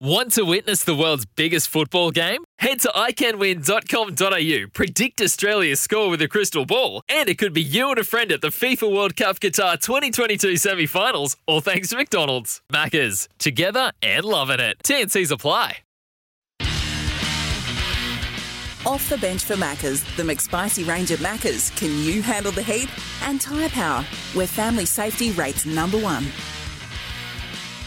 Want to witness the world's biggest football game? Head to iCanWin.com.au, predict Australia's score with a crystal ball, and it could be you and a friend at the FIFA World Cup Qatar 2022 semi finals, all thanks to McDonald's. Maccas, together and loving it. TNC's apply. Off the bench for Maccas, the McSpicy range at Maccas. Can you handle the heat? And Tyre Power, where family safety rates number one.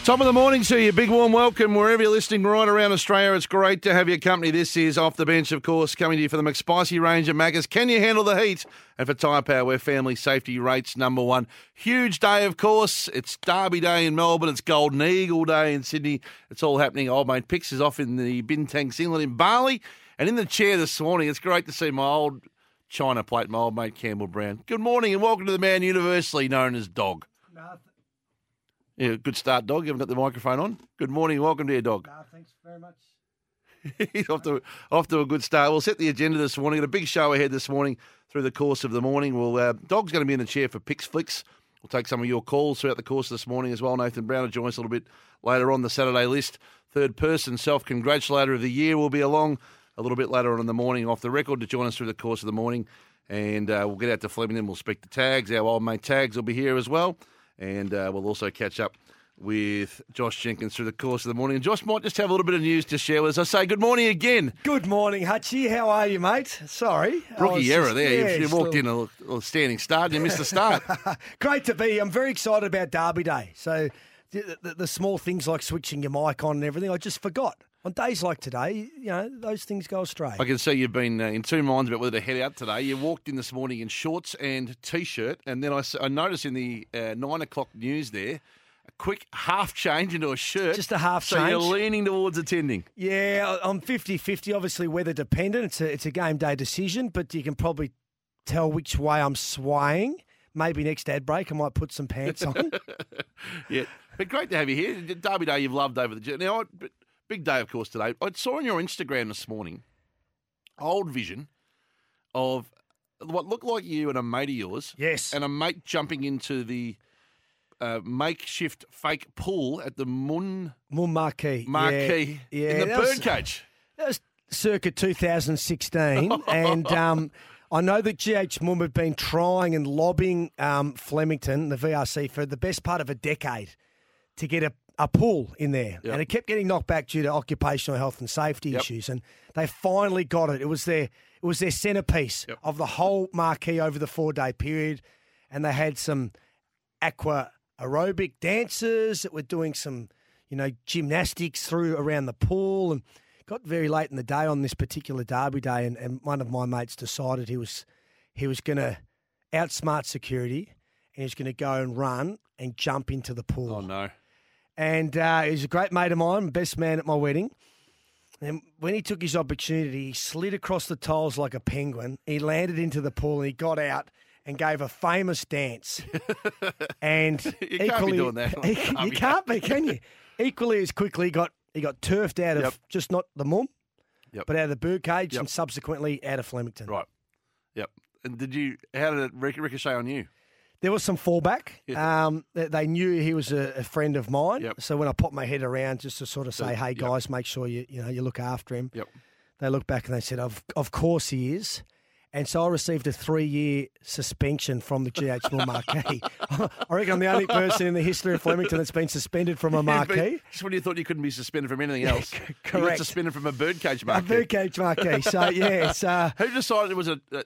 Top of the morning to you. Big warm welcome wherever you're listening right around Australia. It's great to have your company. This is Off the Bench, of course, coming to you for the McSpicy range of Maccas. Can you handle the heat? And for Tyre Power, where family safety rates number one. Huge day, of course. It's Derby Day in Melbourne. It's Golden Eagle Day in Sydney. It's all happening. Old mate Pix is off in the Bintang Singlet in Bali. And in the chair this morning, it's great to see my old China plate, my old mate Campbell Brown. Good morning and welcome to the man universally known as Dog. Yeah, good start, dog. You haven't got the microphone on. Good morning. Welcome to your dog. No, thanks very much. He's off to off to a good start. We'll set the agenda this morning. Got a big show ahead this morning through the course of the morning. We'll uh, dog's going to be in the chair for Pix Flicks. We'll take some of your calls throughout the course of this morning as well. Nathan Brown will join us a little bit later on the Saturday list. Third person self congratulator of the year will be along a little bit later on in the morning off the record to join us through the course of the morning. And uh, we'll get out to Flemington. We'll speak to Tags. Our old mate Tags will be here as well. And uh, we'll also catch up with Josh Jenkins through the course of the morning. And Josh might just have a little bit of news to share with us. I say good morning again. Good morning, Hutchie. How are you, mate? Sorry. Rookie error just- there. yeah, you, walked a in a, little- a standing start and you missed the start. Great to be. here. I'm very excited about Derby Day. So the, the, the small things like switching your mic on and everything, I just forgot. On days like today, you know, those things go astray. I can see you've been uh, in two minds about whether to head out today. You walked in this morning in shorts and t-shirt, and then I noticed in the uh, nine o'clock news there a quick half change into a shirt. Just a half change. so you're leaning towards attending. Yeah, I- I'm 50-50, obviously weather dependent. It's a, it's a game day decision, but you can probably tell which way I'm swaying. Maybe next ad break I might put some pants on. Yeah, but great to have you here. Derby Day you've loved over the now. I- but Big day, of course, today. I saw on your Instagram this morning old vision of what looked like you and a mate of yours. Yes. and a mate jumping into the uh, makeshift fake pool at the Mumm Mumm Marquee. Marquee Yeah, yeah in the that birdcage. That was circa 2016, and um, I know that GH Mumm had been trying and lobbying um, Flemington, the VRC, for the best part of a decade to get a, a pool in there, Yep. and it kept getting knocked back due to occupational health and safety Yep. issues, and they finally got it. It was their it was their centerpiece Yep. of the whole marquee over the four day period, and they had some aqua aerobic dancers that were doing some, you know, gymnastics through around the pool and got very late in the day on this particular derby day and, and one of my mates decided he was he was gonna outsmart security and he was gonna go and run and jump into the pool. Oh no! And uh, he's a great mate of mine, best man at my wedding. And when he took his opportunity, he slid across the tiles like a penguin. He landed into the pool and he got out and gave a famous dance. and You can't be doing that you can't be, can you? Equally as quickly, he got he got turfed out of Yep. just not the Mumm, Yep. but out of the birdcage Yep. and subsequently out of Flemington. Right. Yep. And did you? How did it ric- ricochet on you? There was some fallback. Yeah. Um, they, they knew he was a, a friend of mine. Yep. So when I popped my head around just to sort of So, say, "Hey yep. guys, make sure you you know you look after him," Yep. they looked back and they said, "Of of course he is." And so I received a three year suspension from the GH Mill Marquee. I reckon I'm the only person in the history of Flemington that's been suspended from a marquee. Just when you thought you couldn't be suspended from anything else, c- You got correct. suspended from a birdcage marquee. A birdcage marquee. So yeah, it's uh, Who decided it was a, a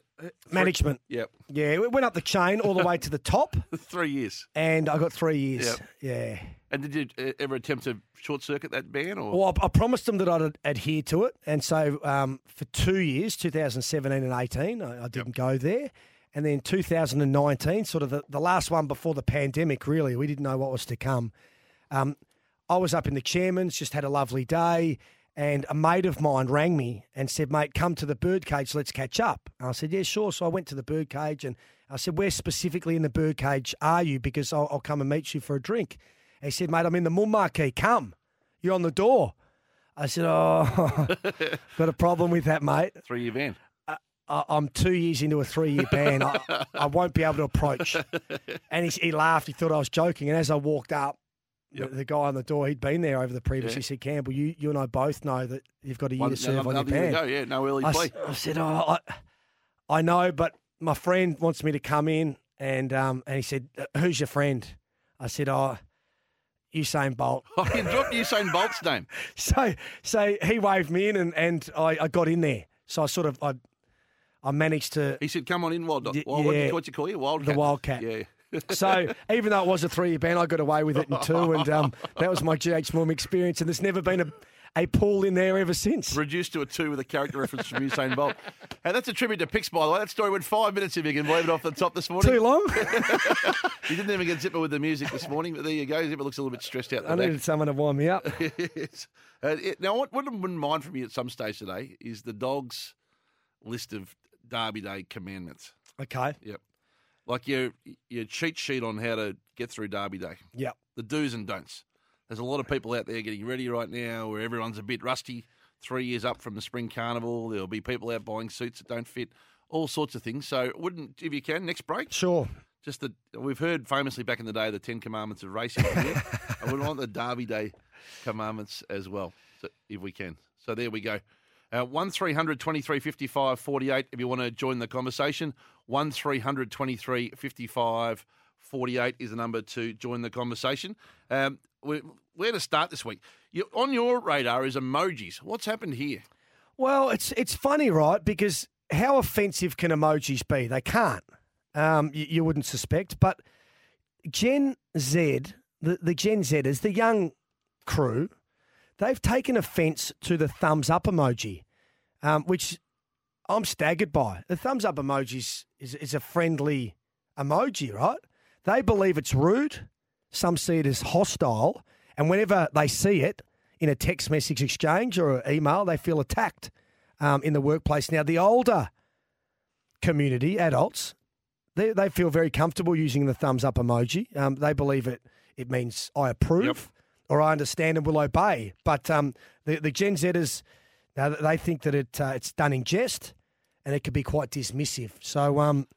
management. Yep. Yeah, it went up the chain all the way to the top, Three years. and I got three years. Yep. Yeah. And did you uh, ever attempt to short circuit that ban? Or Well, I, I promised them that I'd ad- adhere to it, and so um, for two years, 2017 and 18, I, I didn't go there, and then 2019, sort of the, the last one before the pandemic. Really, we didn't know what was to come. Um, I was up in the chairman's, just had a lovely day, and a mate of mine rang me and said, "Mate, come to the birdcage, let's catch up." And I said, "Yeah, sure." So I went to the birdcage, and I said, "Where specifically in the birdcage are you? Because I'll, I'll come and meet you for a drink." And he said, "Mate, I'm in the Mumm Marquee. Come, you're on the door." I said, "Oh, got a problem with that, mate. three year ban? Uh, I, I'm two years into a three year ban. I, I won't be able to approach." And he, he laughed. He thought I was joking. And as I walked up, Yep. The, the guy on the door, he'd been there over the previous. Yeah. He said, Campbell, you, you and I both know that you've got a year One- to serve on your another year ban. go, yeah, no early I, plea. I said, oh, I, I know, but my friend wants me to come in, and um, and he said, "Uh, who's your friend? I said, oh, Usain Bolt. You dropped Usain Bolt's name. So so he waved me in, and, and I, I got in there. So I sort of I I managed to. He said, "Come on in, wild. Y- wild what, yeah. what you call you, wildcat? The Wildcat. Yeah. So even though it was a three-year ban, I got away with it in two, and um, that was my GH Mumm experience. And there's never been a, a pool in there ever since. Reduced to a two with a character reference from Usain Bolt. And that's a tribute to Pix, by the way. That story went five minutes, if you can believe it, off the top this morning. Too long. He didn't even get Zipper with the music this morning, but there you go. Zipper looks a little bit stressed out. I needed someone to wind me up. Yes. Uh, it- now, what, what I wouldn't mind from you at some stage today is the dog's list of Derby Day commandments. Okay. Yep. Like your your cheat sheet on how to get through Derby Day. Yep. the do's and don'ts. There's a lot of people out there getting ready right now where everyone's a bit rusty. Three years up from the spring carnival, there'll be people out buying suits that don't fit, all sorts of things. So, wouldn't if you can next break, Sure. just the we've heard famously back in the day the Ten Commandments of racing. I would want the Derby Day commandments as well, so, if we can. So there we go. Uh, one 23 55 48 if you want to join the conversation. One 23 55 48 is the number to join the conversation. Um, where to start this week? You, on your radar is emojis. What's happened here? Well, it's it's funny, right? Because how offensive can emojis be? They can't. Um, you, you wouldn't suspect, but Gen Z, the, the Gen Zers, the young crew, they've taken offence to the thumbs up emoji, um, which I'm staggered by. The thumbs up emoji is, is, is a friendly emoji, right? They believe it's rude. Some see it as hostile. And whenever they see it in a text message exchange or an email, they feel attacked um, in the workplace. Now, the older community, adults, they, they feel very comfortable using the thumbs up emoji. Um, they believe it, it means I approve Yep. Or I understand and will obey. But um, the, the Gen Zers, now they think that it uh, it's done in jest and it could be quite dismissive. So um,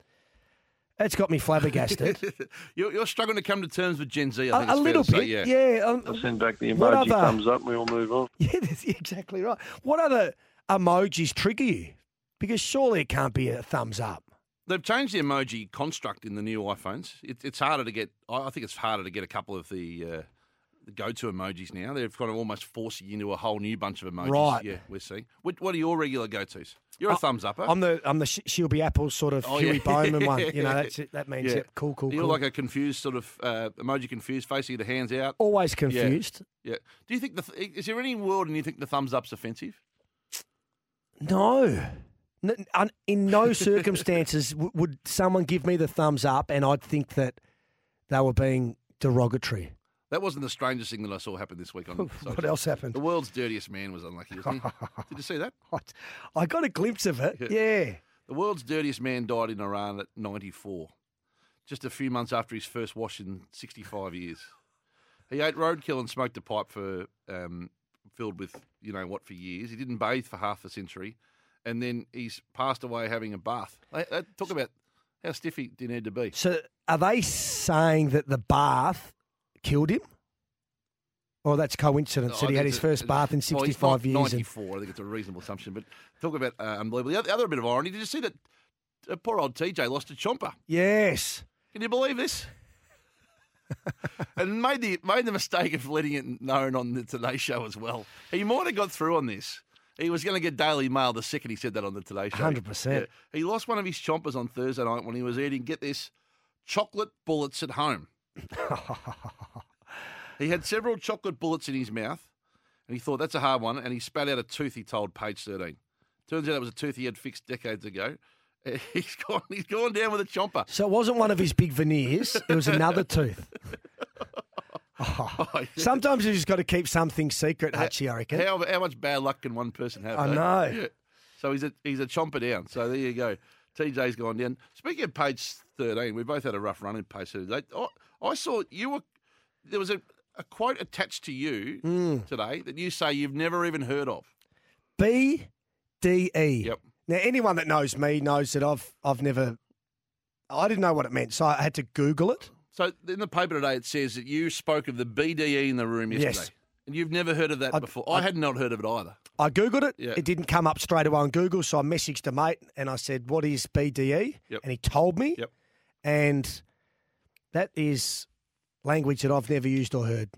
it's got me flabbergasted. you're, you're struggling to come to terms with Gen Z. I a, think a it's fair little to say, bit, yeah. yeah. um, I'll send back the What emoji other- thumbs up and we all move on. Yeah, that's exactly right. What other emojis trigger you? Because surely it can't be a thumbs up. They've changed the emoji construct in the new iPhones. It, it's harder to get. I I think it's harder to get a couple of the, uh, the go-to emojis now. They've kind of almost forcing you into a whole new bunch of emojis. Right. Yeah, we're seeing. What, what are your regular go-tos? You're a I- thumbs upper. I'm the I'm the Sh- Shelby Apple sort of Oh, Huey yeah. Bowman one. You know, that's it. That means Yeah. it. Cool, cool, You're cool. like a confused sort of uh, emoji, confused face, the hands out. Always confused. Yeah. Do you think the th- is there any world and you think the thumbs up's offensive? No. In no circumstances would someone give me the thumbs up and I'd think that they were being derogatory. That wasn't the strangest thing that I saw happen this week on. What else happened? The world's dirtiest man was unlucky, wasn't he? Did you see that? What? I got a glimpse of it. Yeah. Yeah. The world's dirtiest man died in Iran at 94, just a few months after his first wash in 65 years. He ate roadkill and smoked a pipe for um, filled with you know what for years. He didn't bathe for half a century, and then he's passed away having a bath. Talk about how stiff he did need to be. So are they saying that the bath killed him? Or that's coincidence that he had his first bath in 65 not years. and- 94, I think it's a reasonable assumption. But talk about uh, unbelievable. The other, the other bit of irony. Did you see that uh, poor old TJ lost a chomper? Yes. Can you believe this? and made the made the mistake of letting it known on the Today Show as well. He might have got through on this. He was going to get Daily Mail the second he said that on the Today Show. 100%. He lost one of his chompers on Thursday night when he was eating, get this, chocolate bullets at home. he had several chocolate bullets in his mouth, and he thought that's a hard one, and he spat out a tooth. He told Page Thirteen. Turns out it was a tooth he had fixed decades ago. He's gone. He's gone down with a chomper. So it wasn't one of his big veneers, it was another tooth. Oh, yeah. Sometimes you just got to keep something secret, Hutchie, I reckon. How, how much bad luck can one person have? I though? know. Yeah. So he's a he's a chomper down. So there you go. TJ's gone down. Speaking of page thirteen, we both had a rough run in page thirteen. Oh, I, saw you were there was a, a quote attached to you Hmm. today that you say you've never even heard of. B D E. Yep. Now, anyone that knows me knows that I've I've never, I didn't know what it meant, so I had to Google it. So in the paper today, it says that you spoke of the BDE in the room yesterday. Yes. And you've never heard of that I- before. I, I- had not heard of it either. I googled it. Yeah. It didn't come up straight away on Google, so I messaged a mate and I said, "What is BDE?" Yep. And he told me. Yep. And that is language that I've never used or heard.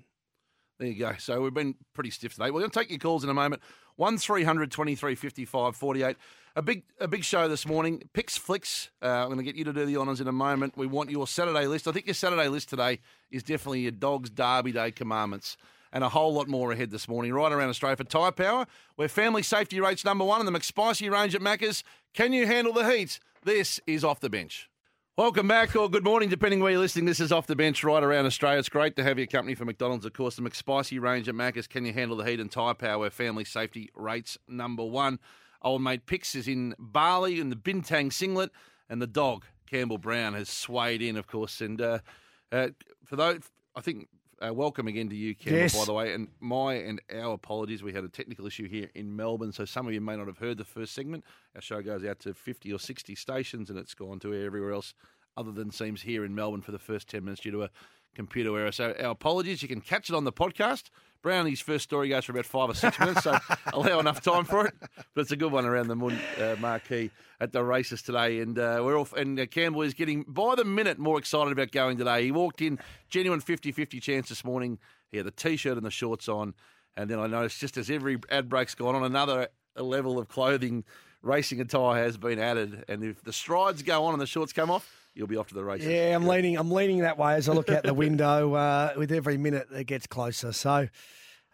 There you go. So we've been pretty stiff today. We're going to take your calls in a moment. One 23 55 48. A big, a big show this morning. Pix Flicks. Uh, I'm going to get you to do the honours in a moment. We want your Saturday list. I think your Saturday list today is definitely your Dogs Derby Day commandments. And a whole lot more ahead this morning, right around Australia for Tyre Power, where family safety rates number one in the McSpicy range at Macca's. Can you handle the heat? This is off the bench. Welcome back, or good morning, depending where you're listening. This is Off the Bench right around Australia. It's great to have your company for McDonald's, of course. The McSpicy range at Macca's. Can you handle the heat and tyre power where family safety rates number one? Old mate Pix is in Bali in the Bintang singlet, and the dog, Campbell Brown, has swayed in, of course. And uh, uh, for those, I think, uh, welcome again to you, Campbell, Yes. by the way. And my and our apologies. We had a technical issue here in Melbourne, so some of you may not have heard the first segment. Our show goes out to 50 or 60 stations, and it's gone to everywhere else other than seems here in Melbourne for the first 10 minutes due to a computer error. So our apologies. You can catch it on the podcast. Brownie's first story goes for about five or six minutes, so allow enough time for it. But it's a good one around the Mumm uh, marquee at the races today, and uh, we're off. And uh, Campbell is getting by the minute more excited about going today. He walked in genuine 50-50 chance this morning. He had the t-shirt and the shorts on, and then I noticed just as every ad break's gone on, another level of clothing racing attire has been added. And if the strides go on and the shorts come off, you'll be off to the races. Yeah, I'm leaning. I'm leaning that way as I look out the window. Uh, with every minute it gets closer. So,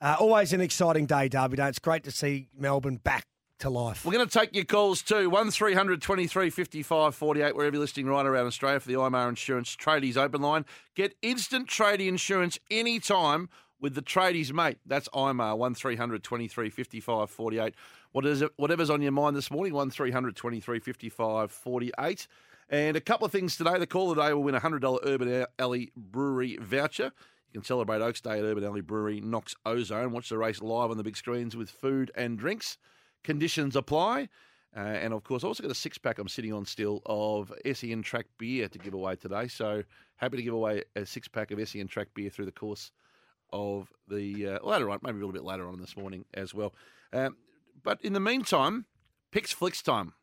uh, always an exciting day, Derby Day. It's great to see Melbourne back to life. We're going to take your calls too. 1300 23 55 48, wherever you're listening right around Australia for the IMAR Insurance Tradies Open Line. Get instant tradie insurance anytime with the Tradies Mate. That's IMAR 1300 23 55 48. What is it, whatever's on your mind this morning, 1300 23 55 48. And a couple of things today. The call today will win a $100 Urban Alley Brewery voucher. You can celebrate Oaks Day at Urban Alley Brewery, Knox Ozone. Watch the race live on the big screens with food and drinks. Conditions apply. Uh, and of course, I also got a six pack I'm sitting on still of SEN Track beer to give away today. So happy to give away a six pack of SEN Track beer through the course of the uh, later on, maybe a little bit later on this morning as well. Um, but in the meantime, Pix Flicks time.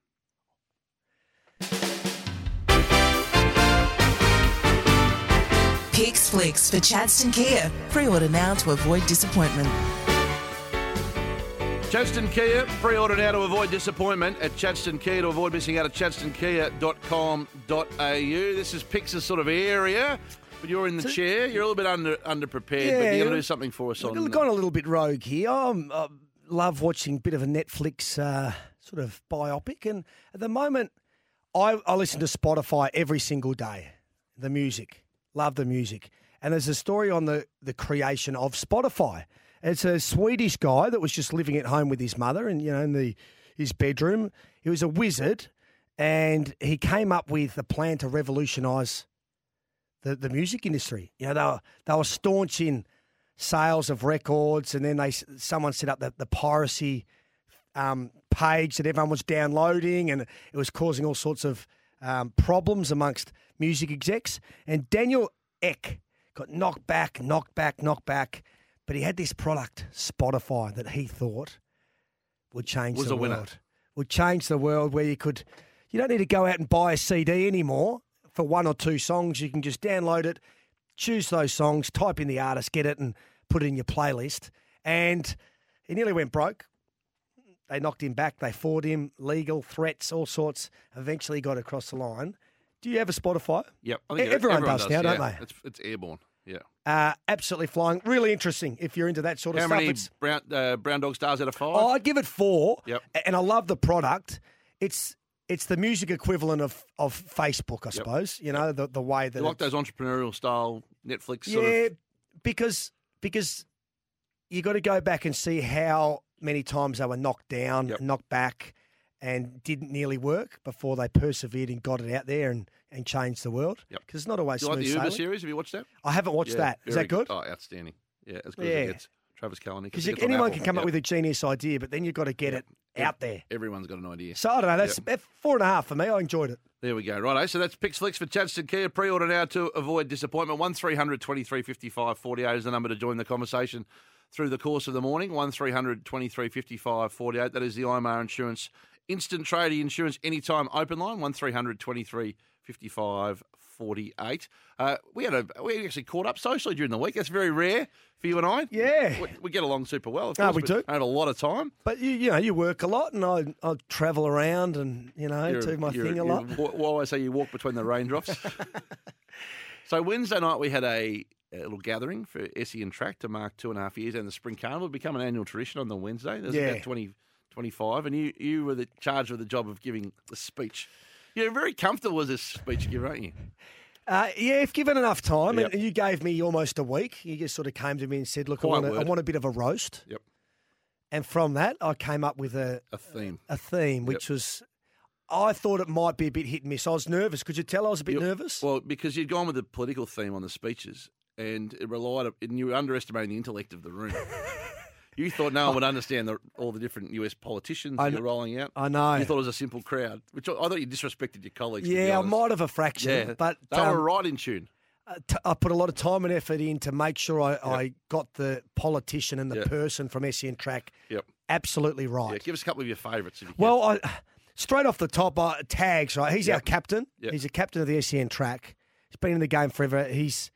Pix Flicks for Chadstone Kia. Pre-order now to avoid disappointment. Chadstone Kia, pre-order now to avoid disappointment at Chadstone Kia to avoid missing out at chadstonkia.com.au. This is Pix's sort of area, but you're in the chair. You're a little bit under underprepared, but you're going to do something for us on. I've gone a little bit rogue here. I'm- I love watching a bit of a Netflix uh, sort of biopic, and at the moment, I, I listen to Spotify every single day. The music, love the music, and there's a story on the the creation of Spotify. It's a Swedish guy that was just living at home with his mother, and you know, in the his bedroom. He was a wizard, and he came up with a plan to revolutionise the, the music industry. You know, they were, they were staunch in sales of records, and then they someone set up the, the piracy um, page that everyone was downloading, and it was causing all sorts of um, problems amongst music execs. And Daniel Ek got knocked back, knocked back, knocked back, but he had this product, Spotify, that he thought would change Was the a winner. world. Would change the world where you could, you don't need to go out and buy a CD anymore for one or two songs. You can just download it, choose those songs, type in the artist, get it, and put it in your playlist. And he nearly went broke. They knocked him back. They fought him, legal threats, all sorts. Eventually got across the line. Do you have a Spotify? Yep, I E- everyone does now, don't they? It's, it's airborne. Yeah. Uh, absolutely flying. Really interesting if you're into that sort of How stuff. many It's- brown uh, brown dog stars out of five? Oh, I'd give it four. Yep. And I love the product. It's it's the music equivalent of, of Facebook, I suppose. You know, the, the way that you like those entrepreneurial style Netflix sort yeah, of. because because you got to go back and see how many times they were knocked down, Yep. knocked back, and didn't nearly work before they persevered and got it out there and, and changed the world. Yep. Because it's not always Do you like the Uber sailing. series? Have you watched that? I haven't watched Yeah, that. Is that good? Oh, outstanding. Yeah, as good as Yeah. it gets. Travis Kalanick. Because It gets on anyone can come Yep. up with a genius idea, but then you've got to get Yep. it out there. Everyone's got an idea. So I don't know. That's four and a half for me. I enjoyed it. There we go. Righto. Eh? So that's Pix Flicks for Chadstone Kia. Pre-order now to avoid disappointment. One 23 55 48 is the number to join the conversation through the course of the morning. One 23 55 48. That is the IMR Insurance Instant Tradie Insurance Anytime Open Line. One 23 55 48. Uh, we had a we actually caught up socially during the week. That's very rare for you and I. Yeah. we, we get along super well. Of course, we but do. I had a lot of time. But you, you know, you work a lot, and I I travel around and you know do my thing a lot. Why I say you walk between the raindrops. so Wednesday night we had a, a little gathering for SEN Track to mark two and a half years, and the Spring Carnival become an annual tradition on the Wednesday. There's Yeah. about 20, 25, and you you were the charge of the job of giving the speech. You're very comfortable as a speech giver, aren't you? Uh, yeah, if given enough time, Yep. and you gave me almost a week, you just sort of came to me and said, "Look, I want, a, I want a bit of a roast," Yep, and from that, I came up with a a theme. a theme, which was. I thought it might be a bit hit and miss. I was nervous. Could you tell I was a bit Yep. nervous? Well, because you'd gone with the political theme on the speeches, and it relied, and you were underestimating the intellect of the room. you thought no one would understand the, all the different US politicians I you're rolling out. I know. You thought it was a simple crowd, which I I thought you disrespected your colleagues. yeah, I might have a fraction, Yeah, but they um, were right in tune. uh, I put a lot of time and effort in to make sure I, I got the politician and the Yep. person from SEN Track Yep. absolutely right. Yeah, give us a couple of your favourites. You. Well, I, straight off the top, uh, tags right. He's our captain. Yep. He's a captain of the SEN track. He's been in the game forever. He's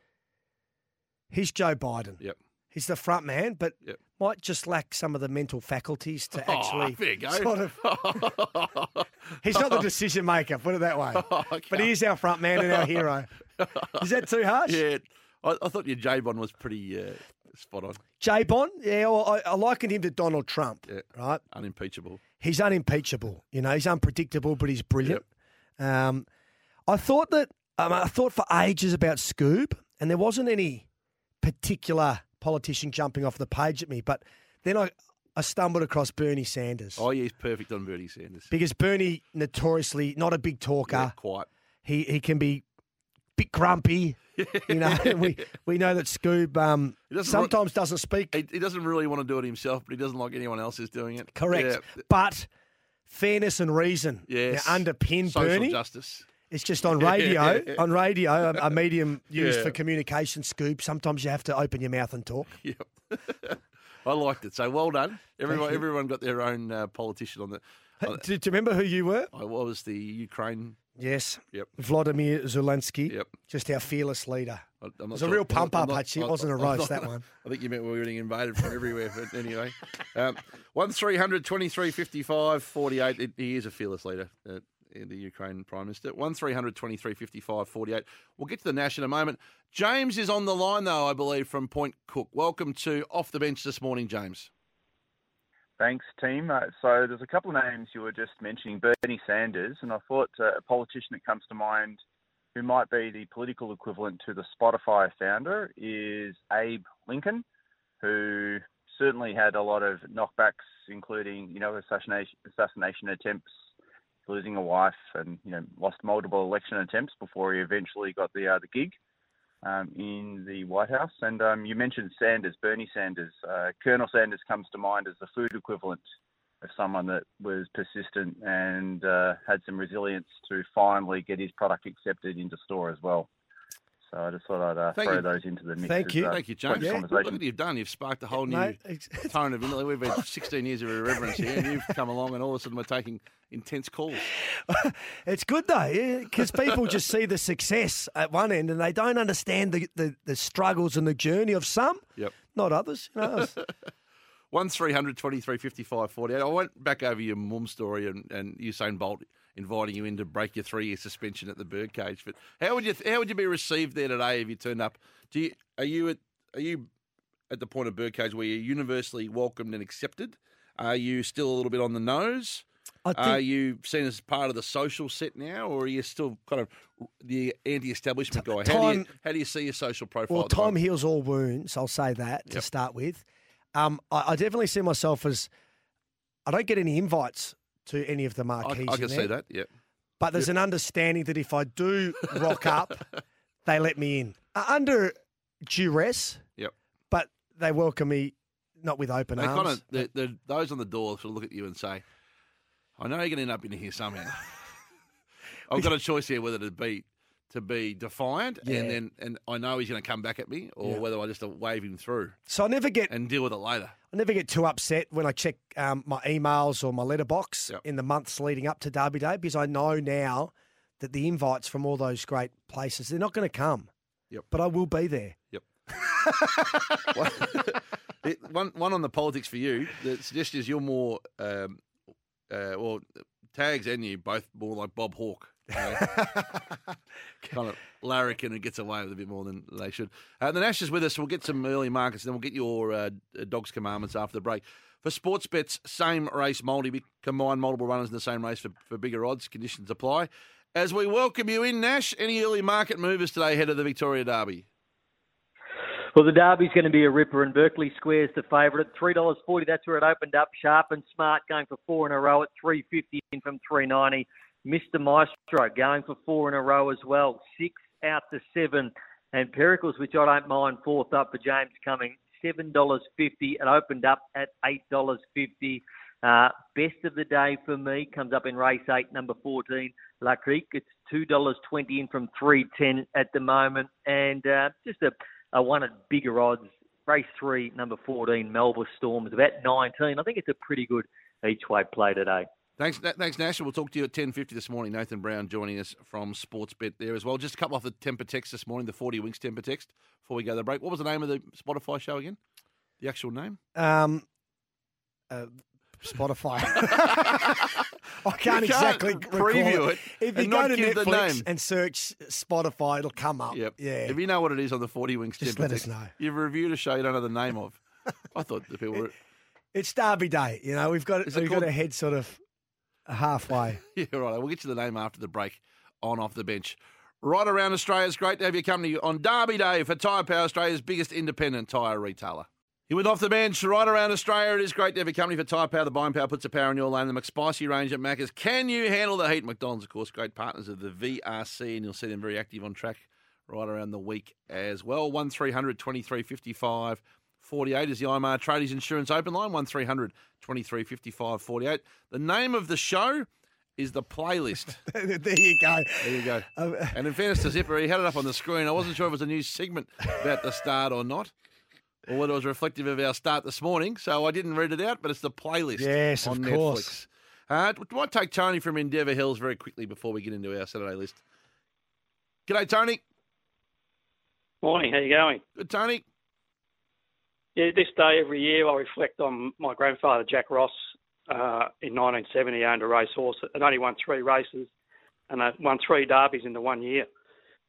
he's Joe Biden. Yep. He's the front man, but Yep. might just lack some of the mental faculties to Oh, actually there you go. sort of. He's not the decision maker. Put it that way. Okay. But he is our front man and our hero. Is that too harsh? yeah, I, I thought your J Bond was pretty uh, spot on, J Bond. Yeah, well, I, I likened him to Donald Trump. Yeah. Right. unimpeachable. he's unimpeachable. You know, he's unpredictable, but he's brilliant. Um, I thought that um, I thought for ages about Scoob, and there wasn't any particular politician jumping off the page at me. But then I, I stumbled across Bernie Sanders Oh, yeah, he's perfect on Bernie Sanders. because Bernie notoriously not a big talker. Yeah, quite. He he can be a bit grumpy. you know, we we know that Scoob um, doesn't sometimes doesn't speak He, he doesn't really want to do it himself, but he doesn't like anyone else is doing it. correct, Yeah, but fairness and reason yes. underpin Social Bernie. justice. It's just on radio. on radio, a, a medium used Yeah. for communication. Scoob. Sometimes you have to open your mouth and talk. Yep. I liked it. So well done. Everyone, everyone got their own uh, politician on the. on- Do, do you remember who you were? I was the Ukraine. Yes, Yep. Vladimir Zelensky. Yep. Just our fearless leader. I- It was a real I'm pump up, I'm not- actually. It wasn't a roast, that one. I think you meant we were getting invaded from everywhere. But anyway, um, one 23 55 48. It, he is a fearless leader. Uh, the Ukraine Prime Minister. 1 23 55 48. We'll get to the Nash in a moment. James is on the line, though, I believe, from Point Cook. Welcome to Off the Bench this morning, James. Thanks, team. Uh, so there's a couple of names you were just mentioning, Bernie Sanders, and I thought uh, a politician that comes to mind who might be the political equivalent to the Spotify founder is Abe Lincoln, who certainly had a lot of knockbacks, including you know assassination assassination attempts, losing a wife, and you know lost multiple election attempts before he eventually got the uh, the gig um, in the White House. And um, you mentioned Sanders, Bernie Sanders. Uh, Colonel Sanders comes to mind as the food equivalent of someone that was persistent and uh, had some resilience to finally get his product accepted into store as well. So I just thought I'd uh, throw you. those into the mix. Thank as, you. uh, Thank you, point James. of Look what you've done. You've sparked a whole new Mate, tone of intellect. We've had 16 years of irreverence here, and you've come along, and all of a sudden we're taking intense calls. it's good though, because people just see the success at one end and they don't understand the, the, the struggles and the journey of some, Yep. not others. You know, One 23 55 48. I went back over your Mumm story and, and Usain Bolt inviting you in to break your three year suspension at the birdcage. But how would you how would you be received there today if you turned up? Do you are you at are you at the point of birdcage where you're universally welcomed and accepted? Are you still a little bit on the nose? I Are you seen as part of the social set now, or are you still kind of the anti-establishment guy? How do, you, how do you see your social profile? Well, time heals all wounds. I'll say that to start with. Um, I, I definitely see myself as I don't get any invites to any of the I, marquees. I in can see that. Yeah. But there's an understanding that if I do rock up, they let me in uh, under duress. Yep. But they welcome me not with open They arms. kind of the, the, those on the door sort of look at you and say, I know you're going to end up in here somehow. I've got a choice here whether to be to be defiant Yeah. and then and I know he's going to come back at me, or Yeah. whether I just wave him through So I never get and deal with it later. I never get too upset when I check um, my emails or my letterbox Yep. in the months leading up to Derby Day because I know now that the invites from all those great places they're not going to come. Yep. But I will be there. Yep. One one on the politics for you. The suggestion is you're more um, uh, well tags and you both more like Bob Hawke. You kind of larrikin and gets away with a bit more than they should. Uh, the Nash is with us. We'll get some early markets, and then we'll get your uh, dogs commandments after the break. For sports bets, same race multi, we combine multiple runners in the same race for, for bigger odds. Conditions apply. As we welcome you in, Nash, any early market movers today ahead of the Victoria Derby? Well, the Derby's going to be a ripper, and Berkeley Square's the favourite at three dollars forty. That's where it opened up. Sharp and smart going for four in a row at three fifty in from three ninety. Mr. Maestro going for four in a row as well. Six out to seven, and Pericles, which I don't mind, fourth up for James Cumming. Seven dollars fifty. It opened up at eight dollars fifty. Uh, best of the day for me comes up in race eight, number fourteen, La Crique. It's two dollars twenty in from three ten at the moment, and uh, just a uh, one at bigger odds. Race three, number 14, Melbourne Storm is about 19. I think it's a pretty good each way play today. Thanks, thanks, Nash. We'll talk to you at ten fifty this morning. Nathan Brown joining us from Sportsbet there as well. Just a couple off the temper text this morning, the forty winks temper text. Before we go to the break, what was the name of the Spotify show again? The actual name? Um, uh, Spotify. I can't, can't exactly preview recall it If you go to Netflix name. and search Spotify, it'll come up. Yep. Yeah. If you know what it is on the forty winks Just let us know. You've reviewed a show you don't know the name of. I thought the people were. It's Derby Day. You know, we've got Is we've got to head sort of halfway. Yeah, right. We'll get you the name after the break on off the bench. Right around Australia, it's great to have your company on Derby Day for Tyre Power, Australia's biggest independent tyre retailer. You went off the bench right around Australia. It is great to have your company for Tyre Power. The buying power puts the power in your lane. The McSpicy range at Macca's. Can you handle the heat? McDonald's, of course, great partners of the VRC, and you'll see them very active on track right around the week as well. 1300 23 55 48 is the IMR Tradies Insurance Open Line. 1300 23 55 48. The name of the show is The Playlist. there you go. There you go. Um, And in fairness to Zipper, he had it up on the screen. I wasn't sure if it was a new segment about the start or not, or whether it was reflective of our start this morning. So I didn't read it out, but it's the playlist Yes, on of Netflix. course. Uh, we might take Tony from Endeavour Hills very quickly before we get into our Saturday list. G'day, Tony. Morning, how you going? Good, Tony. Yeah, this day every year I reflect on my grandfather Jack Ross. Uh, in 1970, he owned a racehorse and only won three races, and uh, won three derbies in the one year: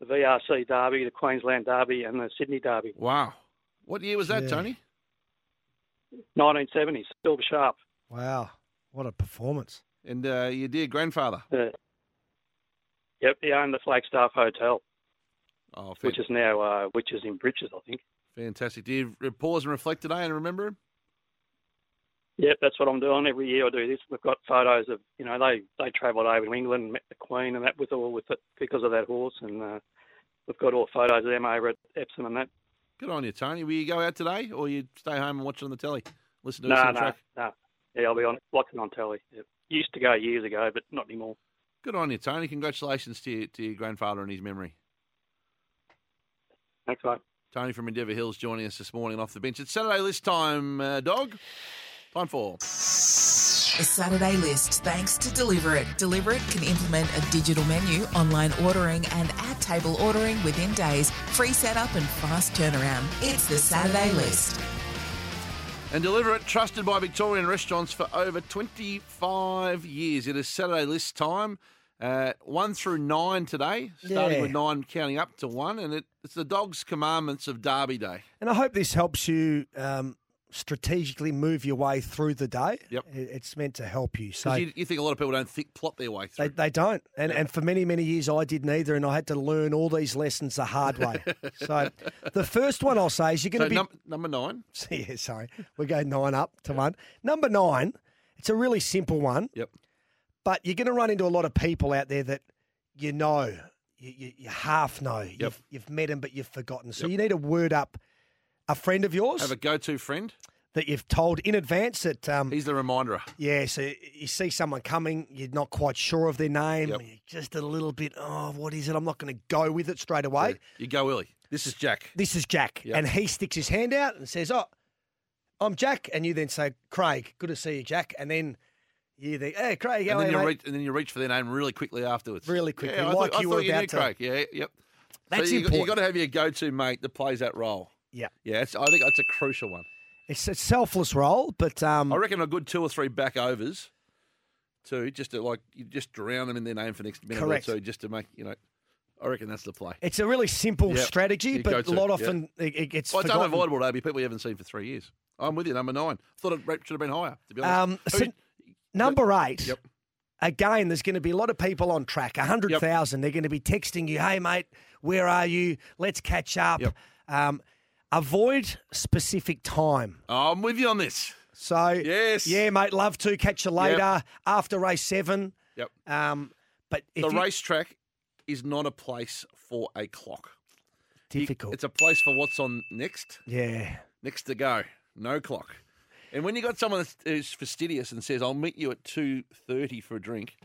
the VRC Derby, the Queensland Derby, and the Sydney Derby. Wow. What year was that, Yeah. Tony? 1970, Silver Sharp. wow, what a performance! And uh, your dear grandfather. Uh, yep, he owned the Flagstaff Hotel, Oh, which is now uh, which is in Bridges, I think. Fantastic. Do you pause and reflect today and remember him? Yep, that's what I'm doing every year. I do this. We've got photos of you know they they travelled over to England, and met the Queen, and that with all with it because of that horse, and uh, we've got all photos of them over at Epsom and that. Good on you, Tony. Will you go out today, or you stay home and watch it on the telly? Listen to No, us on no, track. no. Yeah, I'll be on watching on telly. Yep. Used to go years ago, but not anymore. Good on you, Tony. Congratulations to you, to your grandfather and his memory. Thanks, mate. Tony from Endeavour Hills joining us this morning off the bench. It's Saturday list time, uh, dog. Time for. The Saturday list, thanks to Deliver It. Deliver It can implement a digital menu, online ordering, and at table ordering within days. Free setup and fast turnaround. It's the Saturday list. And deliver it, trusted by Victorian restaurants for over 25 years. It is Saturday list time. Uh, one through nine today, starting Yeah. with nine, counting up to one. And it, it's the dog's commandments of Derby Day. And I hope this helps you um, strategically move your way through the day. Yep. It- it's meant to help you. So you, you think a lot of people don't think, plot their way through. they don't. And, and for many, many years, I did neither. And I had to learn all these lessons the hard way. so the first one I'll say is you're going so to be. num- number nine. yeah, sorry. We go nine up to one. Number nine, it's a really simple one, Yep. But you're going to run into a lot of people out there that you know, you, you, you half know. You've, you've met them, but you've forgotten. So Yep. you need to word up a friend of yours Have a go-to friend. that you've told in advance that um, He's the reminder. yeah, so you see someone coming, you're not quite sure of their name, Yep. just a little bit, oh, what is it? I'm not going to go with it straight away. You go early. This is Jack. This is Jack. Yep. And he sticks his hand out and says, oh, I'm Jack. And you then say, Craig, good to see you, Jack. And then you think, hey, Craig, And then, you, you reach, and then you reach for their name really quickly afterwards. Really quickly, Yeah, I like thought, you I were you about knew to- Craig. Yeah, yep. That's so you, important. you got to have your go-to mate that plays that role. Yeah. Yeah, it's, I think that's a crucial one. It's a selfless role, but um, I reckon a good two or three back overs, too, just to like you just drown them in their name for the next minute Correct. or two, just to make you know. I reckon that's the play. it's a really simple Yep. strategy, You but a lot often it, it gets Well, it's forgotten. unavoidable, Toby. People you haven't seen for three years. I'm with you, number nine. I Thought it should have been higher, to be honest. Um, so number eight. Yep. Again, there's going to be a lot of people on track. A hundred thousand. They're going to be texting you, "Hey, mate, where are you? Let's catch up." Yep. Um, avoid specific time. Oh, I'm with you on this. So Yes. yeah, mate, love to catch you later after race seven. Yep. Um, but the you, racetrack is not a place for a clock. Difficult, It's a place for what's on next. yeah, Next to go. No clock. And when you got someone who's fastidious and says, "I'll meet you at two thirty for a drink,"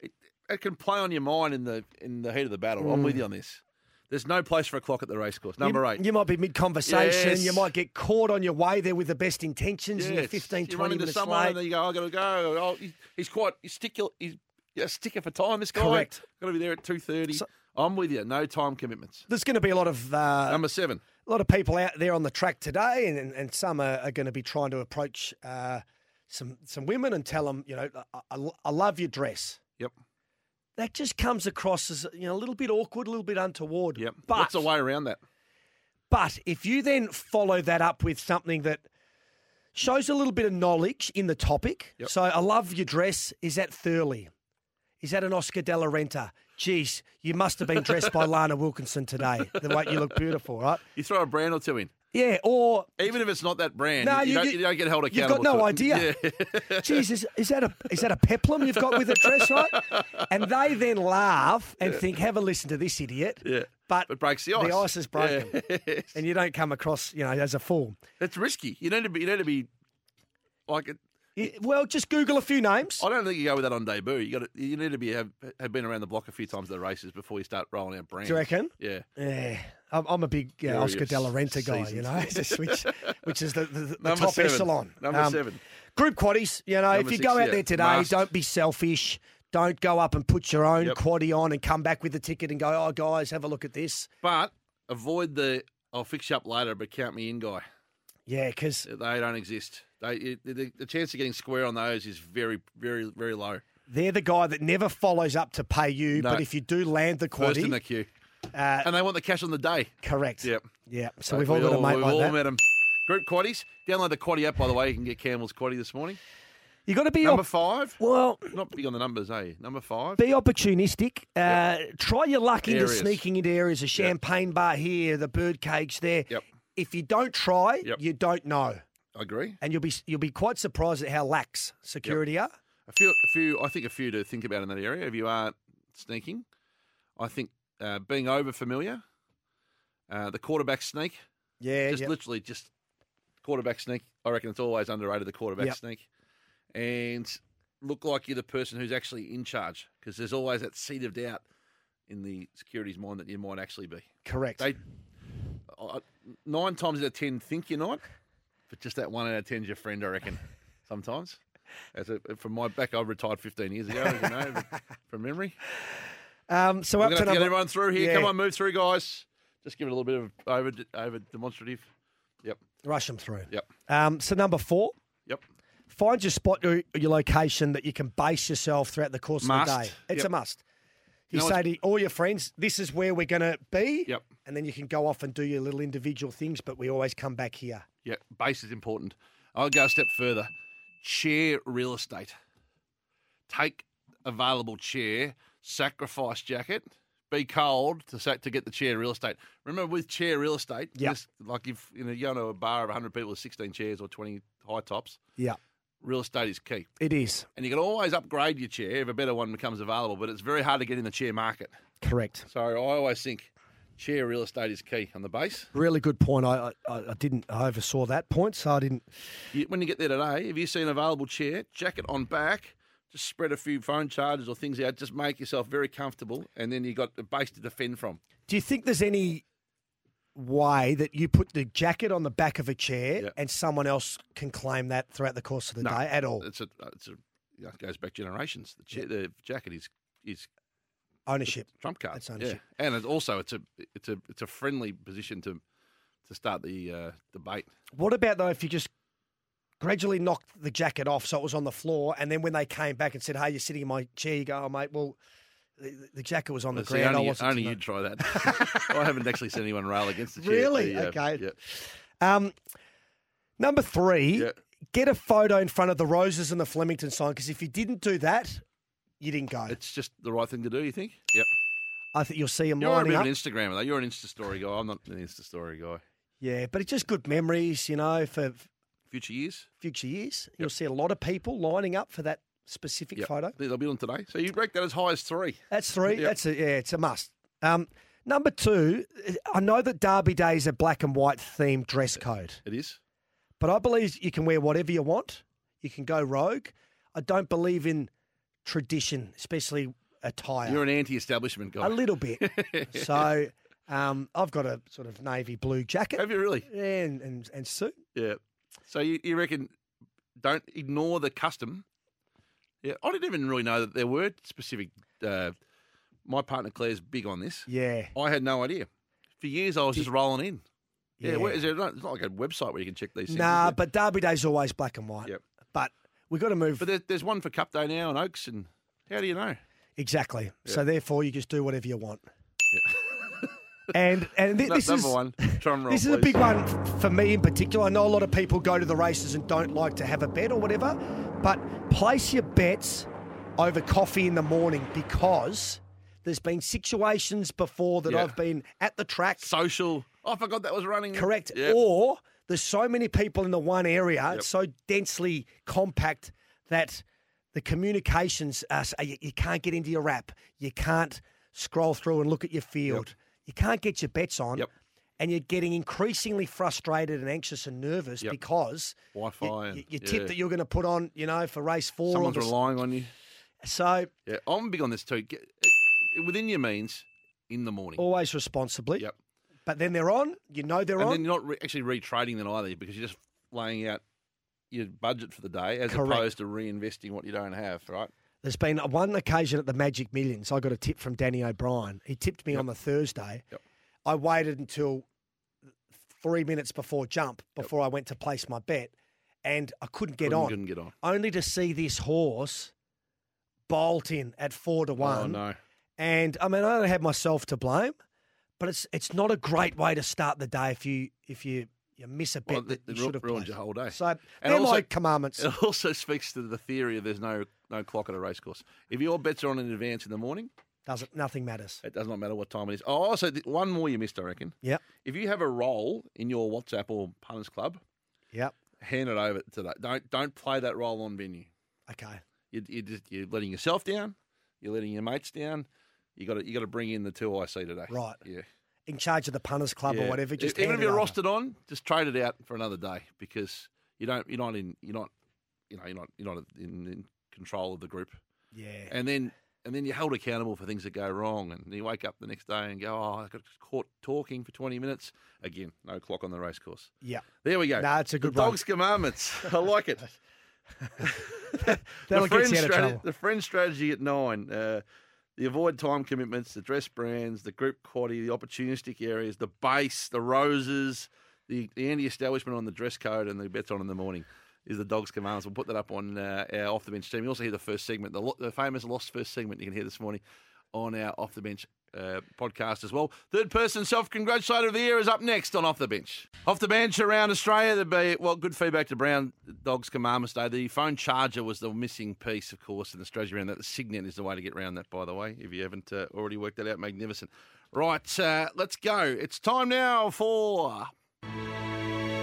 it, it can play on your mind in the in the heat of the battle. I'm with you mm. on this. There's no place for a clock at the racecourse. Number you, eight. You might be mid conversation. Yes. You might get caught on your way there with the best intentions, and you're Yes. 15, you 20 minutes someone late. and then you go, "I got to go." Oh, he- he's quite. He's sticker. He's a sticker for time. This guy. Correct. Got to be there at two thirty. So- I'm with you. No time commitments. There's going to be a lot of uh, Number seven. a lot of people out there on the track today, and, and, some are, are going to be trying to approach uh, some some women and tell them, you know, I, I, I love your dress. Yep. That just comes across as you know a little bit awkward, a little bit untoward. Yep. But What's the way around that? but if you then follow that up with something that shows a little bit of knowledge in the topic, Yep. so I love your dress. Is that Thurley? Is that an Oscar de la Renta? Geez, you must have been dressed by Lana Wilkinson today. The way you look beautiful, right? You throw a brand or two in. Yeah, or Even if it's not that brand, No, you, you don't, you- don't get held accountable. you've got no idea. Yeah. Geez, is, is that a is that a peplum you've got with a dress, right? And they then laugh and think, "Have a listen to this idiot." yeah. But It breaks the ice. the ice is broken, Yes. and you don't come across, you know, as a fool. It's risky. You need to be. You need to be. Like Well, just Google a few names. I don't think you go with that on debut. You got to. You need to be have, have been around the block a few times at the races before you start rolling out brands. Do you reckon? Yeah. Yeah, I'm, I'm a big uh, Oscar de la Renta guy, you know, which which is the, the, the top seven. echelon. Number Um, seven. Group quaddies, you know, Number if you six, go out yeah, there today, don't be selfish. Don't go up and put your own Yep. quaddie on and come back with the ticket and go, oh, guys, have a look at this. But avoid the. I'll fix you up later, but count me in, guy. Yeah, because They don't exist. They it, the, the chance of getting square on those is very, very, very low. they're the guy that never follows up to pay you. No. But if you do land the First in the queue, uh, and they want the cash on the day. correct. Yep. Yeah. So we've all got a mate we've like all that. met them. Group quaddies. Download the quaddie app, by the way. You can get Campbell's quaddie this morning. You got to be Number op- five. well. Not big on the numbers, eh? Number five. Be opportunistic. Uh, Try your luck into Areas. sneaking into areas. A champagne bar here, the bird cage there. Yep. If you don't try, Yep. you don't know, I agree. and you'll be you'll be quite surprised at how lax security are. A few, a few. I think a few to think about in that area. If you are sneaking, I think uh, being over familiar, uh, the quarterback sneak, Yeah, just yep. literally just quarterback sneak. I reckon it's always underrated the quarterback Yep. sneak, and look like you're the person who's actually in charge because there's always that seed of doubt in the security's mind that you might actually be. correct. They uh, nine times out of ten think you're not, but just that one out of ten is your friend. I reckon sometimes. As a, from my back, I retired 15 years ago, as you know, from memory. um, so We're up to get number. everyone through here. Yeah. Come on, move through, guys. Just give it a little bit of over over demonstrative. Yep, Rush them through. yep, Um, so number four. yep. Find your spot, your, your location that you can base yourself throughout the course of the day. It's Yep. a must. You know say to all your friends, "This is where we're going to be," Yep. and then you can go off and do your little individual things. But we always come back here. Yeah, base is important. I'll go a step further. Chair real estate. Take available chair, sacrifice jacket, be cold to sa- to get the chair real estate. Remember, with chair real estate, Yep. just like if you know you go to a bar of 100 people with 16 chairs or 20 high tops, Yeah, real estate is key. it is And you can always upgrade your chair if a better one becomes available, but it's very hard to get in the chair market. correct. So I always think chair real estate is key on the base. Really good point. I, I, I didn't I oversaw that point, so I didn't. You, when you get there today, if you see an available chair, jacket on back, just spread a few phone charges or things out, just make yourself very comfortable, and then you've got a base to defend from. Do you think there's any way that you put the jacket on the back of a chair Yeah. and someone else can claim that throughout the course of the No, day at all? It's a, it's a, it goes back generations. The, chair, the jacket is is Ownership. trump card. That's ownership. Yeah. and it also it's a it's a it's a friendly position to to start the uh, debate. What about though if you just gradually knocked the jacket off so it was on the floor, and then when they came back and said, "Hey, you're sitting in my chair," you go, "Oh, mate, well." The, the jacket was on the See, ground. I only wasn't. only know." you'd try that. I haven't actually seen anyone rail against the chair. Really? The, uh, Okay. Yeah. Um, number three, Yeah. get a photo in front of the roses and the Flemington sign because if you didn't do that, you didn't go. It's just the right thing to do. You think? Yep. I think you'll see them You're a bit up. of an Instagrammer though. You're an Insta story guy. I'm not an Insta story guy. Yeah, but it's just good memories, you know, for Future years. future years. You'll see a lot of people lining up for that specific Yep. photo. They'll be on today. So you break that as high as three. That's three. Yep. That's a yeah, it's a must. Um, number two, I know that Derby Day is a black and white themed dress code, It is. but I believe you can wear whatever you want. You can go rogue. I don't believe in tradition, especially attire. You're an anti-establishment guy. a little bit. so um, I've got a sort of navy blue jacket Have you really? and, and and suit. Yeah. So you, you reckon? Don't ignore the custom. Yeah, I didn't even really know that there were specific. Uh, my partner Claire's big on this. Yeah, I had no idea. For years, I was just rolling in. Yeah, Yeah. where, is there not, it's not like a website where you can check these things. nah, but Derby Day's always black and white. Yep. But we've got to move but there, there's one for Cup Day now and Oaks, and how do you know? exactly. Yeah. So therefore, you just do whatever you want. Yeah. And and No- this number is one, drum roll. this is a big one for me in particular. I know a lot of people go to the races and don't like to have a bet or whatever, but place your bets over coffee in the morning because there's been situations before that Yeah. I've been at the track Social. Oh, I forgot that was running. Correct. Yeah. Or there's so many people in the one area, Yep. it's so densely compact that the communications are, you, you can't get into your app. You can't scroll through and look at your field. You can't get your bets on. And you're getting increasingly frustrated and anxious and nervous Yep. because Wi-Fi. you, and- you, you yeah. tip that you're going to put on, you know, for race four. Someone's relying on you. so Yeah, I'm big on this too. Get, eh, within your means, in the morning. always responsibly. Yep. But then they're on. You know they're on. and on. then you're not re- actually retrading them either because you're just laying out your budget for the day as Correct. opposed to reinvesting what you don't have, right? There's been one occasion at the Magic Millions. I got a tip from Danny O'Brien. He tipped me Yep. on the Thursday. Yep. I waited until three minutes before jump before I went to place my bet, and I couldn't get Couldn't- on. Couldn't get on. Only to see this horse bolt in at four to oh, one. Oh, no. And I mean, I don't have myself to blame, but it's it's not a great way to start the day if you if you you miss a bet Well, that it you should have ruins your whole day. So And they're also- my commandments. It also speaks to the theory of there's no no clock at a racecourse. If your bets are on in advance in the morning, Doesn't nothing matters. it does not matter what time it is. Oh, also th- one more you missed, I reckon. Yep. If you have a role in your WhatsApp or punters club, Yep. hand it over to that. Don't don't play that role on venue. Okay. You, you just, you're letting yourself down. You're letting your mates down. You got to you got to bring in the two I see today. Right. Yeah. In charge of the punters club Yeah. or whatever. Just even if you're rostered on, just trade it out for another day because you don't you're not in you're not you know you're not you're not in, in control of the group. Yeah. And then and then you're held accountable for things that go wrong, and you wake up the next day and go, oh, I got caught talking for 20 minutes. Again, no clock on the racecourse. Yeah. There we go. No, it's a good the one. dog's commandments. I like it. The, friend you out of strate- trouble. the friend strategy at nine. Uh, the avoid time commitments, the dress brands, the group quality, the opportunistic areas, the base, the roses, the, the anti-establishment on the dress code, and the bets on in the morning is the dog's commands. We'll put that up on uh, our off the bench team. You also hear the first segment, the, lo- the famous lost first segment you can hear this morning on our off the bench uh, podcast as well. Third person self congratulator of the year is up next on Off the Bench. Off the bench around Australia, there'd be, well, good feedback to Brown Dogs Commandments Day. The phone charger was the missing piece, of course, in the strategy around that. The Cygnett is the way to get around that, by the way, if you haven't uh, already worked that out. Magnificent. Right, uh, let's go. It's time now for.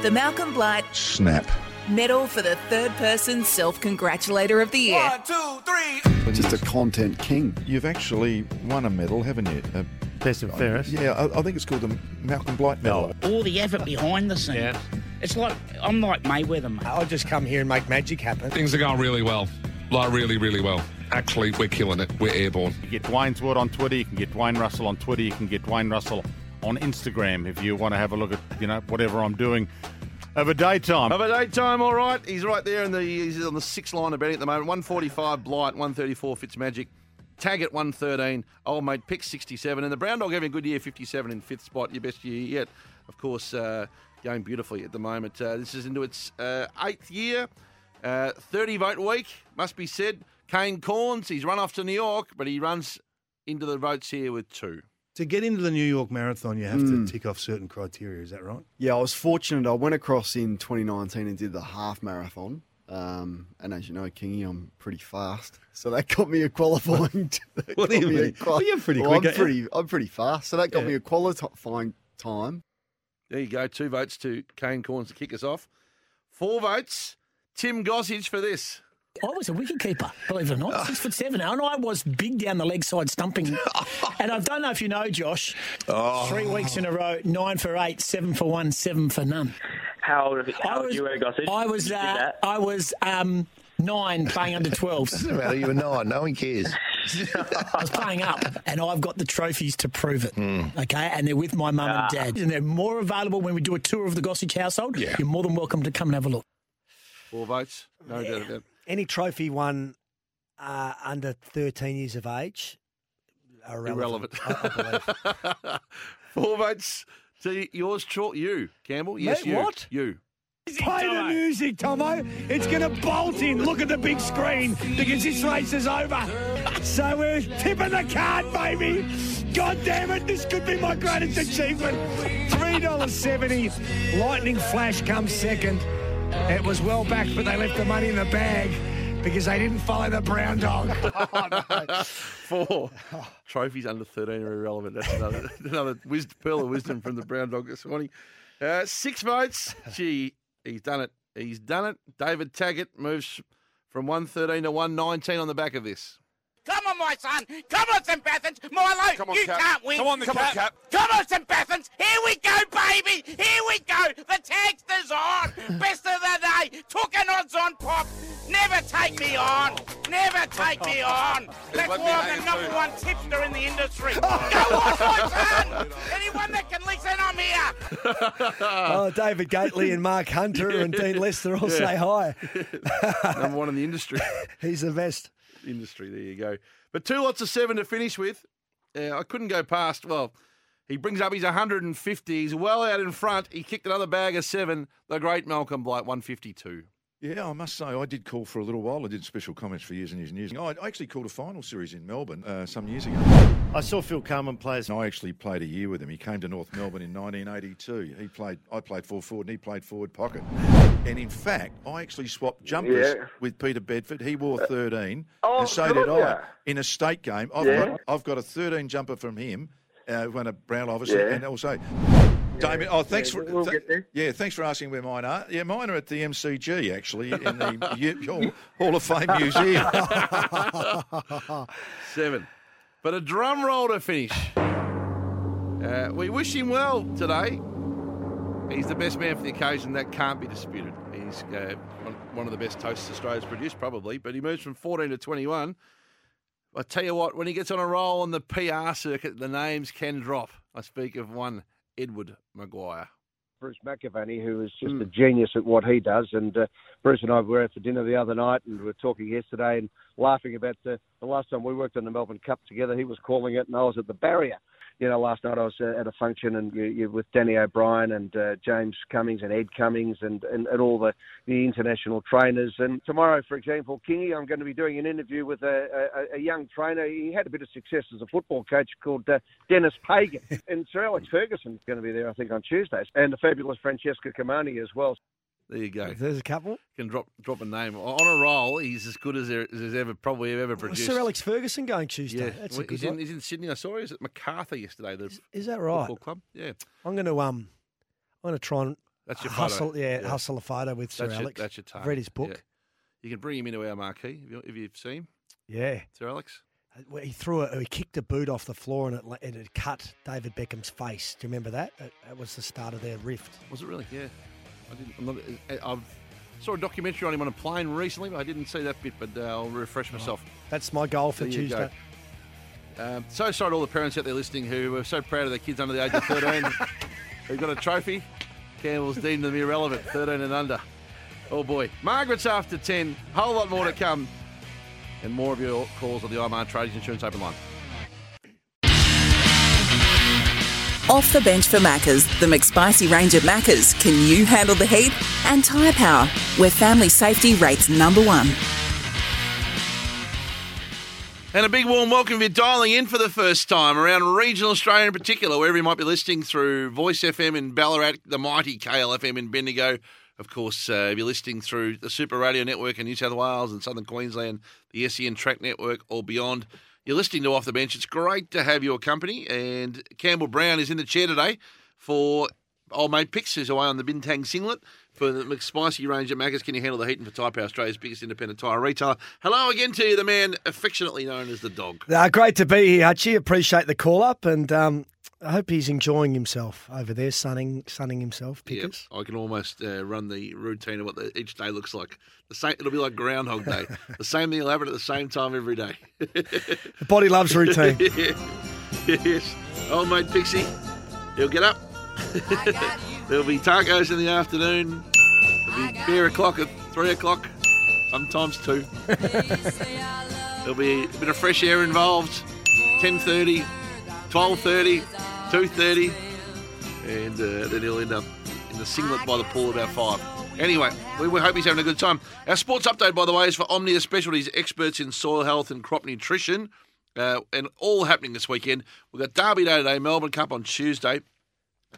The Malcolm Blight Snap. Medal for the third person self congratulator of the year. One, two, three. Just a content king. You've actually won a medal, haven't you? A best in fairness. Yeah, I, I think it's called the Malcolm Blight Medal. Oh, all the effort behind the scenes. Yeah. It's like I'm like Mayweather, mate. I'll just come here and make magic happen. Things are going really well. Like, really, really well. Actually, we're killing it. We're airborne. You get Dwayne's Word on Twitter. You can get Dwayne Russell on Twitter. You can get Dwayne Russell on Instagram if you want to have a look at you know whatever I'm doing over daytime. Have a daytime, all right. He's right there in the he's on the sixth line of betting at the moment. 145 Blight, 134 Fitzmagic. Taggart 113, old mate Pick 67, and the Brown Dog having a good year, 57 in fifth spot, your best year yet. Of course, uh, going beautifully at the moment. Uh, this is into its uh, eighth year, uh, 30 vote week, must be said. Kane Cornes, he's run off to New York, but he runs into the votes here with two. To get into the New York Marathon, you have Mm. to tick off certain criteria. Is that right? Yeah, I was fortunate. I went across in 2019 and did the half marathon. Um, and as you know, Kingy, I'm pretty fast, so that got me a qualifying. that What do you me a mean? Well, you're pretty well, quick, I'm pretty, I'm pretty fast, so that got Yeah. me a qualifying time. There you go, two votes to Kane Cornes to kick us off. Four votes, Tim Gossage for this. I was a wicket keeper, believe it or not, six foot seven, and I was big down the leg side stumping. and I don't know if you know, Josh, three weeks in a row, nine for eight, seven for one, seven for none. How old, how old was, you were, Gossage? I was, You did uh, that? I was um, nine playing under 12s. Doesn't matter, you were nine, no one cares. I was playing up, and I've got the trophies to prove it. Okay, and they're with my mum Ah. and dad, and they're more available when we do a tour of the Gossage household. You're more than welcome to come and have a look. Four votes, no doubt about it. Any trophy won uh, under 13 years of age, are irrelevant. Irrelevant. I, I believe. Four votes to yours, Chalk. You, Campbell. Yes, Me? you. What? You. Play the music, Tomo. It's going to bolt in. Look at the big screen because this race is over. So we're tipping the card, baby. God damn it, this could be my greatest achievement. $3.70. Lightning Flash comes second. It was well backed, but they left the money in the bag because they didn't follow the brown dog. Four. Trophies under 13 are irrelevant. That's another, another wis- pearl of wisdom from the Brown Dog this morning. Uh, six votes. Gee, he's done it. He's done it. David Taggart moves from 113 to 119 on the back of this. Come on, my son. Come on, St. Bethans. Milo, Come on, you Cap. can't win. Come on, the Come Cap. on, Come on, St. Bethans. Here we go, baby. Here we go. The tagster's on. Best of the day. Took an odds on pop. Never take me on. Never take me on. That's let me why I'm the number one tipster in the industry. Go on, my son. Anyone that can listen, I'm here. oh, David Gately and Mark Hunter and Dean Lester all Yeah. say hi. Number one in the industry. He's the best. Industry. There you go. But two lots of seven to finish with. Uh, I couldn't go past. Well, he brings up his 150. He's well out in front. He kicked another bag of seven. The great Malcolm Blight, 152. Yeah, I must say, I did call for a little while. I did special comments for years and years and years. I I actually called a final series in Melbourne uh, some years ago. I saw Phil Carman play. as- I actually played a year with him. He came to North Melbourne in 1982. He played. I played full forward, and he played forward pocket. And in fact, I actually swapped jumpers Yeah. with Peter Bedford. He wore 13, Oh, and so did on ya. I. In a state game, I've Yeah. got I've got a 13 jumper from him. Uh, when a Brown obviously, Yeah. and also. Damien, oh, thanks Yeah, for we'll th- yeah, thanks for asking where mine are. Yeah, mine are at the MCG actually in the U- Hall, Hall of Fame Museum. Seven. But a drum roll to finish. Uh, we wish him well today. He's the best man for the occasion. That can't be disputed. He's uh, one, of the best toasts Australia's produced, probably. But he moves from 14 to 21. I tell you what, when he gets on a roll on the PR circuit, the names can drop. I speak of one Edward McGuire. Bruce McAvaney, who is just a genius at what he does. And uh, Bruce and I were out for dinner the other night and we were talking yesterday and laughing about the, the last time we worked on the Melbourne Cup together. He was calling it and I was at the barrier. You know, last night I was uh, at a function and you, you, with Danny O'Brien and uh, James Cummings and Ed Cummings and, and, and all the, the international trainers. And tomorrow, for example, Kingy, I'm going to be doing an interview with a, a, a young trainer. He had a bit of success as a football coach called uh, Dennis Pagan. and Sir Alex Ferguson's going to be there, I think, on Tuesdays. And the fabulous Francesca Cumani as well. There you go. There's a couple. Can drop drop a name on a roll. He's as good as there as there's ever probably ever produced. Sir Alex Ferguson going Tuesday. Yeah, That's Well, a good he's, in, he's in Sydney. I saw he was at Macarthur yesterday. The Is that right? Football club. Yeah, I'm going to um, I'm going to try and That's your hustle. photo. Yeah, Yeah. hustle a photo with Sir that's your, Alex. that's your target. read his book. Yeah. You can bring him into our marquee if, you, if you've seen him. Yeah. Sir Alex. He threw a, he kicked a boot off the floor and it, and it cut David Beckham's face. Do you remember that? That, that was the start of their rift. Was it really? Yeah. I didn't. I'm not, I I've saw a documentary on him on a plane recently, but I didn't see that bit. But uh, I'll refresh myself. That's my goal for There you go. Tuesday. Um, so sorry to all the parents out there listening who were so proud of their kids under the age of 13 who got a trophy. Campbell's deemed them irrelevant, 13 and under. Oh boy. Margaret's after 10. Whole lot more to come. And more of your calls on the IMAR Trading Insurance Open Line. Off the bench for Maccas, the McSpicy range of Maccas. Can you handle the heat? And Tyre Power, where family safety rates number one. And a big warm welcome if you're dialing in for the first time around regional Australia in particular, wherever you might be listening through Voice FM in Ballarat, the mighty KLFM in Bendigo. Of course, uh, if you're listening through the Super Radio Network in New South Wales and Southern Queensland, the SEN Track Network or beyond, you're listening to Off the Bench. It's great to have your company. And Campbell Brown is in the chair today for old mate Pix, who's away on the Bintang singlet. For the McSpicy range at Macca's, can you handle the heat? And for Tyre Power, Australia's biggest independent tyre retailer. Hello again to you, the man affectionately known as the dog. Uh, great to be here, Hutchie. Appreciate the call up, and um, I hope he's enjoying himself over there, sunning sunning himself. Yep, Pickers. I can almost uh, run the routine of what the, each day looks like. The same, it'll be like Groundhog Day. the same thing will happen at the same time every day. The body loves routine. yes, old mate Pixie, he'll get up. There'll be tacos in the afternoon. There'll be beer o'clock at three o'clock, sometimes two. There'll be a bit of fresh air involved. 10.30, 12.30, 2.30, and uh, then he'll end up in the singlet by the pool about five. Anyway, we, we hope he's having a good time. Our sports update, by the way, is for Omnia Specialties, experts in soil health and crop nutrition, uh, and all happening this weekend. We've got Derby Day today, Melbourne Cup on Tuesday,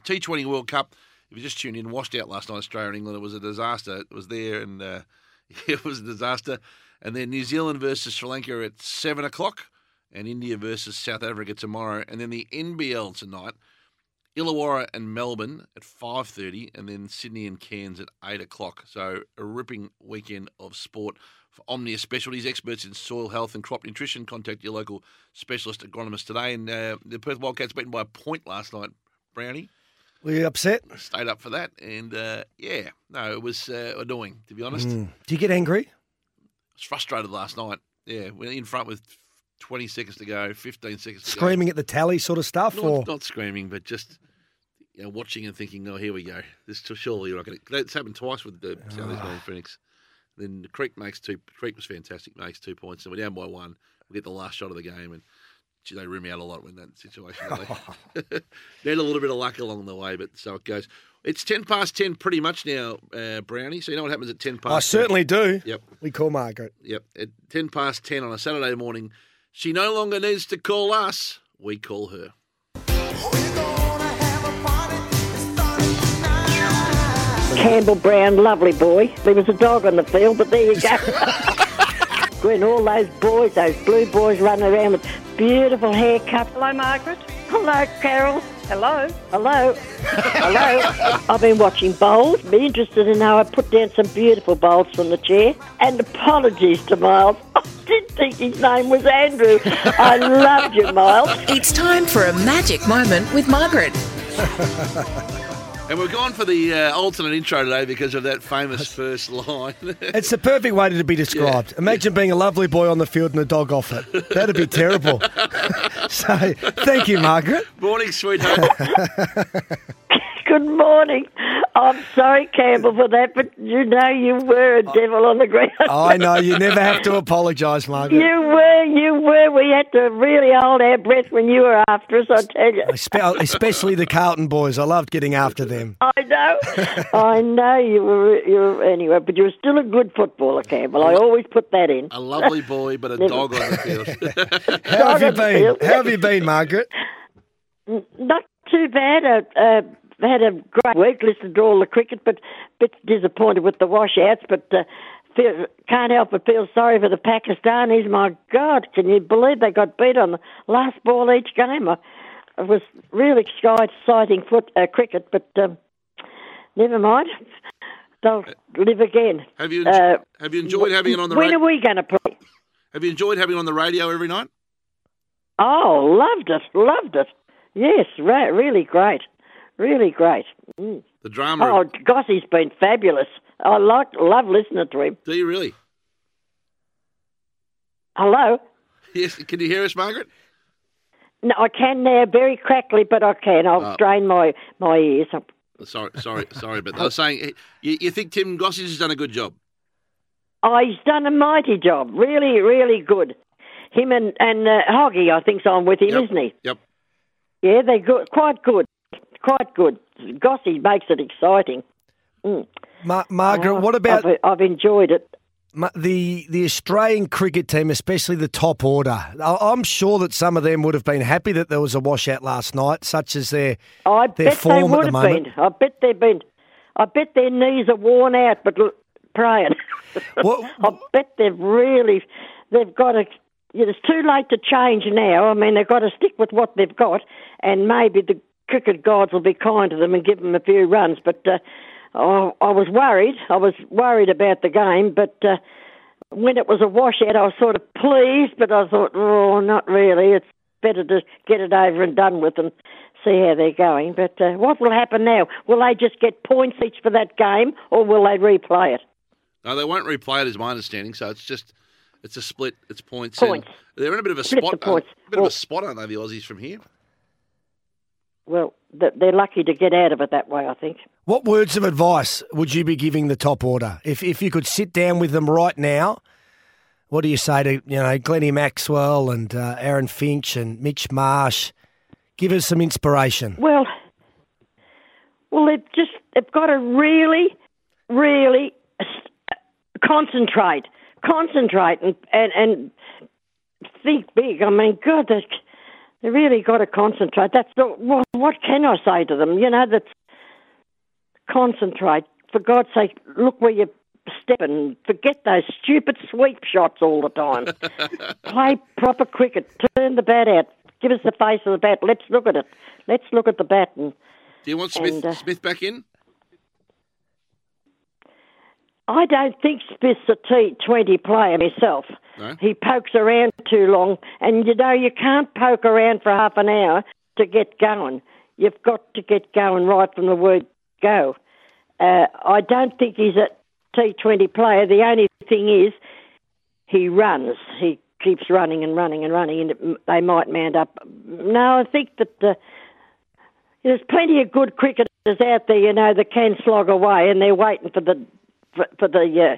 T20 World Cup. If you just tuned in, washed out last night, Australia and England. It was a disaster. It was there, and uh, it was a disaster. And then New Zealand versus Sri Lanka at seven o'clock, and India versus South Africa tomorrow. And then the NBL tonight, Illawarra and Melbourne at five thirty, and then Sydney and Cairns at eight o'clock. So a ripping weekend of sport. For Omnia Specialties, experts in soil health and crop nutrition, contact your local specialist agronomist today. And uh, the Perth Wildcats beaten by a point last night, Brownie. Were you upset? I Stayed up for that, and uh, yeah, no, it was uh, annoying to be honest. Mm. Do you get angry? I was frustrated last night. Yeah, we're in front with 20 seconds to go, 15 seconds to Screaming at the tally sort of stuff, go. or Not, not screaming, but just you know, watching and thinking, oh, here we go. This surely you're not going to. That's happened twice with the South East and Phoenix. Then the Creek makes two. Creek was fantastic, makes two points, and we're down by one. We get the last shot of the game, and they rim out a lot when that situation. don't they? Need a little bit of luck along the way, but so it goes. It's ten past ten, pretty much now, uh, Brownie. So you know what happens at ten past. I certainly do. Yep. We call Margaret. Yep. At 10 past 10 on a Saturday morning, she no longer needs to call us. We call her. Campbell Brown, lovely boy. There was a dog on the field, but there you go. when all those boys, those blue boys running around with beautiful haircuts. Hello, Margaret. Hello, Carol. Hello. Hello. Hello. I've been watching bowls. Be interested in how I put down some beautiful bowls from the chair. And apologies to Miles. I didn't think his name was Andrew. I loved you, Miles. It's time for a magic moment with Margaret. And we're going for the uh, alternate intro today because of that famous first line. It's the perfect way to be described. Imagine being a lovely boy on the field and a dog off it. That'd be terrible. so, thank you, Margaret. Morning, sweetheart. Good morning. I'm sorry, Campbell, for that, but you know you were a devil on the ground. I know you never have to apologise, Margaret. You were, you were. We had to really hold our breath when you were after us, I tell you. Especially the Carlton boys. I loved getting after them. I know. I know you were, you were, anyway, but you were still a good footballer, Campbell. I always put that in. a lovely boy, but a Never- dog on the field. How have you been? How have you been, Margaret? Not too bad. I uh, had a great week, listened to all the cricket, but a bit disappointed with the washouts. But uh, feel, can't help but feel sorry for the Pakistanis. My God, can you believe they got beat on the last ball each game? I, it was really exciting foot uh, cricket, but um, never mind. They'll live again. Have you Uh, have you enjoyed having it on the When radio? are we going to play? Have you enjoyed having it on the radio every night? Oh, loved it, loved it. Yes, ra- really great, really great. Mm. The drama. Oh, Gossie's been fabulous. I like, love listening to him. Do you really? Hello. Yes. Can you hear us, Margaret? No, I can now, very crackly, but I can. I'll Oh. strain my my ears. Sorry, sorry, sorry, but I was saying, you, you think Tim Gossage has done a good job? Oh, he's done a mighty job. Really, really good. Him and and uh, Hoggy, I think's on with him, Yep. isn't he? Yep. Yeah, they're good, quite good, quite good. Gossie makes it exciting. Mm. Ma- Margaret, Oh, what about I've, I've enjoyed it. Ma- the the Australian cricket team, especially the top order? I- I'm sure that some of them would have been happy that there was a washout last night, such as their I their bet they form at the have moment. been. I bet they've been. I bet their knees are worn out, but l- praying. I bet they've really. They've got to. It's too late to change now. I mean, they've got to stick with what they've got, and maybe the cricket gods will be kind to them and give them a few runs. But uh, oh, I was worried. I was worried about the game, but. Uh, when it was a washout, I was sort of pleased, but I thought, oh, not really. It's better to get it over and done with and see how they're going. But uh, what will happen now? Will they just get points each for that game, or will they replay it? No, they won't replay it, is my understanding. So it's just it's a split. It's points. and Points. They're in a bit of a Split spot. points. A bit of a spot, aren't they? The Aussies from here. Well, they're lucky to get out of it that way, I think. What words of advice would you be giving the top order if if you could sit down with them right now? What do you say to you know Glennie Maxwell and uh, Aaron Finch and Mitch Marsh? Give us some inspiration. Well, well, they've just they've got to really, really concentrate, concentrate, and and, and think big. I mean, God, they really got to concentrate. That's the, what, what can I say to them? You know, that's concentrate. For God's sake, look where you're stepping. Forget those stupid sweep shots all the time. Play proper cricket. Turn the bat out. Give us the face of the bat. Let's look at it. Let's look at the bat and Do you want Smith And, uh, Smith back in? I don't think Smith's a T20 player myself. No? He pokes around too long, and you know, you can't poke around for half an hour to get going. You've got to get going right from the word go. Uh, I don't think he's a T20 player. The only thing is, he runs. He keeps running and running and running, and they might mount up. No, I think that uh, there's plenty of good cricketers out there, you know, that can slog away, and they're waiting for the for, for the uh,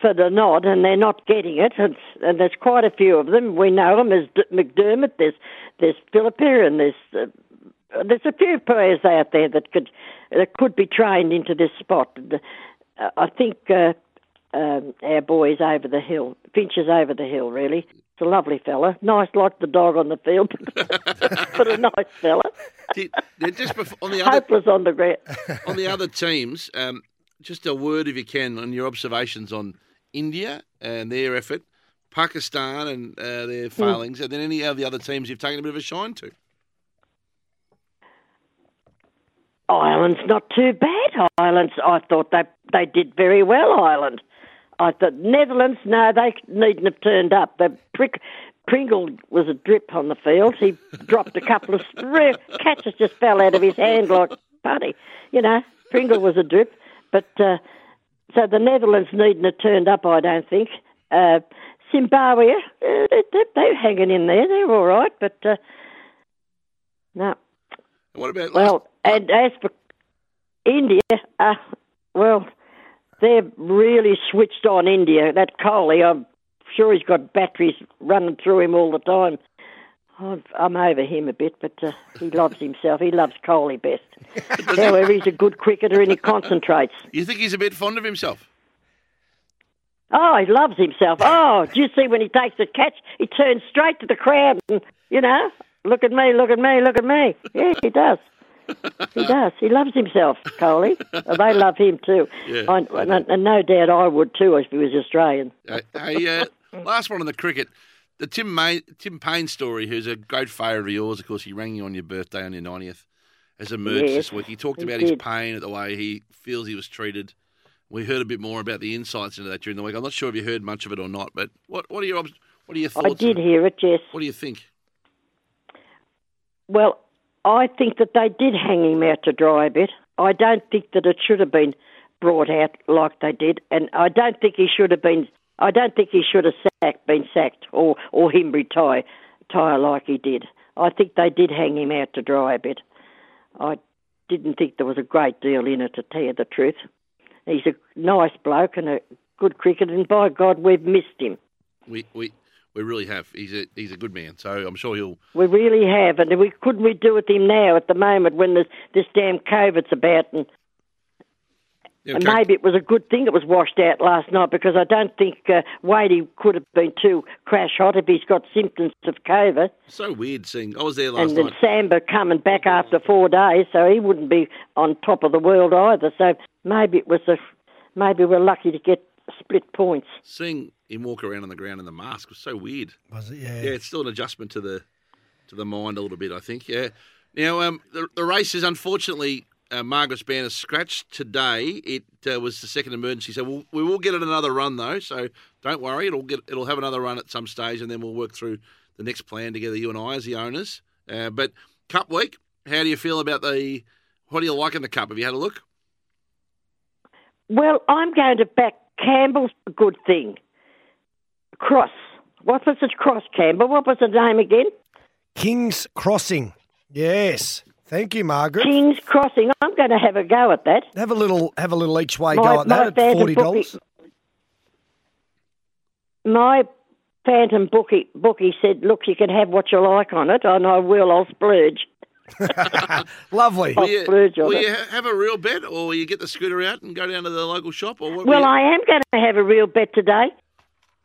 for the nod, and they're not getting it. It's, and there's quite a few of them. We know them. There's D- McDermott. There's there's Philippa, and there's uh, there's a few players out there that could that could be trained into this spot. Uh, I think uh, um, our boy is over the hill. Finch is over the hill. Really, it's a lovely fella. Nice like the dog on the field, but a nice fella. Did- just before, on the other Hopeless on the ground. on the other teams, um, just a word if you can on your observations on India and their effort, Pakistan and uh, their failings, and then any of the other teams you've taken a bit of a shine to. Ireland's not too bad. Ireland's, I thought they they did very well. Ireland, I thought Netherlands. No, they needn't have turned up. The prick, Pringle was a drip on the field. He dropped a couple of catches, just fell out of his hand like putty. You know, Pringle was a drip, but uh, so the Netherlands needn't have turned up. I don't think. Uh, Zimbabwe, uh, they, they're hanging in there. They're all right, but uh, no. What about Well, and as for India, uh, well, they're really switched on India. That Kohli, I'm sure he's got batteries running through him all the time. I'm over him a bit, but uh, he loves himself. He loves Kohli best. However, he's a good cricketer and he concentrates. You think he's a bit fond of himself? Oh, he loves himself. Oh, do you see when he takes a catch, he turns straight to the crowd and, you know, look at me, look at me, look at me. Yeah, he does. He does. He loves himself, Kohli. they love him too. Yeah, I, and, and no doubt I would too if he was Australian. Hey, uh, last one on the cricket. The Tim May, Tim Paine story, who's a great favourite of yours. Of course, he rang you on your birthday on your 90th, has emerged Yes, this week. He talked he about his pain at the way he feels he was treated. We heard a bit more about the insights into that during the week. I'm not sure if you heard much of it or not, but what, what are your what are your thoughts? I did on- hear it, yes. What do you think? Well, I think that they did hang him out to dry a bit. I don't think that it should have been brought out like they did, and I don't think he should have been. I don't think he should have sacked, been sacked, or or him retire, retire like he did. I think they did hang him out to dry a bit. I didn't think there was a great deal in it, to tell you the truth. He's a nice bloke and a good cricketer, and by God, we've missed him. We we we really have. He's a he's a good man. So I'm sure he'll. We really have, and we couldn't we do with him now at the moment when this this damn COVID's about, and Yeah, and maybe it was a good thing it was washed out last night because I don't think uh, Wadey could have been too crash hot if he's got symptoms of COVID, So weird seeing. I was there last night. and then. Zampa coming back after four days, so he wouldn't be on top of the world either. So maybe it was a maybe we're lucky to get split points. Seeing him walk around on the ground in the mask was so weird. Was it? Yeah. Yeah, it's still an adjustment to the to the mind a little bit, I think. Yeah. Now, um, the, the race is unfortunately uh, Margaret's Banner scratched today. It uh, was the second emergency, so we'll, we will get it another run though. So don't worry, it'll get it'll have another run at some stage, and then we'll work through the next plan together, you and I as the owners. Uh, but Cup week, how do you feel about the? What do you like in the Cup? Have you had a look? Well, I'm going to back Campbell's good thing. Cross. What was it? Cross Campbell. What was the name again? King's Crossing. Yes. Thank you, Margaret. King's Crossing. I'm going to have a go at that. Have a little, have a little each way My- go at that at forty dollars. My phantom bookie bookie said, "Look, you can have what you like on it, and I will. I'll splurge." Lovely. Will you, splurge on will it. you have a real bet, or will you get the scooter out and go down to the local shop, or what? Well, you- I am going to have a real bet today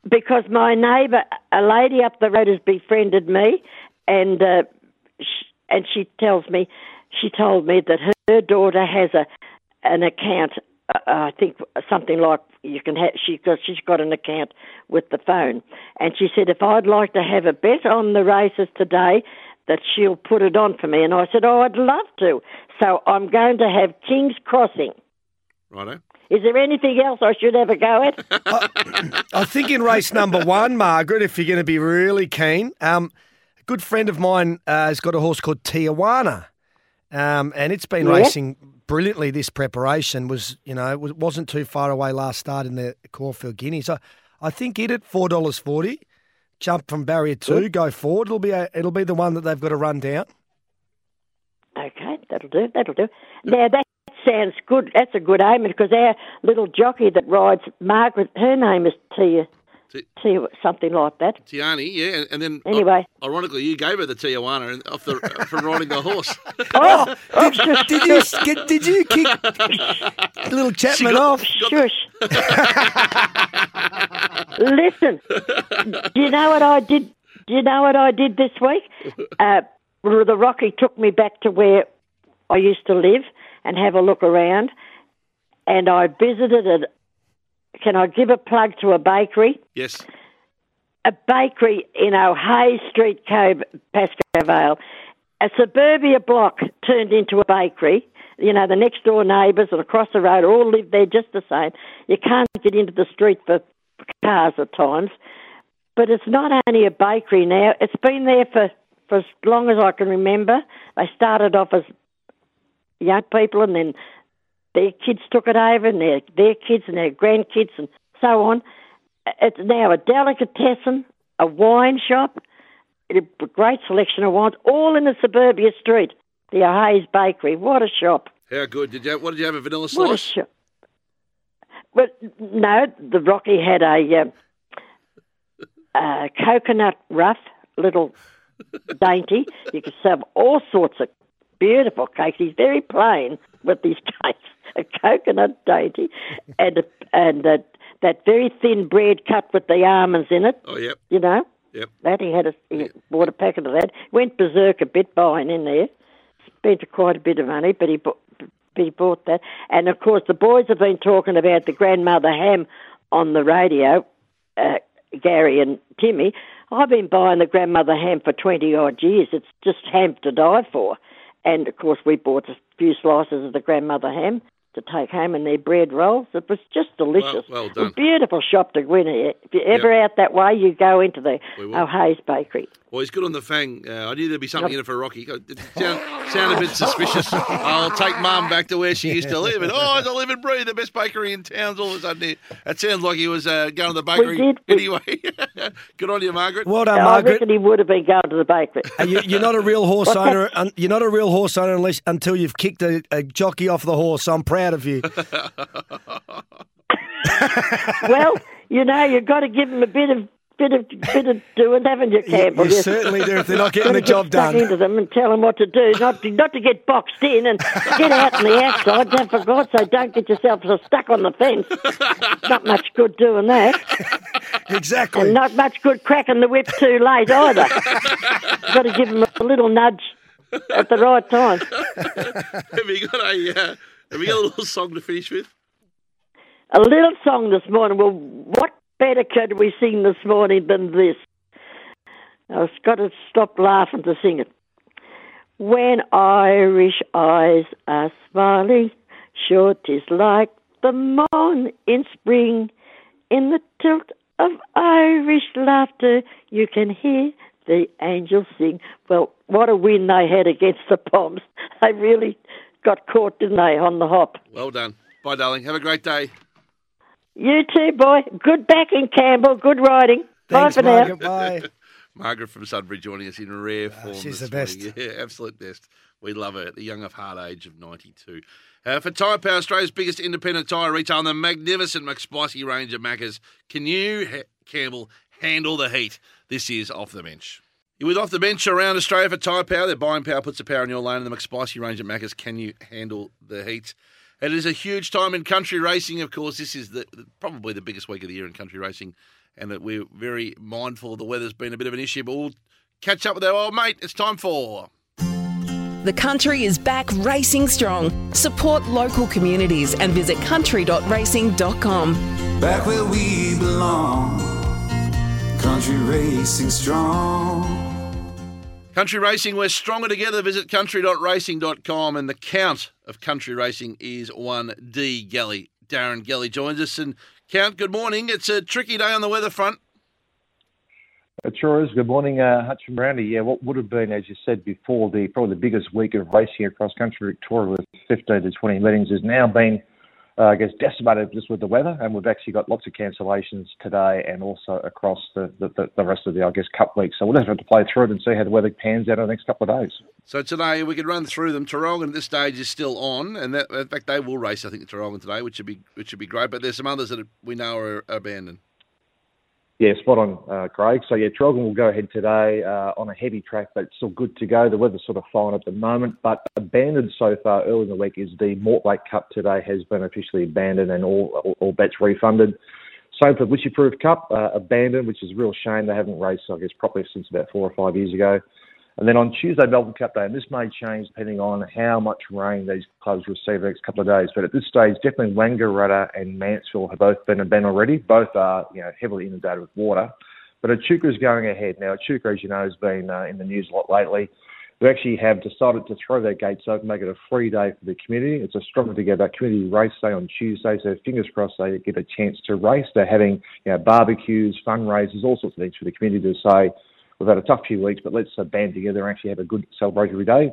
because my neighbour, a lady up the road, has befriended me, and uh, sh- and she tells me, she told me that her, her daughter has a an account. Uh, I think something like you can have. She got she's got an account with the phone, and she said if I'd like to have a bet on the races today. That she'll put it on for me, and I said, "Oh, I'd love to." So I'm going to have King's Crossing. Righto. Is there anything else I should have a go at? I think in race number one, Margaret, if you're going to be really keen, um, a good friend of mine uh, has got a horse called Tijuana, um, and it's been Yeah. racing brilliantly. This preparation was, you know, it was- wasn't too far away last start in the Caulfield Guineas. So I think it at four dollars forty. Jump from barrier two, Good. go forward. It'll be a, it'll be the one that they've got to run down. Okay, that'll do. That'll do. Now that sounds good. That's a good aim because our little jockey that rides Margaret, her name is Tia, Tia something like that. Tiani, yeah, and, and then Anyway. i- ironically, you gave her the Tijuana off the from riding the horse. Oh, did, did you get, did you kick little Chapman off? Shush. Listen, do you know what I did? Do you know what I did this week? Uh, the Rocky took me back to where I used to live and have a look around, and I visited a. Can I give a plug to a bakery? yes. a bakery in O'Hea Street, Cove, Pascoe Vale. A suburbia block turned into a bakery. You know, the next door neighbours and across the road all live there just the same. You can't get into the street for cars at times. But it's not only a bakery now, it's been there for, for as long as I can remember. They started off as young people and then their kids took it over and their, their kids and their grandkids and so on. It's now a delicatessen, a wine shop, a great selection of wines, all in the suburbia street. The O'Hea's Bakery. What a shop. How good did you? What did you have? A vanilla What a slice? shop. But no, the Rocky had a, um, a coconut rough, little dainty. You could serve all sorts of beautiful cakes. He's very plain with these cakes. A coconut dainty and a, and a, that very thin bread cut with the almonds in it. Oh, yep. You know, Yep. that he had a he bought a packet of that. Went berserk a bit buying in there. Spent quite a bit of money, but he bought, he bought that. And of course, the boys have been talking about the grandmother ham on the radio. Uh, Gary and Timmy. I've been buying the grandmother ham for twenty odd years. It's just ham to die for. And of course, we bought a few slices of the grandmother ham to take home and their bread rolls. It was just delicious. Well- well A done. beautiful shop to go in. If you're ever out that way, you go into the We. O'Hea's Bakery. Well, he's good on the fang. Uh, I knew there'd be something in it for Rocky. It sound, sound a bit suspicious. I'll take Mum back to where she used to live. And, oh, it's a live and breathe, the best bakery in town. all of a sudden here. It sounds like he was uh, going to the bakery did. anyway. good on you, Margaret. Well done, I Margaret. reckon he would have been going to the bakery. Uh, you, you're not a real horse owner. un- You're not a real horse owner unless until you've kicked a, a jockey off the horse. I'm proud of you. well, you know, you've got to give them a bit of bit of bit of doing, haven't you, Campbell? you certainly do if they're not getting Gotta the job get stuck done. into them and tell them what to do, not to, not to get boxed in and get out on the outside. Don't for God's sake, don't get yourself so stuck on the fence. not much good doing that. Exactly. And not much good cracking the whip too late either. You've got to give them a little nudge at the right time. have you got a uh, have you got a little song to finish with? A little song this morning. Well, what better could we sing this morning than this? I've got to stop laughing to sing it. When Irish eyes are smiling, sure 'tis like the morn in spring. In the tilt of Irish laughter, you can hear the angels sing. Well, what a win they had against the Poms. They really got caught, didn't they, on the hop? Well done. Bye, darling. Have a great day. You too, boy. Good backing, Campbell. Good riding. Thanks, Bye for now. Margaret. Bye. Margaret from Sunbury joining us in rare form. Ah, she's this the best. morning. Yeah, absolute best. We love her at the young of heart age of 92. Uh, for Tyre Power, Australia's biggest independent tyre retailer, and the magnificent McSpicy range of Maccas. Can you, ha- Campbell, handle the heat? This is Off the Bench. You're with Off the Bench around Australia for Tyre Power. Their buying power puts the power in your lane, and the McSpicy range of Maccas. Can you handle the heat? It is a huge time in country racing. Of course, this is the, probably the biggest week of the year in country racing, and that we're very mindful the weather's been a bit of an issue. But we'll catch up with our old mate. It's time for The country is back racing strong. Support local communities and visit country.racing.com. Back where we belong. Country racing strong. Country Racing. We're stronger together. Visit country.racing.com, and the count of country racing is one D. Gelly. Darren Gelly joins us, and count. Good morning. It's a tricky day on the weather front. It sure is. Good morning, uh, Hutch and Brandy. Yeah, what would have been, as you said before, the probably the biggest week of racing across country Victoria with 15 to 20 meetings has now been, uh, I guess, decimated just with the weather, and we've actually got lots of cancellations today and also across the, the, the, rest of the, I guess, cup week. So we'll just have to play through it and see how the weather pans out over the next couple of days. So today we could run through them. Traralgon at this stage is still on, and that, in fact they will race. I think Traralgon today, which would be which would be great. But there's some others that we know are abandoned. Yeah, spot on, uh, Craig. So yeah, Traralgon will go ahead today uh, on a heavy track, but still good to go. The weather's sort of fine at the moment, but abandoned so far early in the week is the Mortlake Cup today has been officially abandoned and all all, all bets refunded. Same for Wycheproof Cup, uh, abandoned, which is a real shame. They haven't raced, I guess, properly since about four or five years ago. And then on Tuesday, Melbourne Cup Day, and this may change depending on how much rain these clubs receive the next couple of days. But at this stage, definitely Wangaratta and Mansfield have both been abandoned already. Both are you know heavily inundated with water. But Echuca is going ahead now. Echuca, as you know, has been uh, in the news a lot lately. We actually have decided to throw their gates open, make it a free day for the community. It's a Stronger Together community race day on Tuesday, so fingers crossed they get a chance to race. They're having you know, barbecues, fundraisers, all sorts of things for the community to say, we've had a tough few weeks, but let's uh, band together and actually have a good celebratory day.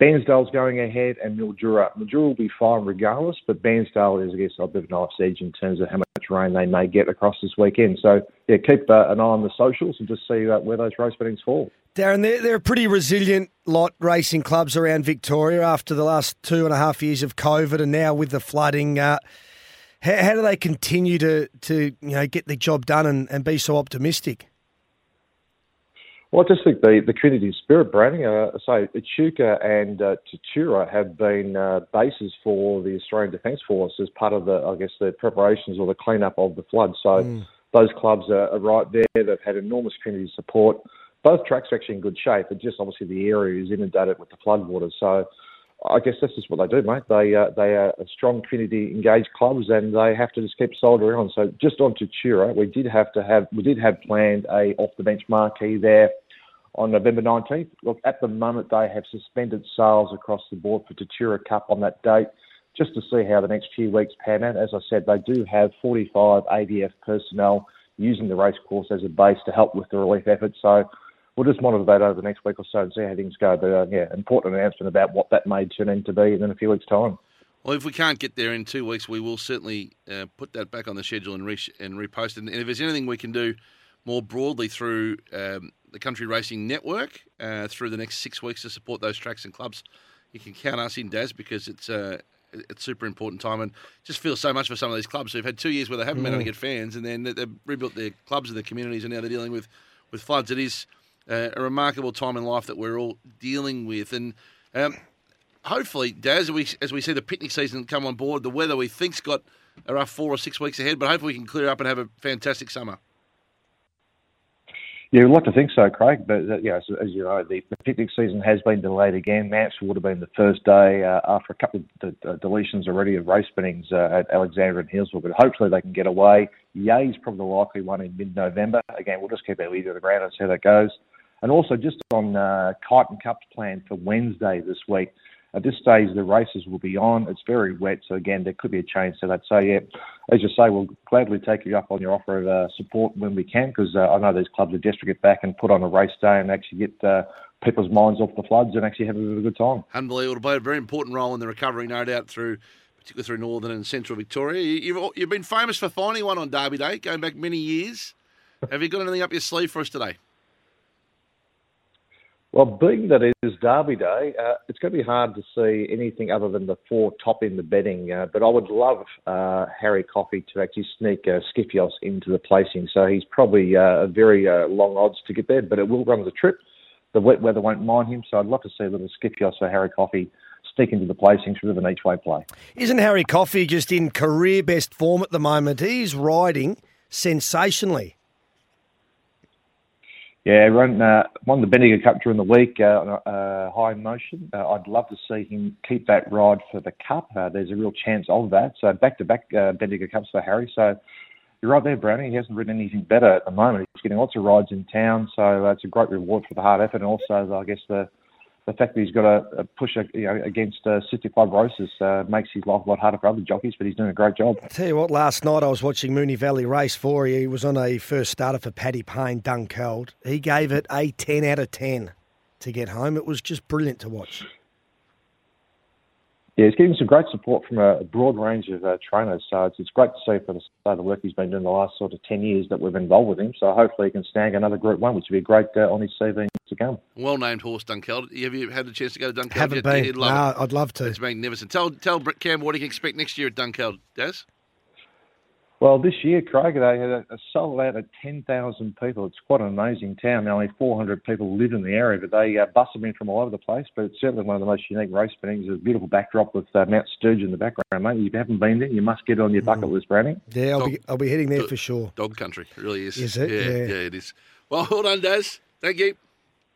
Bairnsdale's going ahead and Mildura. Mildura will be fine regardless, but Bairnsdale is, I guess, a bit of an knife's edge in terms of how much rain they may get across this weekend. So, yeah, keep uh, an eye on the socials and just see uh, where those race bettings fall. Darren, they're, they're a pretty resilient lot racing clubs around Victoria after the last two and a half years of COVID and now with the flooding. Uh, how, how do they continue to, to you know get the job done and, and be so optimistic? Well, I just think the, the community spirit, Branding, uh, so Echuca and uh, Tatura have been uh, bases for the Australian Defence Force as part of the, I guess, the preparations or the cleanup of the flood. So Mm. those clubs are, are right there. They've had enormous community support. Both tracks are actually in good shape, but just obviously the area is inundated with the floodwaters. So I guess this is what they do, mate. They uh, they are strong community engaged clubs, and they have to just keep soldiering on. So just on to Tura, we did have to have we did have planned a off the bench marquee there on November 19th. Look, at the moment they have suspended sales across the board for Tatura Cup on that date just to see how the next few weeks pan out. As I said, they do have 45 ADF personnel using the race course as a base to help with the relief effort. So we'll just monitor that over the next week or so and see how things go. But uh, yeah, important announcement about what that may turn into be in a few weeks' time. Well, if we can't get there in two weeks, we will certainly uh, put that back on the schedule and, re- and repost it. And if there's anything we can do more broadly through um, the Country Racing Network uh, through the next six weeks to support those tracks and clubs, you can count us in, Daz, because it's uh, it's super important time and just feels so much for some of these clubs who've had two years where they haven't been able to Mm. get fans, and then they've rebuilt their clubs and their communities, and now they're dealing with with floods. It is uh, a remarkable time in life that we're all dealing with, and. Um, hopefully, Daz, as we, as we see the picnic season come on board, the weather we think's got a rough four or six weeks ahead, but hopefully we can clear up and have a fantastic summer. Yeah, we'd like to think so, Craig. But uh, yeah, as, as you know, the, the picnic season has been delayed again. Mansfield would have been the first day uh, after a couple of uh, deletions already of race spinnings uh, at Alexandra and Hillsville. But hopefully they can get away. Yea's probably the likely one in mid-November. Again, we'll just keep our ear to the ground and see how that goes. And also just on uh, Kyneton Cup's plan for Wednesday this week. At this stage, the races will be on. It's very wet, so again, there could be a change to that. So, yeah, as you say, we'll gladly take you up on your offer of uh, support when we can, because uh, I know these clubs are desperate to get back and put on a race day and actually get uh, people's minds off the floods and actually have a, bit of a good time. Unbelievable. Play a very important role in the recovery, no doubt, through particularly through northern and central Victoria. You've, you've been famous for finding one on Derby Day, going back many years. Have you got anything up your sleeve for us today? Well, being that it is Derby Day, uh, it's going to be hard to see anything other than the four top in the betting. Uh, but I would love uh, Harry Coffey to actually sneak uh, Skifios into the placing. So he's probably uh, a very uh, long odds to get there, but it will run the trip. The wet weather won't mind him, so I'd love to see a little Skifios for Harry Coffey sneak into the placings with an each way play. Isn't Harry Coffey just in career best form at the moment? He's riding sensationally. Yeah, run uh, won the Bendigo Cup during the week uh, on uh, high motion. Uh, I'd love to see him keep that ride for the Cup. Uh, there's a real chance of that. So back to back Bendigo Cups for Harry. So you're right there, Brownie. He hasn't ridden anything better at the moment. He's getting lots of rides in town, so it's a great reward for the hard effort, and also I guess the the fact that he's got a, push you know, against uh, cystic fibrosis uh, makes his life a lot harder for other jockeys, but he's doing a great job. I Tell you what, last night I was watching Moonee Valley Race 4. He was on a first starter for Paddy Payne, Dunkeld. He gave it a 10 out of 10 to get home. It was just brilliant to watch. Yeah, he's getting some great support from a broad range of uh, trainers. So it's, it's great to see for the, uh, the work he's been doing the last sort of 10 years that we've been involved with him. So hopefully he can snag another Group 1, which would be a great uh, on his CV to come. Well named horse, Dunkeld. Have you had a chance to go to Dunkeld Haven't yet? been. You'd love No, it. I'd love to. It's magnificent. Tell tell Cam what he can expect next year at Dunkeld, Daz. Well, this year, Craig, they had a, a sold out at 10,000 people. It's quite an amazing town. Now, only 400 people live in the area, but they uh, bus them in from all over the place. But it's certainly one of the most unique race spinnings. There's a beautiful backdrop with uh, Mount Sturgeon in the background, mate. If you haven't been there, you must get it on your bucket list, Brownie. Yeah, I'll be, I'll be heading there for sure. Dog country, it really is. Is it? Yeah, Yeah. yeah, it is. Well, hold on, Daz. Thank you.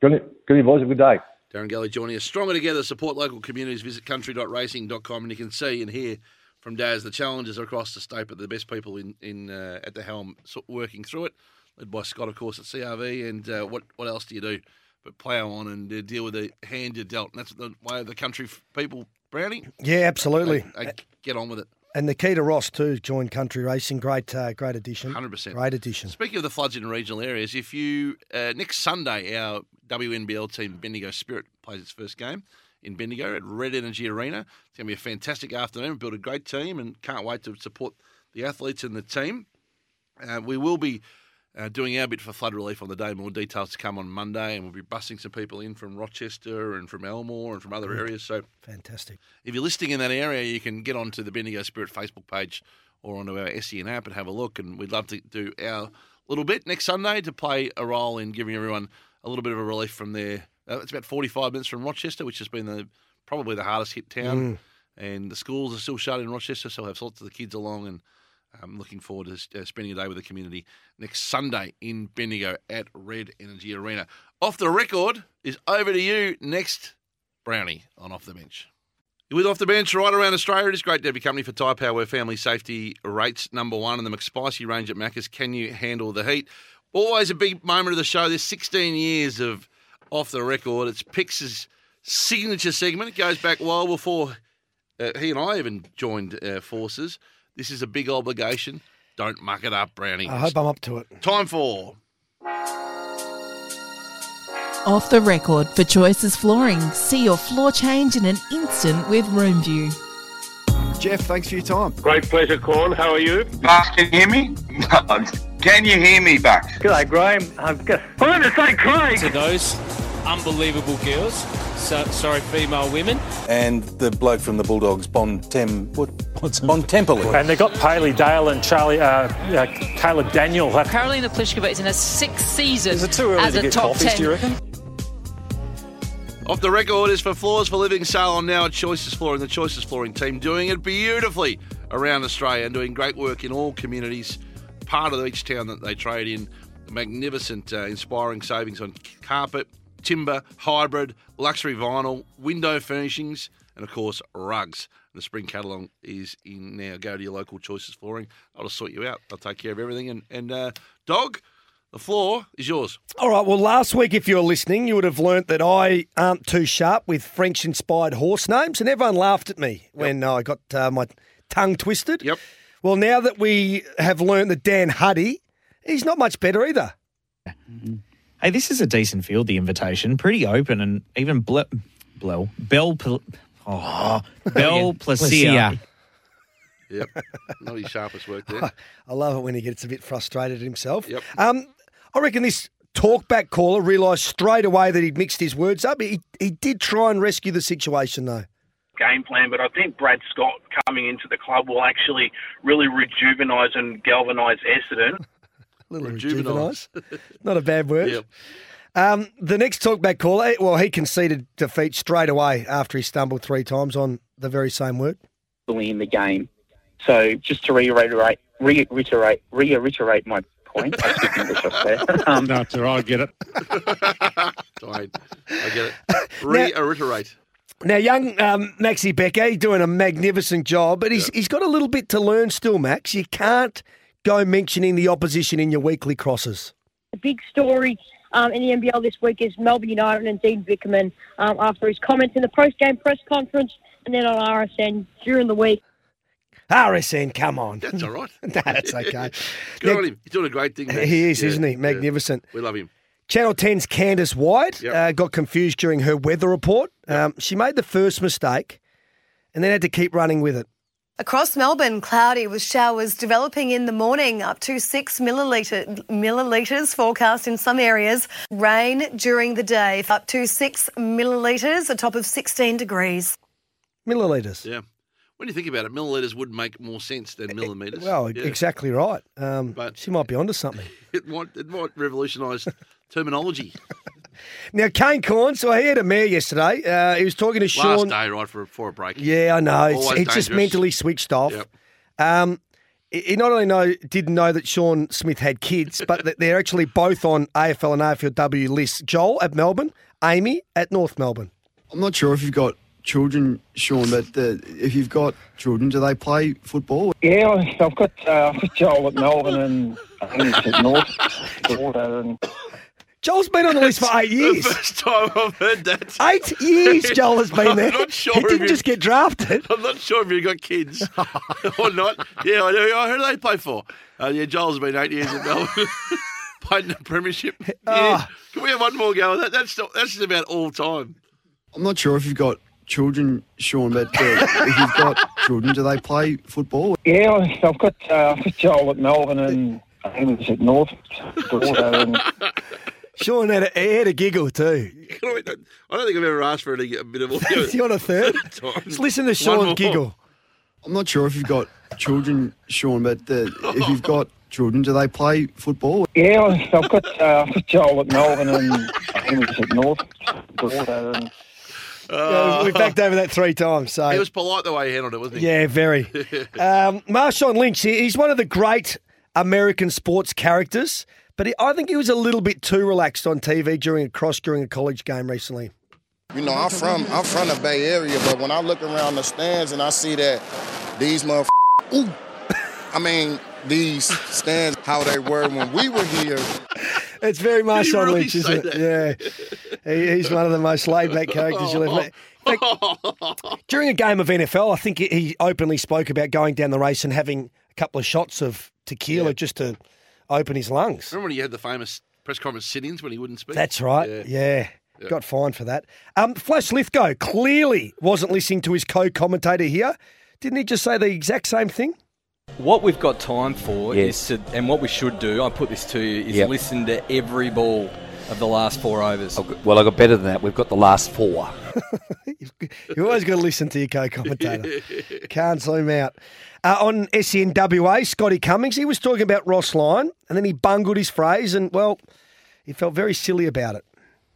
Good, good you boys. Have a good day. Darren Galley joining us. Stronger together, support local communities. Visit country.racing.com and you can see and hear from Daz the challenges are across the state, but the best people in, in uh, at the helm working through it, led by Scott, of course, at CRV. And uh, what what else do you do but plough on and uh, deal with the hand you're dealt? And that's the way of the country f- people, Brownie. Yeah, absolutely. They- they get on with it. And Nikita Ross, too, joined Country Racing. Great, uh, great addition. 100%. Great addition. Speaking of the floods in regional areas, if you uh, next Sunday our WNBL team Bendigo Spirit plays its first game in Bendigo at Red Energy Arena. It's going to be a fantastic afternoon. We've a great team and can't wait to support the athletes and the team. Uh, we will be uh, doing our bit for flood relief on the day. More details to come on Monday, and we'll be busing some people in from Rochester and from Elmore and from other areas. So Fantastic. if you're listening in that area, you can get onto the Bendigo Spirit Facebook page or onto our SEN app and have a look. And we'd love to do our little bit next Sunday to play a role in giving everyone a little bit of a relief from there. Uh, it's about 45 minutes from Rochester, which has been the probably the hardest hit town. Mm. And the schools are still shut in Rochester, so we'll have lots of the kids along. And I'm looking forward to uh, spending a day with the community next Sunday in Bendigo at Red Energy Arena. Off the record is over to you next, Brownie, on Off the Bench. With off the bench right around Australia, it is great to have your company for Tyre Power, where family safety rates number one in the McSpicy range at Macca's. Can you handle the heat? Always a big moment of the show. There's 16 years of off the record. It's Pix's signature segment. It goes back well before Uh, he and I even joined uh, forces. This is a big obligation. Don't muck it up, Brownie. I hope I'm up to it. Time for Off the record for Choices Flooring. See your floor change in an instant with Roomview. Jeff, thanks for your time. Great pleasure, Corn. How are you? Mark, can you hear me? can you hear me, Buck? G'day, Graham. I've got. I'm going to say Craig. To those unbelievable girls, so, sorry, female women. And the bloke from the Bulldogs, Bon Tem, what, what's Bon Temple. And they've got Paley Dale and Charlie, uh, uh, Caleb Daniel. Carolina Pliskova is in her sixth season Is it too early as to a get top coffees, ten. do you reckon? Off the record is for Floors for Living sale on now at Choices Flooring. The Choices Flooring team doing it beautifully around Australia and doing great work in all communities, part of each town that they trade in. Magnificent, uh, inspiring savings on carpet, timber, hybrid, luxury vinyl, window furnishings, and of course rugs. The spring catalogue is in now. Go to your local Choices Flooring. I'll just sort you out. I'll take care of everything. And, and uh, dog, the floor is yours. All right. Well, last week, if you were listening, you would have learnt that I aren't too sharp with French-inspired horse names, and everyone laughed at me when I got uh, my tongue twisted. Yep. Well, now that we have learned that Dan Huddy, he's not much better either. Hey, this is a decent field, the invitation. Pretty open and even ble- Blel, Bell, Pl- oh, Bell Placia. Yep. Not his sharpest work there. I love it when he gets a bit frustrated at himself. Yep. Um, I reckon this talkback caller realised straight away that he'd mixed his words up. He, he did try and rescue the situation, though. Game plan, but I think Brad Scott coming into the club will actually really rejuvenise and galvanise Essendon. A little Rejuvenise. rejuvenise. Not a bad word. Yep. Um, the next talkback caller, eh, well, he conceded defeat straight away after he stumbled three times on the very same word. in the game. So just to reiterate, reiterate, reiterate my point. I speak English off there. Um, no, it's all right. I get it. Fine. I get it. Reiterate. Now, young um, Maxi Becker, he's doing a magnificent job, but he's, he's got a little bit to learn still, Max. You can't go mentioning the opposition in your weekly crosses. The big story um, in the NBL this week is Melbourne United and Dean Vickerman um, after his comments in the post-game press conference and then on RSN during the week. RSN, come on. That's all right. no, that's okay. Good on him. He's doing a great thing. Max. He is, Yeah, isn't he? yeah. Magnificent. We love him. Channel 10's Candice White Yep. uh, got confused during her weather report. Um, she made the first mistake and then had to keep running with it. Across Melbourne, cloudy with showers developing in the morning, up to six milliliter, millilitres forecast in some areas. Rain during the day, up to six millilitres, a top of 16 degrees. Millilitres. Yeah. When you think about it, millilitres would make more sense than millimetres. Well, Yeah. exactly right. Um, But- she might be onto something. It might it might revolutionise terminology. Now, Kane Cornes, so he had a mare yesterday. Uh, he was talking to Last Shaun. day, right, for, for a break. Yeah, I know. It's, Always it's just dangerous. mentally switched off. Yep. Um, he he not only know didn't know that Shaun Smith had kids, but that they're actually both on AFL and AFLW lists. Joel at Melbourne, Amy at North Melbourne. I'm not sure if you've got children, Shaun, but uh, if you've got children, do they play football? Yeah, I- I've got, uh, I've got Joel at Melbourne and Amy's at North. Daughter and Joel's been on the list for eight years. First time I've heard that. Eight years Joel has been there. I'm not sure he if didn't you- just get drafted. I'm not sure if you've got kids or not. Yeah, I do. I heard they play for. Uh, yeah, Joel's been eight years at Melbourne. Played in the premiership. Yeah. Ah. Can we have one more go? That, that's that's just about all time. I'm not sure if you've got children, Shaun, but uh, if you've got children, do they play football? yeah, I- I've got, uh, I've got Joel at Melbourne and Amy's at North. Daughter and Shaun had a, he had a giggle too. I don't think I've ever asked for any, a bit of audio. Do you want a third? Let's listen to One Shaun giggle. I'm not sure if you've got children, Shaun, but uh, if you've got children, do they play football? yeah, I- I've got, uh, I've got Joel at Melbourne and Amy's at North. Daughter and Yeah, we backed over that three times. So He was polite the way he handled it, wasn't he? Yeah, very. um, Marshawn Lynch, he's one of the great American sports characters, but he, I think he was a little bit too relaxed on TV during a cross during a college game recently. You know, I'm from I'm from the Bay Area, but when I look around the stands and I see that these motherfuckers, ooh, I mean these stands how they were when we were here. It's very Marshawn really Lynch, isn't it? Yeah. He, he's one of the most laid back characters you'll ever meet. During a game of NFL, I think he- he openly spoke about going down the race and having a couple of shots of tequila just to open his lungs. Remember when he had the famous press conference sit-ins when he wouldn't speak? That's right. Yeah. Got fined for that. Um, Flash Lithgow clearly wasn't listening to his co-commentator here. Didn't he just say the exact same thing? What we've got time for Yes. is to, and what we should do, I put this to you, is Yep. listen to every ball of the last four overs. Well, I got better than that. We've got the last four. You've always got to listen to your co-commentator. Can't zoom out. Uh, on SNWA, Scotty Cummings, he was talking about Ross Lyon, and then he bungled his phrase, and well, he felt very silly about it.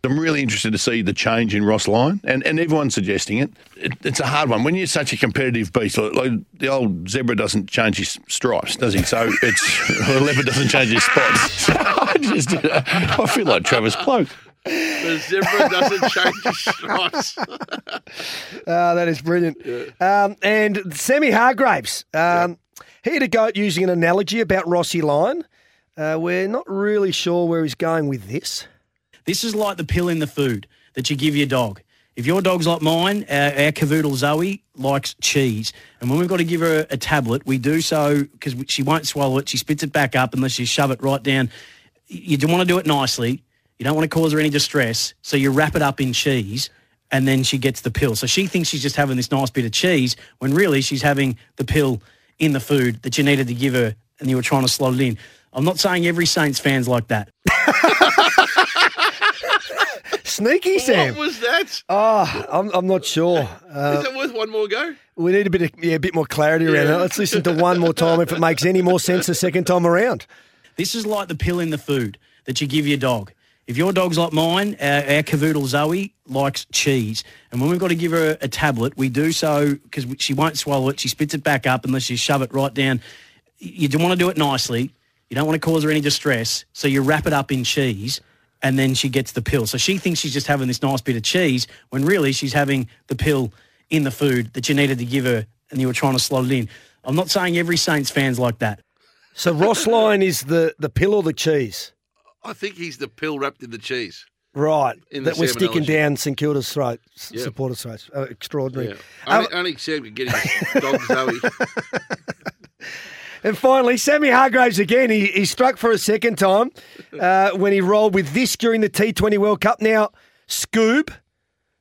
I'm really interested to see the change in Ross Lyon, and, and everyone's suggesting it. it. It's a hard one when you're such a competitive beast. Like, like the old zebra doesn't change his stripes, does he? So it's the leopard doesn't change his spots. I just I feel like Travis Cloke. The zebra doesn't change his stripes. Ah, that is brilliant. Um, and Sammy Hargraves, um, he had a go at using an analogy about Rossi Lyon. Uh, we're not really sure where he's going with this. This is like the pill in the food that you give your dog. If your dog's like mine, our, our cavoodle Zoe likes cheese. And when we've got to give her a, a tablet, we do so because she won't swallow it. She spits it back up unless you shove it right down. You do want to do it nicely. You don't want to cause her any distress. So you wrap it up in cheese and then she gets the pill. So she thinks she's just having this nice bit of cheese when really she's having the pill in the food that you needed to give her and you were trying to slot it in. I'm not saying every Saints fan's like that. Sneaky Sam. What was that? Oh, I'm, I'm not sure. Is uh, it worth one more go? we need a bit of yeah, a bit more clarity around Yeah. it. Let's listen to one more time if it makes any more sense the second time around. This is like the pill in the food that you give your dog. If your dog's like mine, our, our cavoodle Zoe likes cheese. And when we've got to give her a, tablet, we do so because she won't swallow it. She spits it back up unless you shove it right down. You do want to do it nicely. You don't want to cause her any distress. So you wrap it up in cheese and then she gets the pill. So she thinks she's just having this nice bit of cheese when really she's having the pill in the food that you needed to give her and you were trying to slot it in. I'm not saying every Saints fan's like that. So Ross Lyon is the, the pill or the cheese? I think he's the pill wrapped in the cheese. Right. In that we're sticking down St Kilda's throat, s- Yeah. supporters' throats. Uh, extraordinary. Yeah. Only, only Sam could get his dog Zoe. And finally, Sammy Hargraves again. He, he struck for a second time uh, when he rolled with this during the T20 World Cup. Now, Scoob,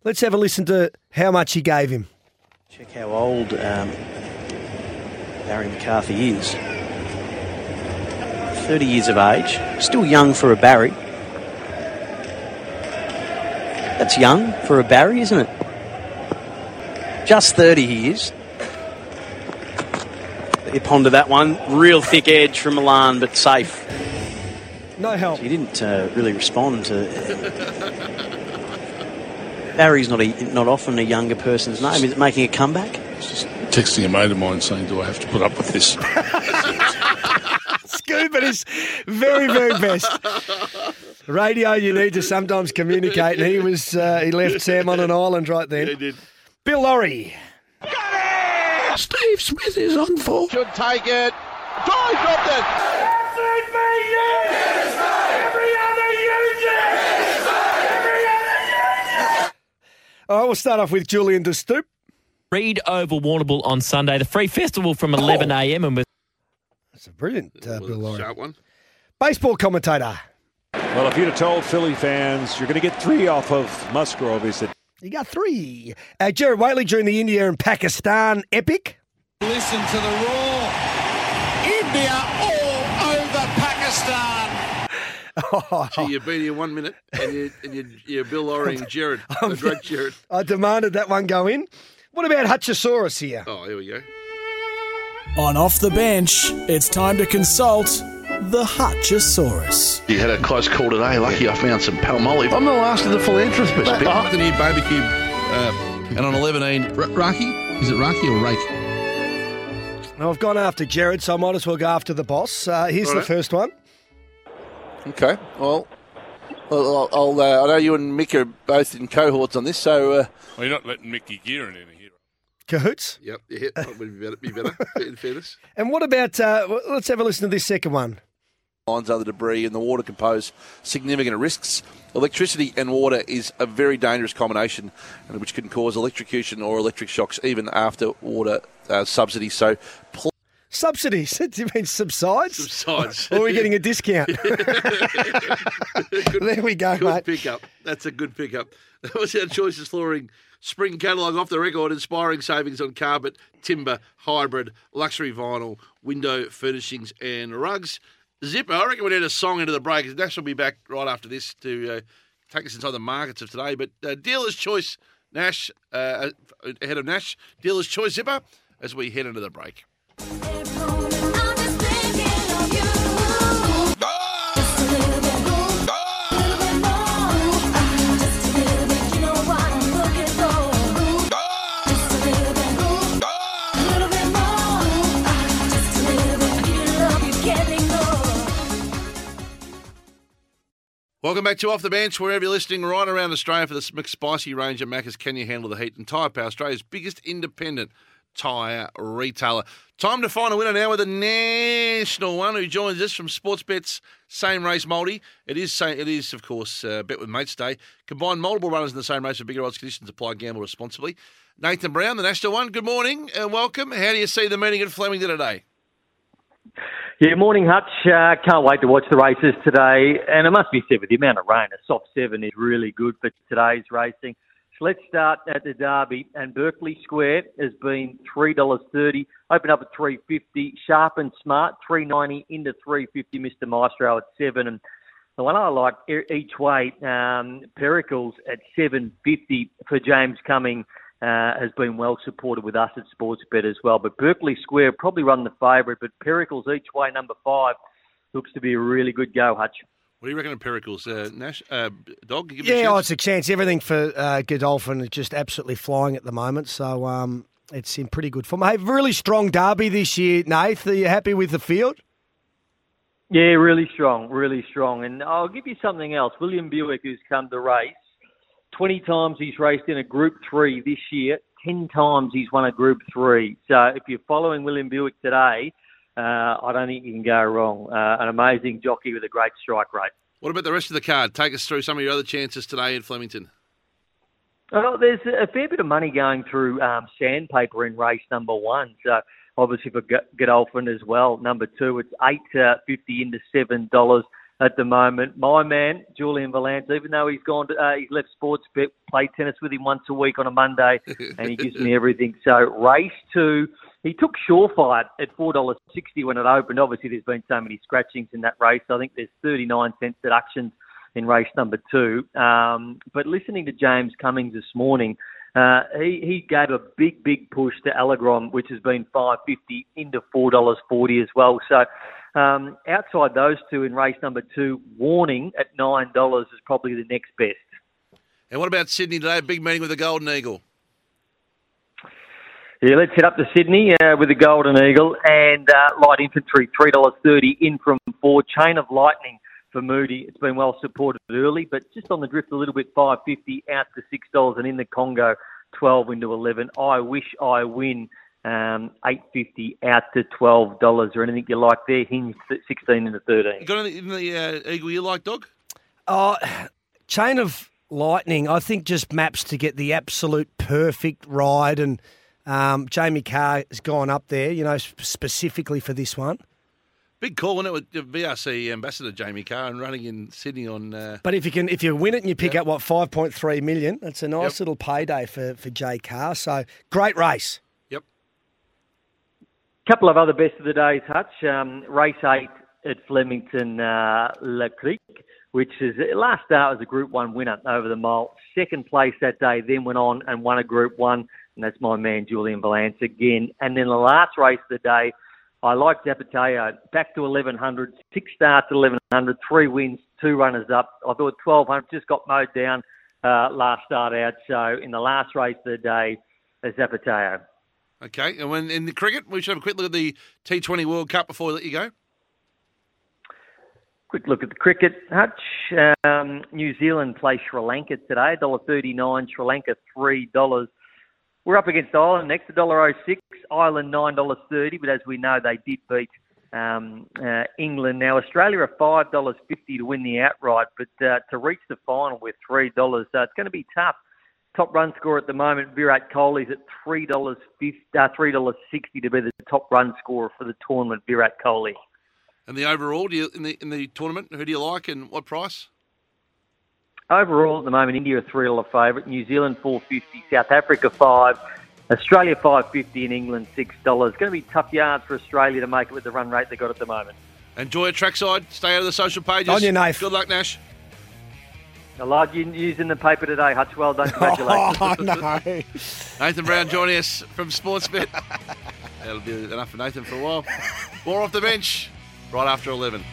let's have a listen to how much he gave him. Check how old um, Barry McCarthy is. 30 years of age. Still young for a Barry. That's young for a Barry, isn't it? Just 30 he is. You ponder that one. Real thick edge from Milan, but safe. No help. He didn't uh, really respond to. Barry's not a, not often a younger person's name. Is it making a comeback? Just texting a mate of mine saying, "Do I have to put up with this?" Scoob at his very, very best. Radio, you need to sometimes communicate, and he was uh, he left Sam on an island right then. he did. Bill Lawry. Steve Smith is on for. Should take it. Try dropped it. All right, we'll start off with Julian De Stoop. Reid Oval Warrnambool on Sunday. The free festival from 11am and with That's a brilliant uh, Bill Lawry. Sharp one. Baseball commentator. Well, if you'd have told Philly fans you're going to get three off of Musgrove, he said, You got three. Uh, Gerard Whateley during the India and Pakistan epic. Listen to the roar. India all over Pakistan. Oh. Gee, you've been here one minute, and you, and you, you're Bill Lawry and Gerard, the great Gerard. I demanded that one go in. What about Hutchosaurus here? Oh, here we go. On Off the Bench, it's time to consult the Hutchosaurus. You had a close call today. Lucky I found some palmolive. I'm the last of the philanthropists. But the new barbecue, uh, and on 11, R- Raki? Is it Raki or Rake? Now, I've gone after Gerard, so I might as well go after the boss. Uh, here's the first one. Okay, well, well, I'll, I'll, uh, I know you and Mick are both in cohorts on this, so uh, Well, you're not letting Mickey Gear in here. Cahoots. Yep, yeah, that would be better, be better in fairness. And what about, uh, let's have a listen to this second one. lines, other debris, and the water can pose significant risks. Electricity and water is a very dangerous combination, which can cause electrocution or electric shocks even after water uh, subsidy. So, pl- Subsidies? Do you mean subsides? Subsides. or are we getting a discount? there we go, good mate. pickup. That's a good pickup. That was our choices flooring spring catalogue off the record, inspiring savings on carpet, timber, hybrid, luxury vinyl, window furnishings, and rugs. Zipper, I reckon we need a song into the break. Nash will be back right after this to uh, take us inside the markets of today. But uh, dealer's choice, Nash, uh, ahead of Nash, dealer's choice Zipper as we head into the break. Welcome back to Off the Bench, wherever you're listening, right around Australia for the McSpicy range of Macca's Can You Handle the Heat and Tyre Power, Australia's biggest independent tyre retailer. Time to find a winner now with a national one who joins us from Sportsbet's Same Race Multi. It is, it is of course, uh, Bet with Mates Day. Combine multiple runners in the same race with bigger odds conditions apply. Gamble responsibly. Nathan Brown, the national one. Good morning and welcome. How do you see the meeting at Flemington today? Yeah, morning, Hutch. Uh, can't wait to watch the races today. And it must be said, with the amount of rain, a soft seven is really good for today's racing. So let's start at the Derby. And Berkeley Square has been $3.30, open up at 350 Sharp and Smart, 390 into 350 Mr. Maestro at 7 And the one I like each way, um, Pericles at 750 for James Cummings. Uh, has been well supported with us at Sportsbet as well. But Berkeley Square probably run the favourite, but Pericles each way, number five, looks to be a really good go, Hutch. What do you reckon of Pericles? Uh, Nash, uh, Dog, give it a Yeah, oh, it's a chance. Everything for uh, Godolphin is just absolutely flying at the moment. So um, it's in pretty good form. Hey, really strong derby this year, Nath. Are you happy with the field? Yeah, really strong, really strong. And I'll give you something else. William Buick, who's come to race, 20 times he's raced in a Group 3 this year, 10 times he's won a Group 3. So if you're following William Buick today, uh, I don't think you can go wrong. Uh, an amazing jockey with a great strike rate. What about the rest of the card? Take us through some of your other chances today in Flemington. Well, there's a fair bit of money going through um, sandpaper in race number one. So obviously for Godolphin as well. Number two, it's eight uh, fifty into seven dollars at the moment. My man Julian Valance, even though he's gone, to, uh, he's left sports bet, play tennis with him once a week on a Monday, and he gives me everything. So race two, he took Surefire at four dollars sixty when it opened. Obviously, there's been so many scratchings in that race. I think there's thirty nine cent deductions in race number two. Um, but listening to James Cummings this morning, uh, he, he gave a big, big push to Allegron, which has been five fifty into four dollars forty as well. So um, outside those two in race number two, Warning at nine dollars is probably the next best. And what about Sydney today? Big meeting with the Golden Eagle. Yeah, let's head up to Sydney uh, with the Golden Eagle and uh, Light Infantry, three dollars thirty in from four. Chain of Lightning for Moody. It's been well supported early, but just on the drift a little bit, five fifty out to six dollars, and in the Congo, twelve into eleven. I wish I win. Um, eight fifty out to twelve dollars, or anything you like there. Hinge sixteen into thirteen. Got anything in the uh, Eagle you like, Dog? Oh, Chain of Lightning, I think, just maps to get the absolute perfect ride. And um, Jamie Kah has gone up there, you know, specifically for this one. Big call, wasn't it, with the VRC ambassador Jamie Kah and running in Sydney on. Uh, But if you can, if you win it and you pick up what five point three million, that's a nice little payday for for Jay Carr. So great race. Couple of other best of the days, Hutch. Um, race eight at Flemington uh, Le Creek, which is last start was a Group One winner over the mile. Second place that day, then went on and won a Group One, and that's my man Julian Valance again. And then the last race of the day, I like Zapateo back to 1100, six starts at 1100, three wins, two runners up. I thought 1200 just got mowed down uh, last start out. So in the last race of the day, Zapateo. Okay, and when in the cricket, we should have a quick look at the T20 World Cup before we let you go. Quick look at the cricket, Hutch. Um, New Zealand play Sri Lanka today, $1.39, Sri Lanka $3. We're up against Ireland next, $1.06, Ireland $9.30, but as we know, they did beat um, uh, England. Now Australia are five dollars fifty to win the outright, but uh, to reach the final three dollars, uh, it's going to be tough. Top run scorer at the moment, Virat Kohli, is at three dollars fifty, uh, three dollars sixty to be the top run scorer for the tournament. Virat Kohli. And the overall, do you, in the in the tournament, who do you like and what price? Overall, at the moment, India a three dollar favourite, New Zealand four fifty, South Africa five, Australia five fifty, and England six dollars. It's going to be tough yards for Australia to make it with the run rate they got at the moment. Enjoy it trackside. Stay out of the social pages. On your knife. Good luck, Nash. I like you using the paper today, Hutch. Well done. Oh, Congratulations. Oh, no. Nathan Brown joining us from Sportsbet. That'll be enough for Nathan for a while. More off the bench right after 11.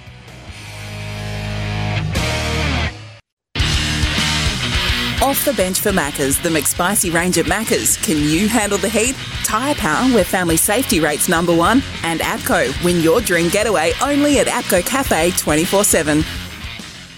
Off the bench for Maccas, the McSpicy range at Maccas. Can you handle the heat? Tyre Power, where family safety rates number one. And APCO, win your dream getaway only at APCO Cafe 24 7.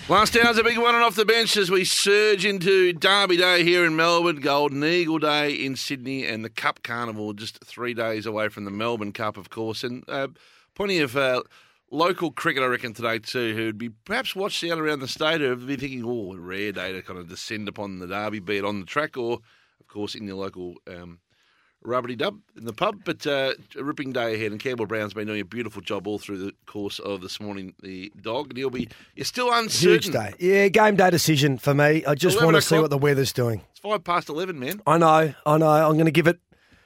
Last hour's a big one and off the bench as we surge into Derby Day here in Melbourne, Golden Eagle Day in Sydney, and the Cup Carnival just three days away from the Melbourne Cup, of course. And uh, plenty of uh, local cricket, I reckon, today too, who'd be perhaps watched out around the state who'd be thinking, oh, a rare day to kind of descend upon the Derby, be it on the track or, of course, in your local um, rubbery dub in the pub. But uh, a ripping day ahead, and Campbell Brown's been doing a beautiful job all through the course of this morning. The dog, and he'll be. You're still uncertain. Huge day. Yeah, game day decision for me. I just want to see what the weather's doing. It's five past eleven, man. I know, I know. I'm going to give it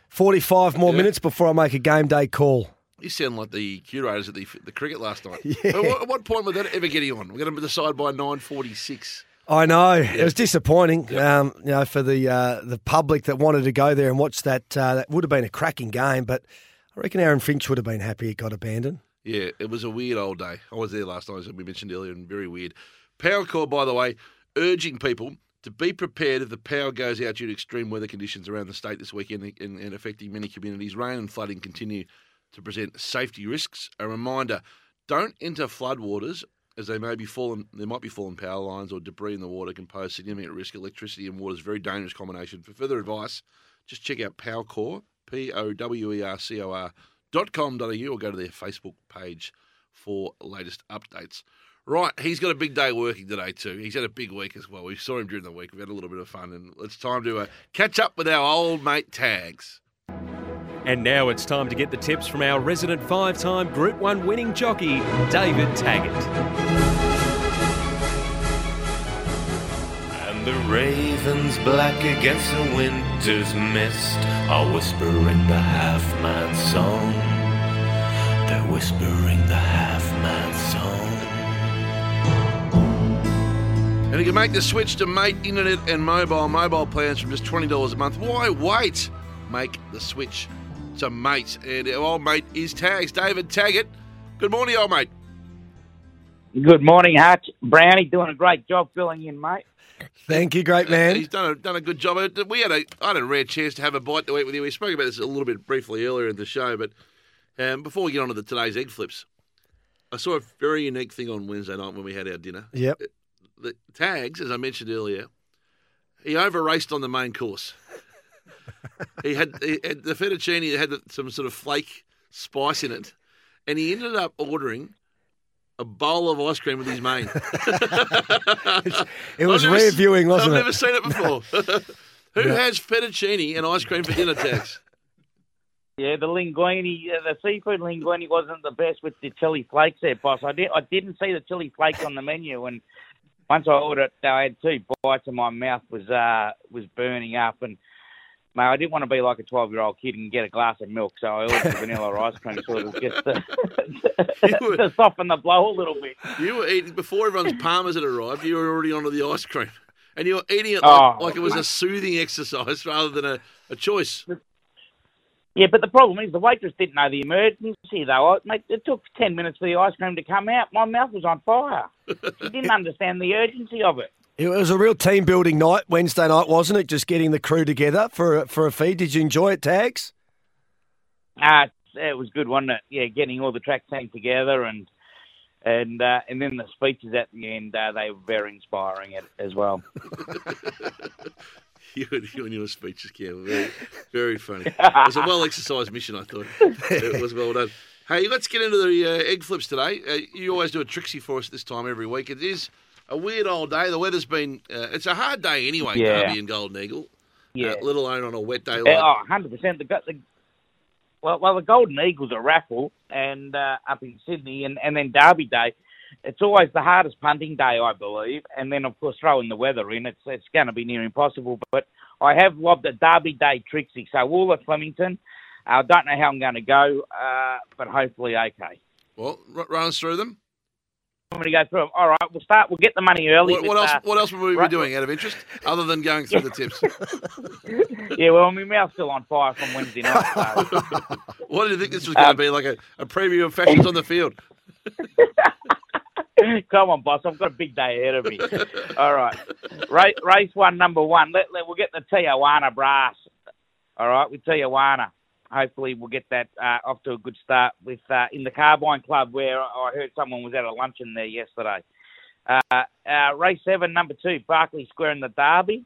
45 more Yeah. minutes before I make a game day call. You sound like the curators at the the cricket last night. At, what, at what point was that ever getting on? We're going to decide by nine forty six. I know it was disappointing, um, you know, for the uh, the public that wanted to go there and watch that. Uh, that would have been a cracking game, but I reckon Aaron Finch would have been happy it got abandoned. Yeah, it was a weird old day. I was there last night, as we mentioned earlier, and very weird. Powercor, by the way, urging people to be prepared if the power goes out due to extreme weather conditions around the state this weekend and, and affecting many communities. Rain and flooding continue to present safety risks. A reminder: don't enter floodwaters as they may be fallen. There might be fallen power lines or debris in the water can pose significant risk. Electricity and water is a very dangerous combination. For further advice, just check out Powercor, P O W E R C O R dot com dot au or go to their Facebook page for latest updates. Right, he's got a big day working today too. He's had a big week as well. We saw him during the week. We've had a little bit of fun, and it's time to uh, catch up with our old mate Tags. And now it's time to get the tips from our resident five time Group 1 winning jockey, David Taggart. And the ravens black against the winter's mist are whispering the half man's song. They're whispering the half man's song. And you can make the switch to Mate Internet and Mobile mobile plans from just twenty dollars a month. Why wait? Make the switch to mates, and our old mate is Tags, David Taggart. Good morning, old mate. Good morning, Hutch. Brownie doing a great job filling in, mate. Thank you, great man. He's done a, done a good job. Uh, We had a I had a rare chance to have a bite to eat with you. We spoke about this a little bit briefly earlier in the show, but um, before we get on to the today's egg flips, I saw a very unique thing on Wednesday night when we had our dinner. Yep. The tags, as I mentioned earlier, he over raced on the main course. He had, he had the fettuccine had some sort of flake spice in it, and he ended up ordering a bowl of ice cream with his main. It was I've never rare s- viewing, wasn't I've it? never seen it before. Who Yeah. has fettuccine and ice cream for dinner, Tags? Yeah, the linguine, uh, the seafood linguine wasn't the best with the chili flakes there, boss. I did, I didn't see the chili flakes on the menu, and once I ordered it, I had two bites, and my mouth was uh was burning up, and mate, I didn't want to be like a twelve year old kid and get a glass of milk, so I ordered vanilla ice cream, sort of just to, to soften the blow a little bit. You were eating before everyone's palmers had arrived. You were already onto the ice cream, and you were eating it like, Oh, like it was a soothing exercise rather than a, a choice. Yeah, but the problem is the waitress didn't know the emergency, though. I, mate, it took 10 minutes for the ice cream to come out. My mouth was on fire. She didn't understand the urgency of it. It was a real team building night Wednesday night, wasn't it? Just getting the crew together for a, for a feed. Did you enjoy it, Tags? Uh, it was good, wasn't it? Yeah, getting all the track team together and and uh, and then the speeches at the end, uh, they were very inspiring at, as well. You and, you and your speeches, Cam, very, very funny. It was a well exercised mission, I thought. It was well done. Hey, let's get into the uh, egg flips today. Uh, you always do a Trixie for us this time every week. It is a weird old day. The weather's been, uh, it's a hard day anyway, Yeah. Derby and Golden Eagle. Yeah. Uh, let alone on a wet day like Yeah, oh, 100%. The, the, well, well, the Golden Eagles are raffle and uh, up in Sydney, and, and then Derby Day. It's always the hardest punting day, I believe. And then, of course, throwing the weather in, it's it's going to be near impossible. But I have lobbed a Derby Day Trixie. So, all at Flemington. I don't know how I'm going to go, uh, but hopefully okay. Well, r- run us through them. I'm going to go through them. All right, we'll start. We'll get the money early. What, what else? uh, What else will we right- be doing out of interest, other than going through the tips? yeah, well, my mouth's still on fire from Wednesday night. So. What do you think this was going to Um, be? Like a, a preview of fashions on the field? Come on, boss. I've got a big day ahead of me. All right. Race, race one, number one. Let, let, we'll get the Tijuana brass. All right, with Tijuana. Hopefully, we'll get that uh, off to a good start with uh, in the Carbine Club, where I heard someone was at a luncheon there yesterday. Uh, uh, race seven, number two, Berkeley Square in the Derby.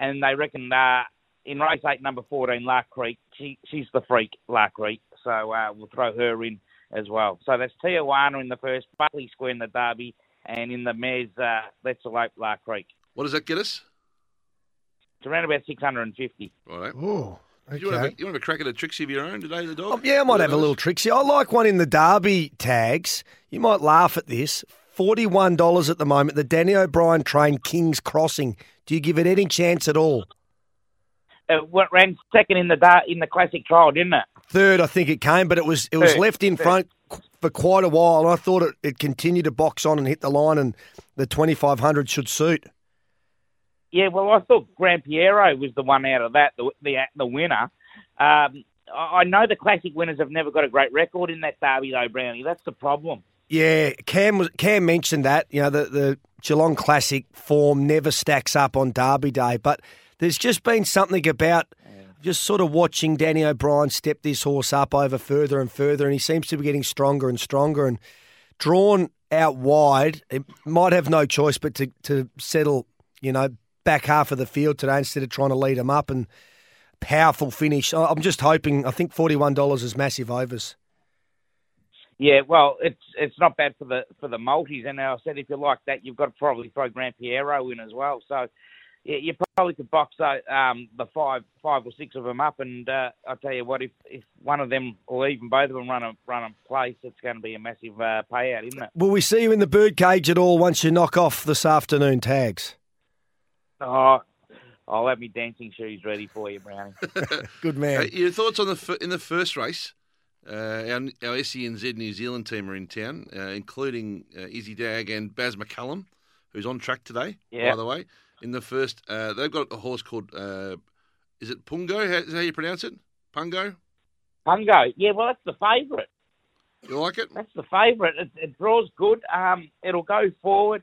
And they reckon uh, in race eight, number 14, Lark Creek, she, she's the freak, Lark Creek. So uh, we'll throw her in as well. So that's Tijuana in the first, Berkeley Square in the Derby, and in the mares, uh, Let's Elope, Lark Creek. What does that get us? It's around about 650. Right. Oh, Do you want, to have a, you want to have a crack at a Trixie of your own today, the dog? Oh, yeah, I might have a little Trixie. I like one in the Derby tags. You might laugh at this. Forty-one dollars at the moment. The Danny O'Brien train King's Crossing. Do you give it any chance at all? It ran second in the da- in the classic trial, didn't it? Third, I think it came, but it was it was Third, left in third. front for quite a while, and I thought it, it continued to box on and hit the line, and the twenty-five hundred should suit. Yeah, well, I thought Gran Piero was the one out of that, the the, the winner. Um, I I know the classic winners have never got a great record in that derby, though, Brownie. That's the problem. Yeah, Cam was Cam mentioned that. You know, the the Geelong Classic form never stacks up on Derby Day, but there's just been something about just sort of watching Danny O'Brien step this horse up over further and further, and he seems to be getting stronger and stronger and drawn out wide. It might have no choice but to to settle, you know, back half of the field today instead of trying to lead him up and powerful finish. I- I'm just hoping. I think forty one dollars is massive overs. Yeah, well, it's it's not bad for the for the multis, and I said if you like that, you've got to probably throw Gran Piero in as well. So, yeah, you probably could box uh, um, the five five or six of them up, and uh, I'll tell you what, if if one of them or even both of them run a run a place, it's going to be a massive uh, payout, isn't it? Will we see you in the birdcage at all once you knock off this afternoon tags? Oh, I'll have my dancing shoes ready for you, Brownie. Good man. Uh, your thoughts on the fir- in the first race? Uh, our, our SENZ New Zealand team are in town, uh, including uh, Izzy Dag and Baz McCallum, who's on track today. Yeah. By the way, in the first, uh, they've got a horse called uh, is it Pungo? How, is that how you pronounce it? Pungo. Pungo, yeah, well, that's the favourite. You like it? That's the favourite. It, it draws good. Um, it'll go forward.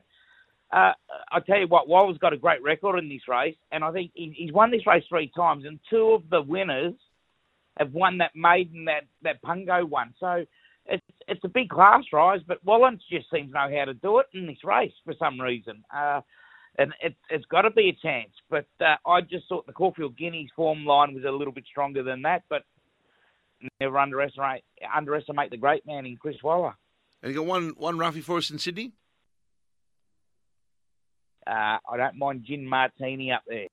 Uh, I tell you what, Waller's got a great record in this race, and I think he, he's won this race three times, and two of the winners have won that maiden that that Pungo one. So it's it's a big class rise, but Wallens just seems to know how to do it in this race for some reason. Uh, and it, it's got to be a chance. But uh, I just thought the Caulfield Guineas form line was a little bit stronger than that, but never underestimate underestimate the great man in Chris Waller. And you got one one roughie for us in Sydney. Uh, I don't mind Gin Martini up there.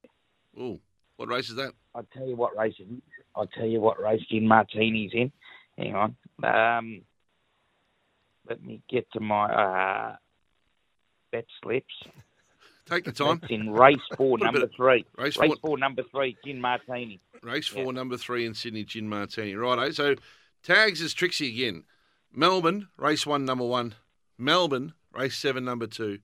Oh, what race is that? I'll tell you what race. it is. I'll tell you what race Gin Martini's in. Hang on. Um, let me get to my uh, bet slips. Take your time. It's in race four, number three. race race four- four, number three, Gin Martini. Race four, number three in Sydney, Gin Martini. Righto. So tags is Trixie again. Melbourne, race one, number one. Melbourne, race seven, number two.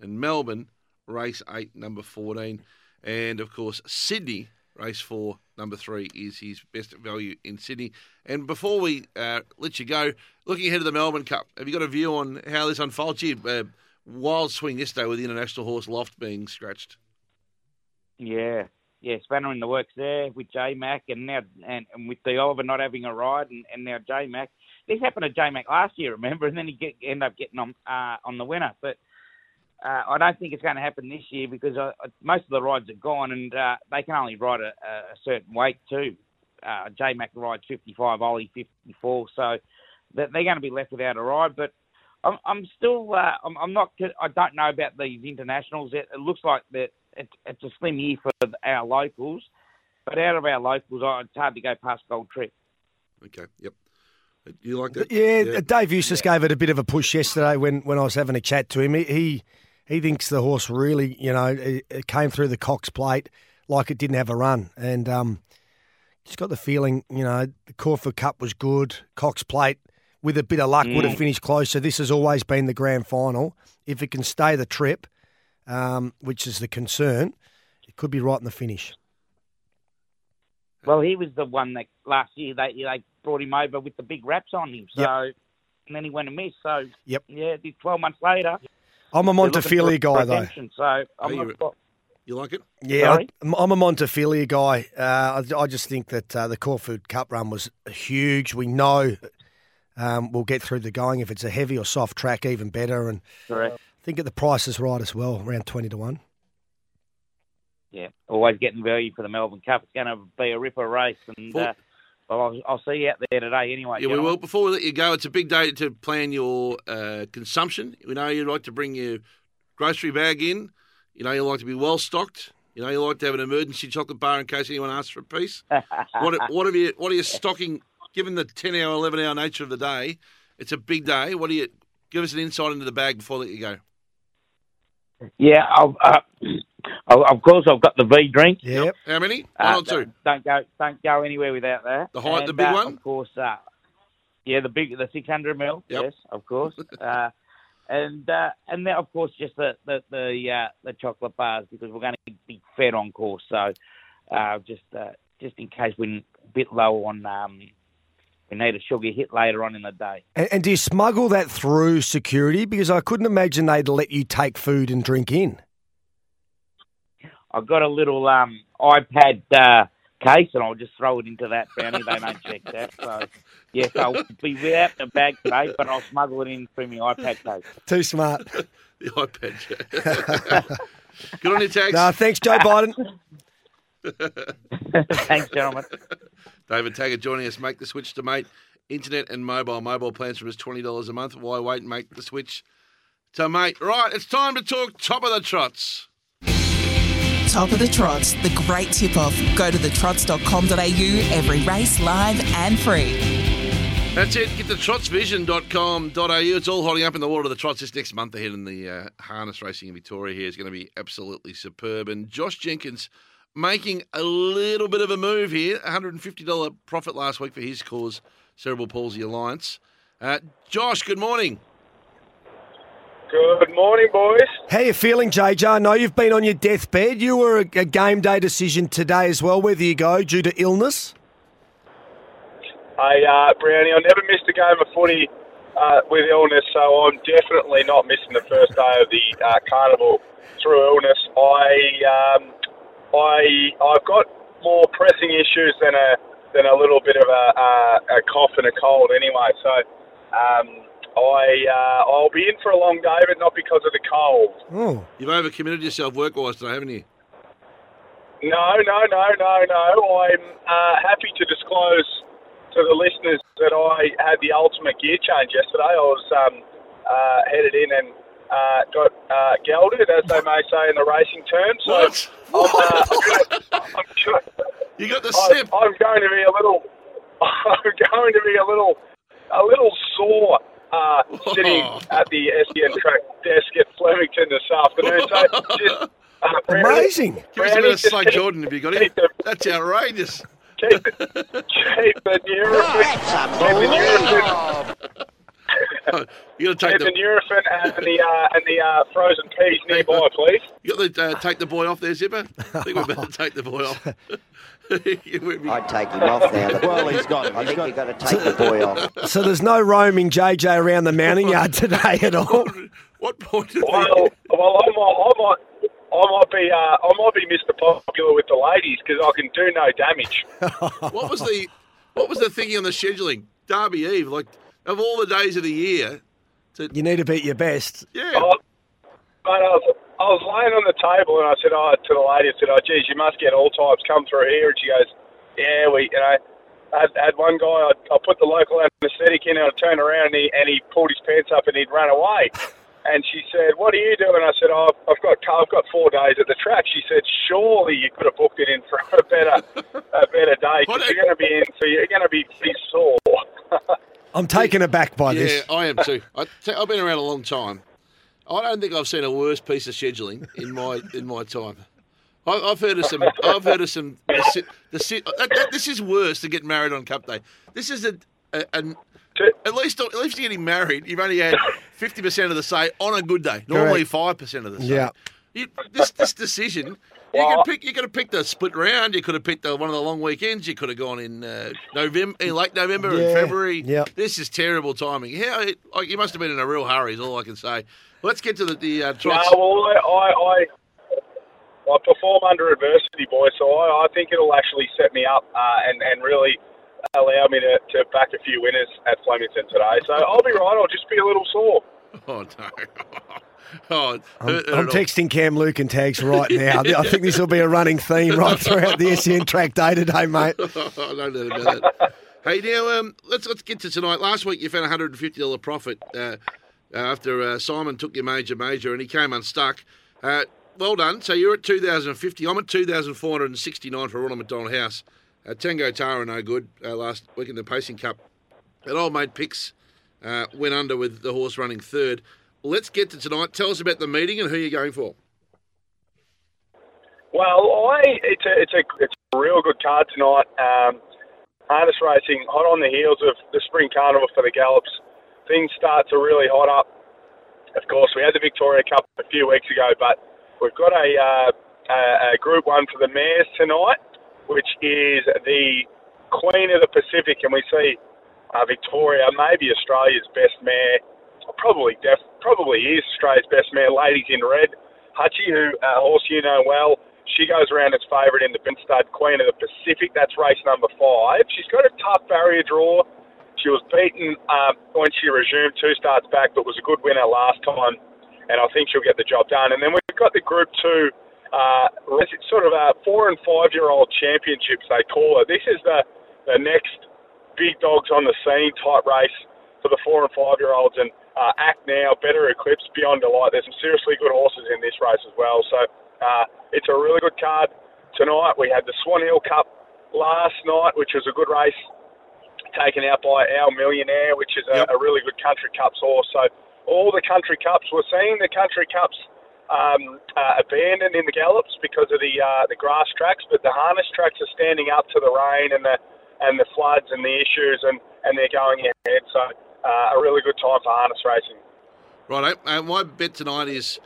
And Melbourne, race eight, number 14. And of course, Sydney, race four, number three, is his best value in Sydney. And before we uh, let you go, looking ahead to the Melbourne Cup, have you got a view on how this unfolds? Gee, uh, wild swing yesterday with the international horse Loft being scratched. Yeah, yeah, spanner in the works there with J Mac, and now and, and with the Oliver not having a ride, and, and now J Mac. This happened to J Mac last year, remember? And then he get, end up getting on uh, on the winner. But uh, I don't think it's going to happen this year because uh, most of the rides are gone, and uh, they can only ride a, a certain weight too. Uh, J Mac rides 55, Ollie 54, so they're going to be left without a ride. But I'm, I'm still, uh, I'm, I'm not, I don't know about these internationals. It, it looks like that it's, it's a slim year for our locals. But out of our locals, it's hard to go past Gold Trip. Okay. Yep. You like that? Yeah, Dave Eustace gave it a bit of a push yesterday when, when I was having a chat to him. He, he he thinks the horse really, you know, it, it came through the Cox plate like it didn't have a run, and um, just got the feeling, you know, the Caulfield Cup was good. Cox plate with a bit of luck would have Mm. finished closer. This has always been the grand final. If it can stay the trip, um, which is the concern, it could be right in the finish. Well, he was the one that last year they they brought him over with the big wraps on him. So, Yep. and then he went and missed. So, Yep. yeah, this twelve months later. I'm a they're looking Montefilia for guy though. So I'm Are you- not, You like it? Yeah, Sorry? I, I'm a Montefilia guy. Uh, I, I just think that uh, the Caulfield Cup run was huge. We know um, we'll get through the going. If it's a heavy or soft track, even better. And Correct. I think at the price is right as well, around 20 to 1. yeah, always getting value for the Melbourne Cup. It's going to be a ripper race, and uh, well, I'll, I'll see you out there today anyway. Yeah, we will. Before we let you go, it's a big day to plan your uh, consumption. We know you like to bring your grocery bag in. You know you like to be well stocked. You know you like to have an emergency chocolate bar in case anyone asks for a piece. what what have you what are you stocking? Given the ten hour, eleven hour nature of the day, it's a big day. What do you give us an insight into the bag before I let you go? Yeah, I'll, uh, I'll- of course I've got the V drink. Yep. How many? One Uh, or two? Don't go, don't go anywhere without that. The height- the big uh, one? of course. Uh, yeah, the big, the six hundred mil. Yep. Yes, of course. uh, and uh, and then of course just the the the, uh, the chocolate bars because we're going to be fed on course. So uh, just uh, just in case we're a bit low on. Um, we need a sugar hit later on in the day. And, and do you smuggle that through security? Because I couldn't imagine they'd let you take food and drink in. I've got a little um, iPad uh, case, and I'll just throw it into that brownie. They don't check that. So, yes, I'll be without the bag today, but I'll smuggle it in through my iPad case. Too smart. the iPad. Case. Good on your tags. no, thanks, Joe Biden. Thanks, gentlemen. David Taggart joining us. Make the switch to mate. Internet and mobile. Mobile plans from just twenty dollars a month. Why wait and make the switch to mate? Right, it's time to talk top of the trots. Top of the Trots, the great tip off. Go to thetrots.com.au, every race live and free. That's it. Get to trotsvision.com.au. It's all hotting up in the water of the trots this next month ahead in the uh, harness racing in Victoria here is going to be absolutely superb. And Josh Jenkins making a little bit of a move here. $150 profit last week for his cause, Cerebral Palsy Alliance. Uh, Josh, good morning. Good morning, boys. How you feeling, JJ? I know you've been on your deathbed. You were a, a game day decision today as well, whether you go due to illness. Hey, uh, Brownie, I never missed a game of footy uh, with illness, so I'm definitely not missing the first day of the uh, carnival through illness. I, um, I, I've got more pressing issues than a than a little bit of a, a, a cough and a cold, anyway. So, um, I, uh, I'll be in for a long day, but not because of the cold. Oh. You've overcommitted yourself work wise today, haven't you? No, no, no, no, no. I'm uh, happy to disclose to the listeners that I had the ultimate gear change yesterday. I was um, uh, headed in and uh, got uh, gelded, as they may say in the racing term. So I'm, uh, I'm, gonna, I'm sure, you got the I'm, I'm going to be a little. I'm going to be a little, a little sore. Uh, sitting at the SEN track desk at Flemington this afternoon. So just, uh, Amazing. Give us a bit of Slade Jordan if you got it. That's outrageous. keep, keep the Nurofen, keep the Nurofen, You got to take the the Nurofen and the uh, and the uh, frozen peas nearby, please. you got to uh, take the boy off there, Zipper. I think we better take the boy off. I'd take him off now. Well, he's got- I he's think got- you've got to take the boy off. So there's no roaming JJ around the mounting yard today at all. What point? Well, well, I might, I might, I might be, uh, I might be Mr. Popular with the ladies because I can do no damage. what was the what was the thinking on the scheduling? Derby Eve, like of all the days of the year. You need to beat your best. Yeah. Oh, but I was, I was laying on the table and I said, oh, to the lady, I said, oh, geez, you must get all types come through here. And she goes, yeah, we, you know, I had, had one guy, I, I put the local anaesthetic in, and I turned around, and he, and he pulled his pants up, and he'd run away. And she said, "What are you doing?" I said, "Oh, I've got I've got four days at the track." She said, "Surely you could have booked it in for a better a better day because you're going to be in, so you're going to be pretty sore." I'm taken aback by yeah, this. Yeah, I am too. I, have been around a long time. I don't think I've seen a worse piece of scheduling in my in my time. I, I've heard of some. I've heard of some. The, the, this is worse than getting married on Cup Day. This is a, a, an at least at least you're getting married. You've only had fifty percent of the say on a good day. Normally five percent of the say. Yeah. You, this this decision. You could pick. You could have picked a split round. You could have picked one of the long weekends. You could have gone in uh, November, in late November and February. yeah. This is terrible timing. How? It, like, you must have been in a real hurry. Is all I can say. Let's get to the, the uh, No, well, I, I, I perform under adversity, boy. So I, I think it'll actually set me up uh, and and really allow me to, to back a few winners at Flemington today. So I'll be right. I'll just be a little sore. Oh no! Oh, I'm, hurt- hurt I'm texting Cam Luke and tags right now. I think this will be a running theme right throughout the SEN track day today, mate. I don't know about that. Hey, now um, let's let's get to tonight. Last week you found a hundred and fifty dollar profit uh, after uh, Simon took your major major and he came unstuck. Uh, well done. So you're at two thousand fifty. I'm at two thousand four hundred and sixty nine for Ronald McDonald House. Uh, Tango Tara no good uh, last week in the Pacing Cup. And old mate Picks uh, went under with the horse running third. Let's get to tonight. Tell us about the meeting and who you're going for. Well, I it's a it's a it's a real good card tonight. Um, harness racing hot on the heels of the spring carnival for the gallops. Things start to really hot up. Of course, we had the Victoria Cup a few weeks ago, but we've got a, uh, a, a Group One for the mares tonight, which is the Queen of the Pacific, and we see uh, Victoria, maybe Australia's best mare, probably def- probably is Australia's best mare, Ladies in Red. Hutchie, who uh, horse you know well, she goes around as favourite in the Ben Stud Queen of the Pacific. That's race number five. She's got a tough barrier draw. She was beaten um, when she resumed two starts back, but was a good winner last time, and I think she'll get the job done. And then we've got the Group Two, uh, it's sort of a four and five year old championships they call it. This is the the next big dogs on the scene type race for the four and five year olds and uh, Act Now, Better Eclipse, Beyond Delight. There's some seriously good horses in this race as well. So uh, it's a really good card tonight. We had the Swan Hill Cup last night, which was a good race, taken out by Our Millionaire, which is a, a really good Country Cups horse. So all the Country Cups, we're seeing the Country Cups um, uh, abandoned in the gallops because of the uh, the grass tracks, but the harness tracks are standing up to the rain and the and the floods and the issues, and, and they're going ahead. So uh, a really good time for harness racing. Right, uh, my bet tonight is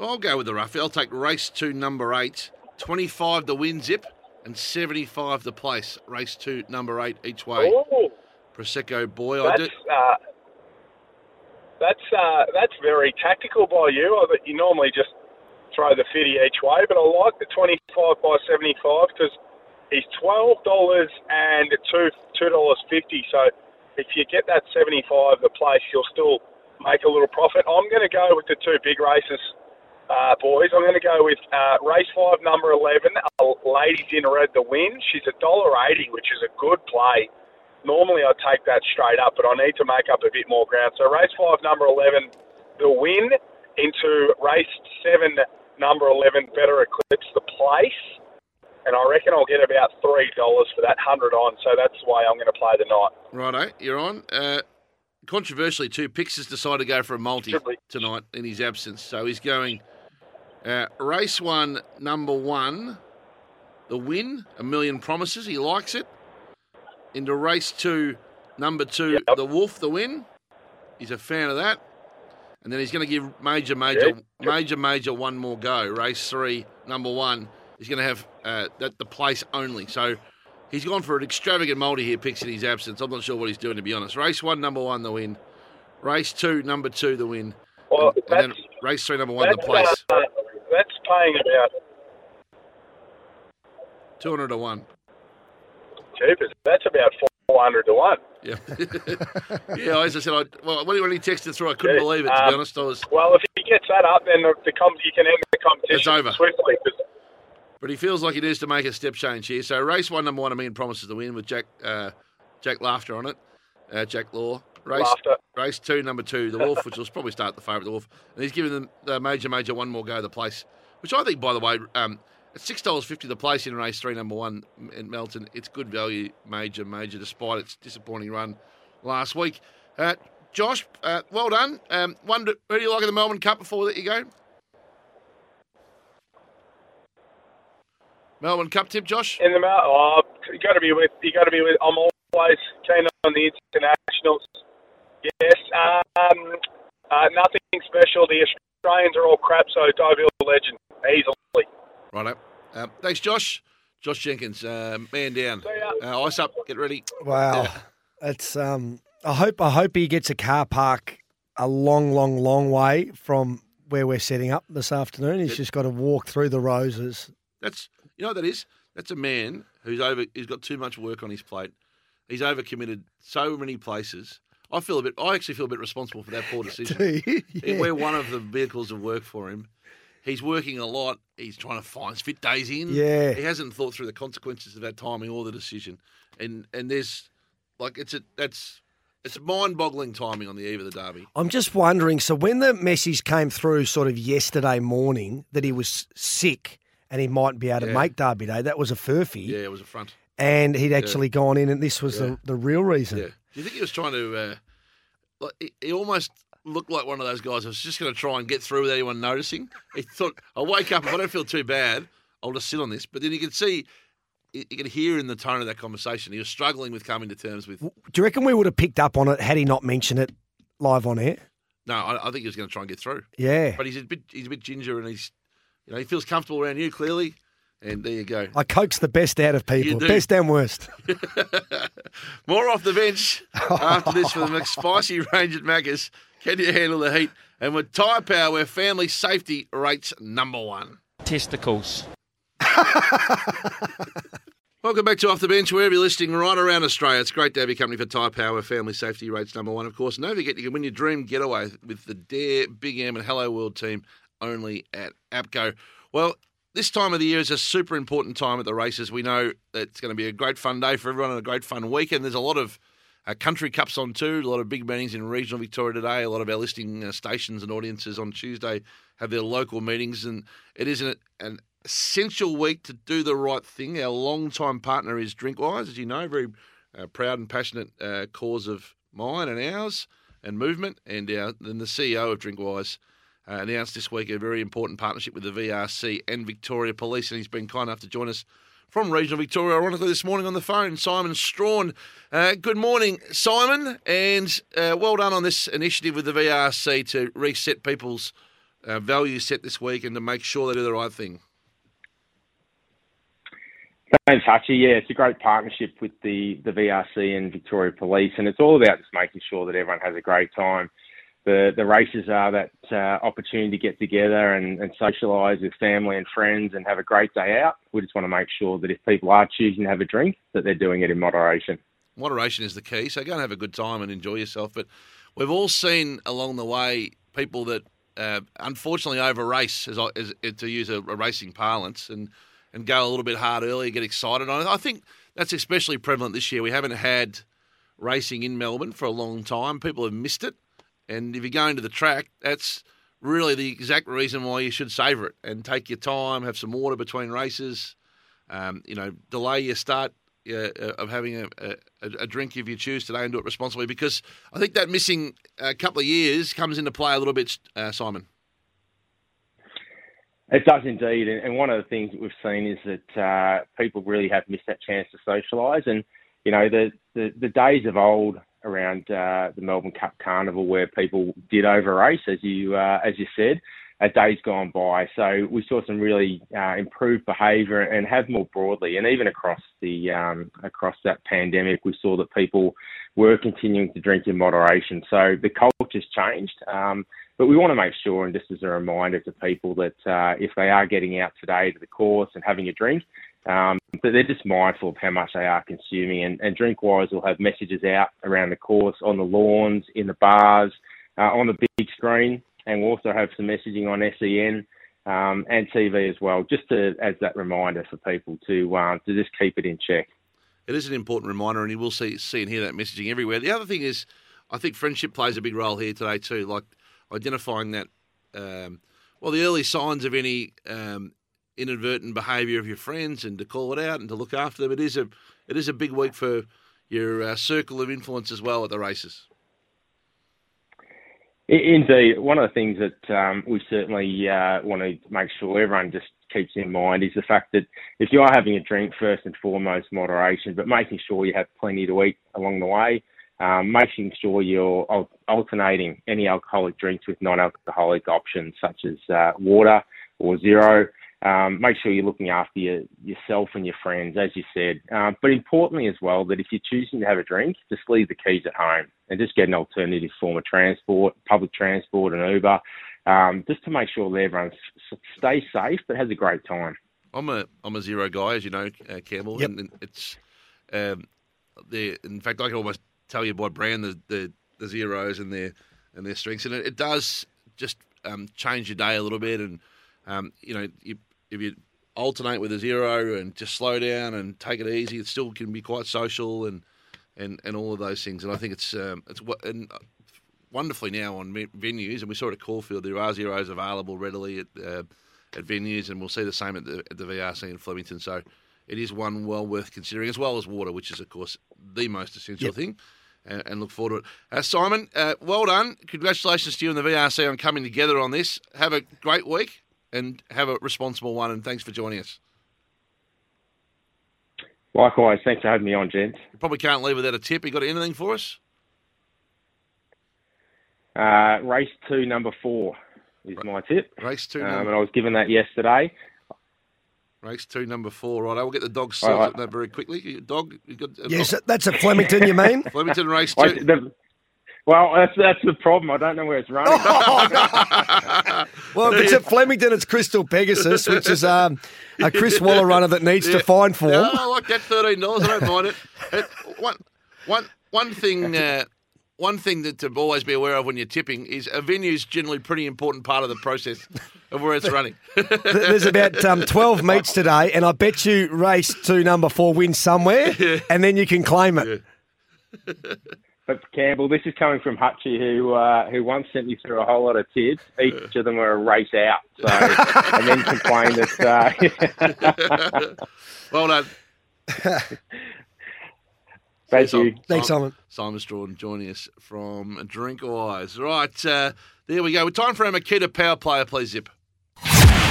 I'll go with the rough. I'll take race two, number eight, 25 the win zip, and 75 the place. Race two, number eight each way. Ooh, Prosecco boy, I that's do. uh, that's uh, that's very tactical by you. I you normally just throw the fifty each way, but I like the twenty-five by seventy-five because he's twelve dollars and two two dollars fifty. So if you get that seventy-five, the place you'll still make a little profit. I'm going to go with the two big races, uh, boys. I'm going to go with uh, race five, number eleven, uh, Ladies in Red, the win. She's a dollar eighty, which is a good play. Normally I'd take that straight up, but I need to make up a bit more ground. So race five, number eleven, the win into race seven, number eleven, Better Eclipse, the place. And I reckon I'll get about three dollars for that hundred on. So that's the way I'm going to play the night. Righto, you're on. Uh, controversially, too, Pix has decided to go for a multi tonight in his absence. So he's going uh, race one, number one, the win, a million promises. He likes it. Into race two, number two, the Wolf, the win. He's a fan of that. And then he's going to give Major Major Major Major one more go. Race three, number one. He's going to have uh, that the place only. So he's gone for an extravagant multi here, Pix in his absence. I'm not sure what he's doing to be honest. Race one, number one, the win. Race two, number two, the win. Well, and, and then race three, number one, the place. uh, paying about Two hundred to one. cheapest. That's about four hundred to one. Yeah, yeah. As I said, I, well, when he- when he texted through, I couldn't Yeah, believe it. To um, be honest, I was. Well, if he gets that up, then the, the com- you can end the competition It's over. swiftly. But he feels like he needs to make a step change here. So race one, number one, I mean, promises to win with Jack uh, Jack Laughter on it. Uh, Jack Law. Race Laughter. race two, number two, the Wolf, which will probably start the favourite, the Wolf. And he's giving them the major, major one more go of the place, which I think, by the way, um, at six dollars fifty the place in race three, number one in Melton. It's good value, major, major, despite its disappointing run last week. Uh, Josh, uh, well done. Um, who do you like in the Melbourne Cup before let you go? Melbourne Cup tip, Josh. In the mouth, oh, you got to be with. You got to be with. I'm always keen on the internationals. Yes. Um, uh, nothing special. The Australians are all crap, so Deauville legend easily. Right up. Um, thanks, Josh. Josh Jenkins, uh, man down. Uh, ice up. Get ready. Wow, it's um. I hope I hope he gets a car park a long, long, long way from where we're setting up this afternoon. He's just got to walk through the roses. That's you know what that is. That's a man who's over. He's got too much work on his plate. He's overcommitted so many places. I feel a bit. I actually feel a bit responsible for that poor decision. Yeah. We're one of the vehicles of work for him. He's working a lot. He's trying to find fit days in. Yeah. He hasn't thought through the consequences of that timing or the decision. And and there's like it's a that's it's mind-boggling timing on the eve of the derby. I'm just wondering. So when the message came through, sort of yesterday morning, that he was sick and he mightn't be able to Yeah. make Derby Day, that was a furphy. Yeah, it was a front. And he'd actually gone in, and this was Yeah. the, the real reason. Do you think he was trying to? Uh, like, he, he almost looked like one of those guys who was just going to try and get through without anyone noticing. He thought, "I'll wake up if I don't feel too bad. I'll just sit on this." But then you could see, you you could hear in the tone of that conversation, he was struggling with coming to terms with. Do you reckon we would have picked up on it had he not mentioned it live on air? No, I, I think he was going to try and get through. Yeah. But he's a bit, he's a bit ginger, and he's, you know, he feels comfortable around you clearly. And there you go. I coax the best out of people, best and worst. More off the bench after this for the McSpicy range at Macca's. Can you handle the heat? And with Tyre Power, where family safety rates number one. Testicles. Welcome back to Off the Bench, wherever you're listening right around Australia. It's great to have your company for Tyre Power, family safety rates number one, of course. And don't forget, you can win your dream getaway with the Dare, Big M, and Hello World team only at APCO. Well, this time of the year is a super important time at the races. We know it's going to be a great fun day for everyone and a great fun weekend. There's a lot of uh, country cups on too, a lot of big meetings in regional Victoria today. A lot of our listing uh, stations and audiences on Tuesday have their local meetings, and it is an, an essential week to do the right thing. Our long-time partner is Drinkwise, as you know, very uh, proud and passionate uh, cause of mine and ours and movement. And our, then the CEO of Drinkwise uh, announced this week a very important partnership with the VRC and Victoria Police, and he's been kind enough to join us from regional Victoria, ironically, this morning on the phone. Simon Strahan. Uh, good morning, Simon, and uh, well done on this initiative with the VRC to reset people's uh, value set this week and to make sure they do the right thing. Thanks, Hutchie. Yeah, it's a great partnership with the, the VRC and Victoria Police, and it's all about just making sure that everyone has a great time. The the races are that uh, opportunity to get together and, and socialise with family and friends and have a great day out. We just want to make sure that if people are choosing to have a drink, that they're doing it in moderation. Moderation is the key. So go and have a good time and enjoy yourself. But we've all seen along the way people that uh, unfortunately over race, as, as to use a, a racing parlance, and and go a little bit hard early, get excited. I I think that's especially prevalent this year. We haven't had racing in Melbourne for a long time. People have missed it, and if you're going to the track, that's really the exact reason why you should savour it and take your time, have some water between races. Um, you know, delay your start uh, of having a, a, a drink if you choose today and do it responsibly because I think that missing a couple of years comes into play a little bit, uh, Simon. It does indeed, and and one of the things that we've seen is that uh, people really have missed that chance to socialise. And you know, the, the the days of old around uh, the Melbourne Cup Carnival where people did over race, as you uh, as you said, a days gone by. So we saw some really uh, improved behaviour and have more broadly, and even across the um, across that pandemic, we saw that people were continuing to drink in moderation. So the culture's changed. Um, but we want to make sure, and just as a reminder to people, that uh, if they are getting out today to the course and having a drink, um, that they're just mindful of how much they are consuming. And, and Drinkwise will have messages out around the course, on the lawns, in the bars, uh, on the big screen, and we'll also have some messaging on SEN um, and TV as well, just to as that reminder for people to uh, to just keep it in check. It is an important reminder, and you will see see and hear that messaging everywhere. The other thing is, I think friendship plays a big role here today too, like identifying that. Um, well, the early signs of any um, inadvertent behaviour of your friends, and to call it out and to look after them. It is a it is a big week for your uh, circle of influence as well at the races. Indeed, one of the things that um, we certainly uh, want to make sure everyone just keeps in mind is the fact that if you are having a drink, first and foremost, moderation, but making sure you have plenty to eat along the way, um, making sure you're alternating any alcoholic drinks with non-alcoholic options such as uh, water or zero, um, make sure you're looking after your, yourself and your friends, as you said. Um, but importantly as well, that if you're choosing to have a drink, just leave the keys at home and just get an alternative form of transport, public transport, and Uber, um, just to make sure that everyone stays safe but has a great time. I'm a I'm a zero guy, as you know, uh, Campbell, yep. and it's um, the in fact I can almost tell you by brand the the, the zeros and their and their strengths, and it, it does just um, change your day a little bit, and um, you know you if you alternate with a zero and just slow down and take it easy, it still can be quite social and and, and all of those things. And I think it's um, it's and wonderfully now on venues, and we saw it at Caulfield. There are zeros available readily at uh, at venues, and we'll see the same at the at the VRC in Flemington. So it is one well worth considering, as well as water, which is of course the most essential yep. thing. And, and, look forward to it. Uh, Simon, uh, well done. Congratulations to you and the VRC on coming together on this. Have a great week and have a responsible one. And thanks for joining us. Likewise, thanks for having me on, gents. You probably can't leave without a tip. You got anything for us? Uh, race two, number four is my tip. Race two, um, and I was given that yesterday. Race two, number four. Right, I will get the dog sorted that very quickly. Dog, you got? Yes, that's a Flemington. You mean Flemington race two? I, the, well, that's that's the problem. I don't know where it's running. Oh, well, if it's at Flemington, it's Crystal Pegasus, which is um, a Chris Waller runner that needs yeah. to find form. I like that thirteen dollars. I don't mind it. it. One, one, one thing. Uh, one thing that to always be aware of when you're tipping is a venue is generally pretty important part of the process of where it's running. There's about um, 12 meets today, and I bet you race two, number four wins somewhere, yeah. and then you can claim it. Yeah. But Campbell, this is coming from Hutchie, who uh, who once sent me through a whole lot of tips. Each of them were a race out, so and then complained that. Uh, well done. Thank you. Thanks, Simon. Simon Strahan joining us from Drinkwise. Right, uh, there we go. Time for a Makita Power Player, please, Zip.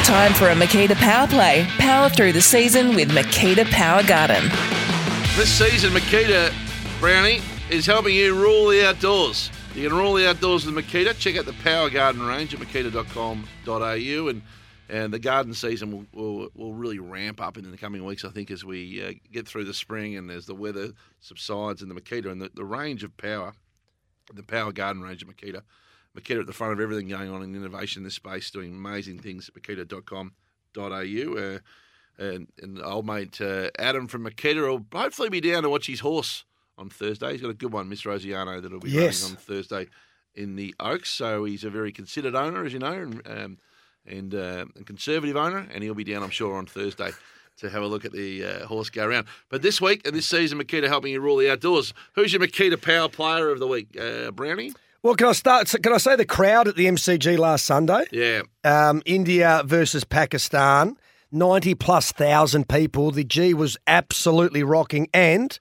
Time for a Makita Power Play. Power through the season with Makita Power Garden. This season, Makita Brownie is helping you rule the outdoors. You can rule the outdoors with Makita. Check out the Power Garden range at makita.com.au and and the garden season will, will, will really ramp up in the coming weeks, I think, as we uh, get through the spring and as the weather subsides in the Makita and the, the range of power, the Power Garden range of Makita. Makita at the front of everything going on in innovation in this space, doing amazing things at makita.com.au. Uh, and, and old mate uh, Adam from Makita will hopefully be down to watch his horse on Thursday. He's got a good one, Miss Rosiano, that'll be yes. running on Thursday in the Oaks. So he's a very considered owner, as you know, and, um, and uh, a conservative owner, and he'll be down, I'm sure, on Thursday to have a look at the uh, horse go around. But this week and this season, Makita helping you rule the outdoors. Who's your Makita Power Player of the week, uh, Brownie? Well, can I start? Can I say the crowd at the MCG last Sunday? Yeah. Um, India versus Pakistan, ninety plus thousand people. The G was absolutely rocking, and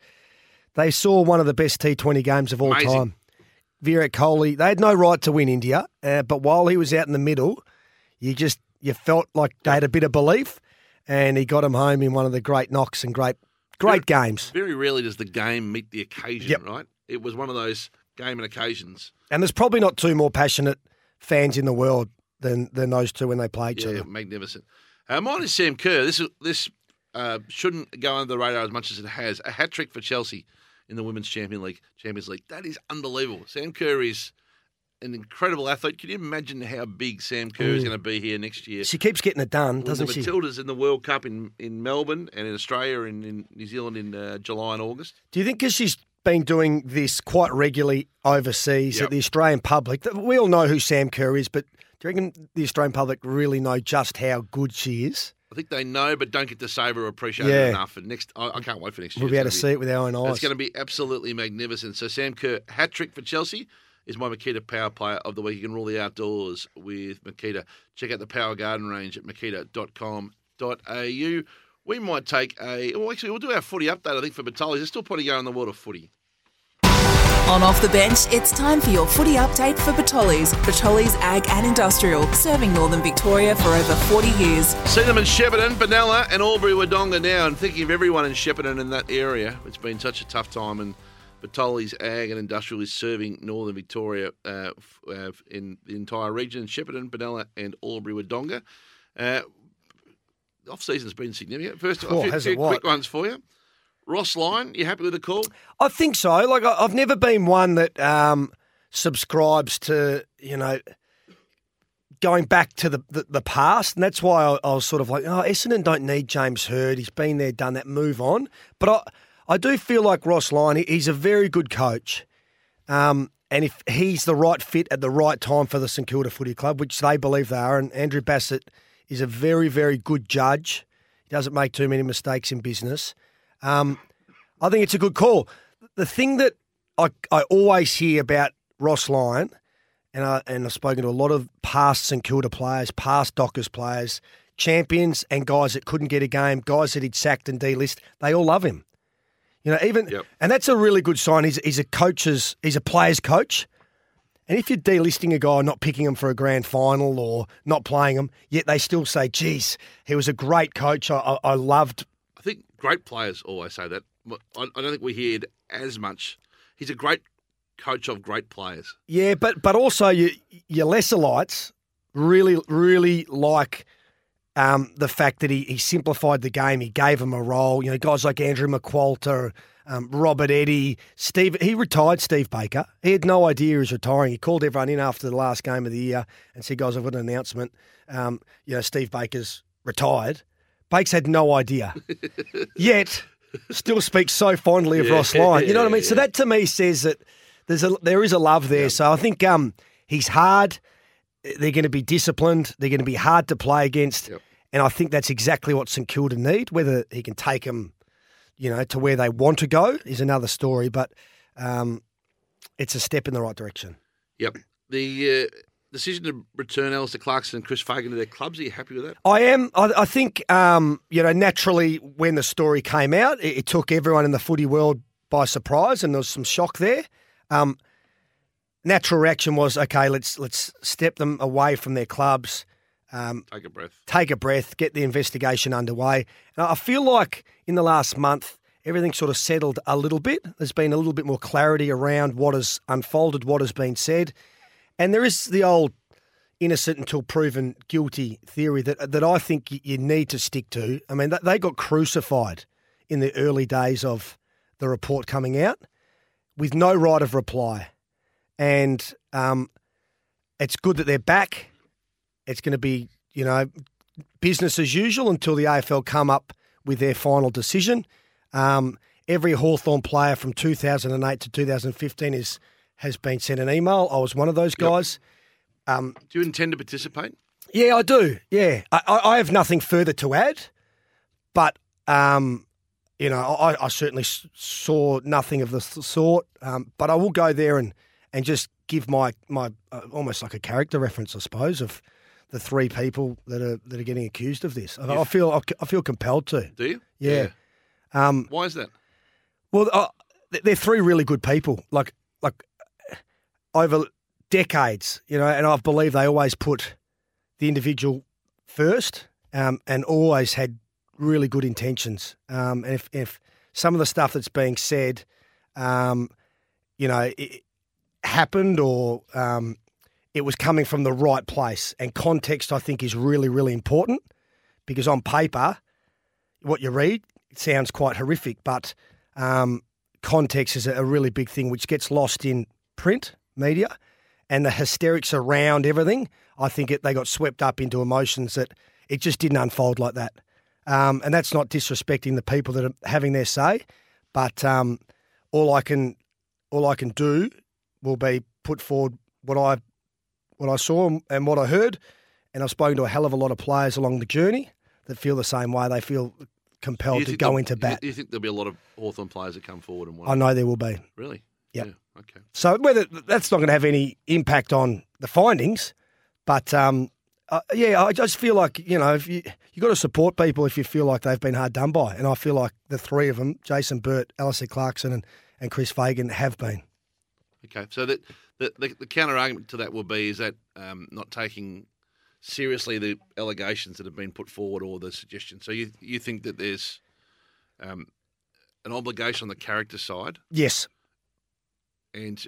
they saw one of the best T20 games of all Amazing. time. Virat Kohli, they had no right to win India, uh, but while he was out in the middle, you just you felt like they had a bit of belief, and he got them home in one of the great knocks and great great very, games. Very rarely does the game meet the occasion, yep. right? It was one of those game and occasions. And there's probably not two more passionate fans in the world than than those two when they play each yeah, other. Magnificent. Uh, mine is Sam Kerr. This this uh, shouldn't go under the radar as much as it has. A hat trick for Chelsea in the Women's Champion League, Champions League. That is unbelievable. Sam Kerr is an incredible athlete. Can you imagine how big Sam Kerr is going to be here next year? She keeps getting it done, doesn't the she? Matildas in the World Cup in, in Melbourne and in Australia and in New Zealand in uh, July and August. Do you think because she's been doing this quite regularly overseas Yep. at the Australian public, we all know who Sam Kerr is, but Do you reckon the Australian public really know just how good she is? I think they know, but don't get to savour or appreciate Yeah. it enough. And next, I, I can't wait for next year. We'll be able to see it with our own eyes. It's going to be absolutely magnificent. So Sam Kerr, hat trick for Chelsea, is my Makita Power Player of the Week. You can rule the outdoors with Makita. Check out the Power Garden range at makita.com.au. We might take a. Well, actually, we'll do our footy update. I think for Batoli. There's still plenty going on in the world of footy. On Off the Bench, it's time for your footy update for Batoli's. Batoli's Ag and Industrial, serving Northern Victoria for over 40 years. See them in Shepparton, Benalla, and Albury Wodonga now, and thinking of everyone in Shepparton in that area. It's been such a tough time, and Batoli's Ag and Industrial is serving Northern Victoria uh, uh, in the entire region, Shepparton, Benalla, and Albury Wodonga. Uh, off season's been significant. First, a few, few quick ones for you. Ross Lyon, you happy with the call? I think so. Like I- I've never been one that um, subscribes to you know going back to the, the, the past, and that's why I, I was sort of like, oh, Essendon don't need James Hird. He's been there, done that. Move on. But I I do feel like Ross Lyon. He's a very good coach. Um, and if he's the right fit at the right time for the St Kilda Footy Club, which they believe they are, and Andrew Bassat is a very, very good judge. He doesn't make too many mistakes in business. Um, I think it's a good call. The thing that I, I always hear about Ross Lyon, and, I, and I've spoken to a lot of past St Kilda players, past Dockers players, champions, and guys that couldn't get a game, guys that he'd sacked and delisted, they all love him. You know, even and that's a really good sign. He's, he's a coach's, he's a player's coach. And if you're delisting a guy, not picking him for a grand final or not playing him, yet they still say, "Geez, he was a great coach. I, I, I loved." Great players always say that. I, I don't think we hear as much. He's a great coach of great players. Yeah, but but also you, your lesser lights really really like um, the fact that he, he simplified the game. He gave him a role. You know, guys like Andrew McQualter, um, Robert Eddy, Steve. He retired Steve Baker. He had no idea he was retiring. He called everyone in after the last game of the year and said, "Guys, I've got an announcement. Um, you know, Steve Baker's retired." Bakes had no idea. Yet, still speaks so fondly of Yeah, Ross Lyon. You know what I mean? So that to me says that there's a there is a love there. So I think um he's hard. They're going to be disciplined. They're going to be hard to play against. And I think that's exactly what St Kilda need. Whether he can take them, you know, to where they want to go is another story. But um, it's a step in the right direction. Yep. The uh, decision to return Alistair Clarkson and Chris Fagan to their clubs, are you happy with that? I am. I, I think, um, you know, naturally when the story came out, it, it took everyone in the footy world by surprise, and there was some shock there. Um, natural reaction was, okay, let's let's step them away from their clubs, um, Take a breath. take a breath, get the investigation underway. And I feel like in the last month, everything sort of settled a little bit. There's been a little bit more clarity around what has unfolded, what has been said, and there is the old innocent until proven guilty theory that that I think you need to stick to. I mean, they got crucified in the early days of the report coming out with no right of reply, and um, it's good that they're back. It's going to be you know business as usual until the AFL come up with their final decision. Um, every Hawthorn player from 2008 to 2015 is has been sent an email. I was one of those guys. Um, Do you intend to participate? yeah, I do. Yeah, I, I I have nothing further to add, but um, you know, I, I certainly saw nothing of the sort. Um, but I will go there and, and just give my my uh, almost like a character reference, I suppose, of the three people that are that are getting accused of this. I, I feel I feel compelled to. Do you? Yeah. Um, Why is that? well, uh, they're three really good people. Like like over decades, you know, and I believe they always put the individual first, um, and always had really good intentions. Um, and if if some of the stuff that's being said, um, you know, it happened or um, it was coming from the right place, and context, I think, is really really important because on paper, what you read sounds quite horrific, but um, context is a, a really big thing, which gets lost in print media and the hysterics around everything. I think it, they got swept up into emotions that it just didn't unfold like that. Um, and that's not disrespecting the people that are having their say, but um, all I can all I can do will be put forward what I what I saw and- what I heard, and I've spoken to a hell of a lot of players along the journey that feel the same way. They feel compelled to go into bat. Do you think there'll be a lot of Hawthorn players that come forward and want? I know there will be. Really? Yep. Yeah. Okay. So whether that's not going to have any impact on the findings, but um, uh, yeah, I just feel like you know if you you got to support people if you feel like they've been hard done by, and I feel like the three of them, Jason Burt, Alistair Clarkson, and, and Chris Fagan, have been. Okay. So that the, the, the counter argument to that will be is that um, not taking seriously the allegations that have been put forward or the suggestions. So you you think that there's um, an obligation on the character side, Yes, and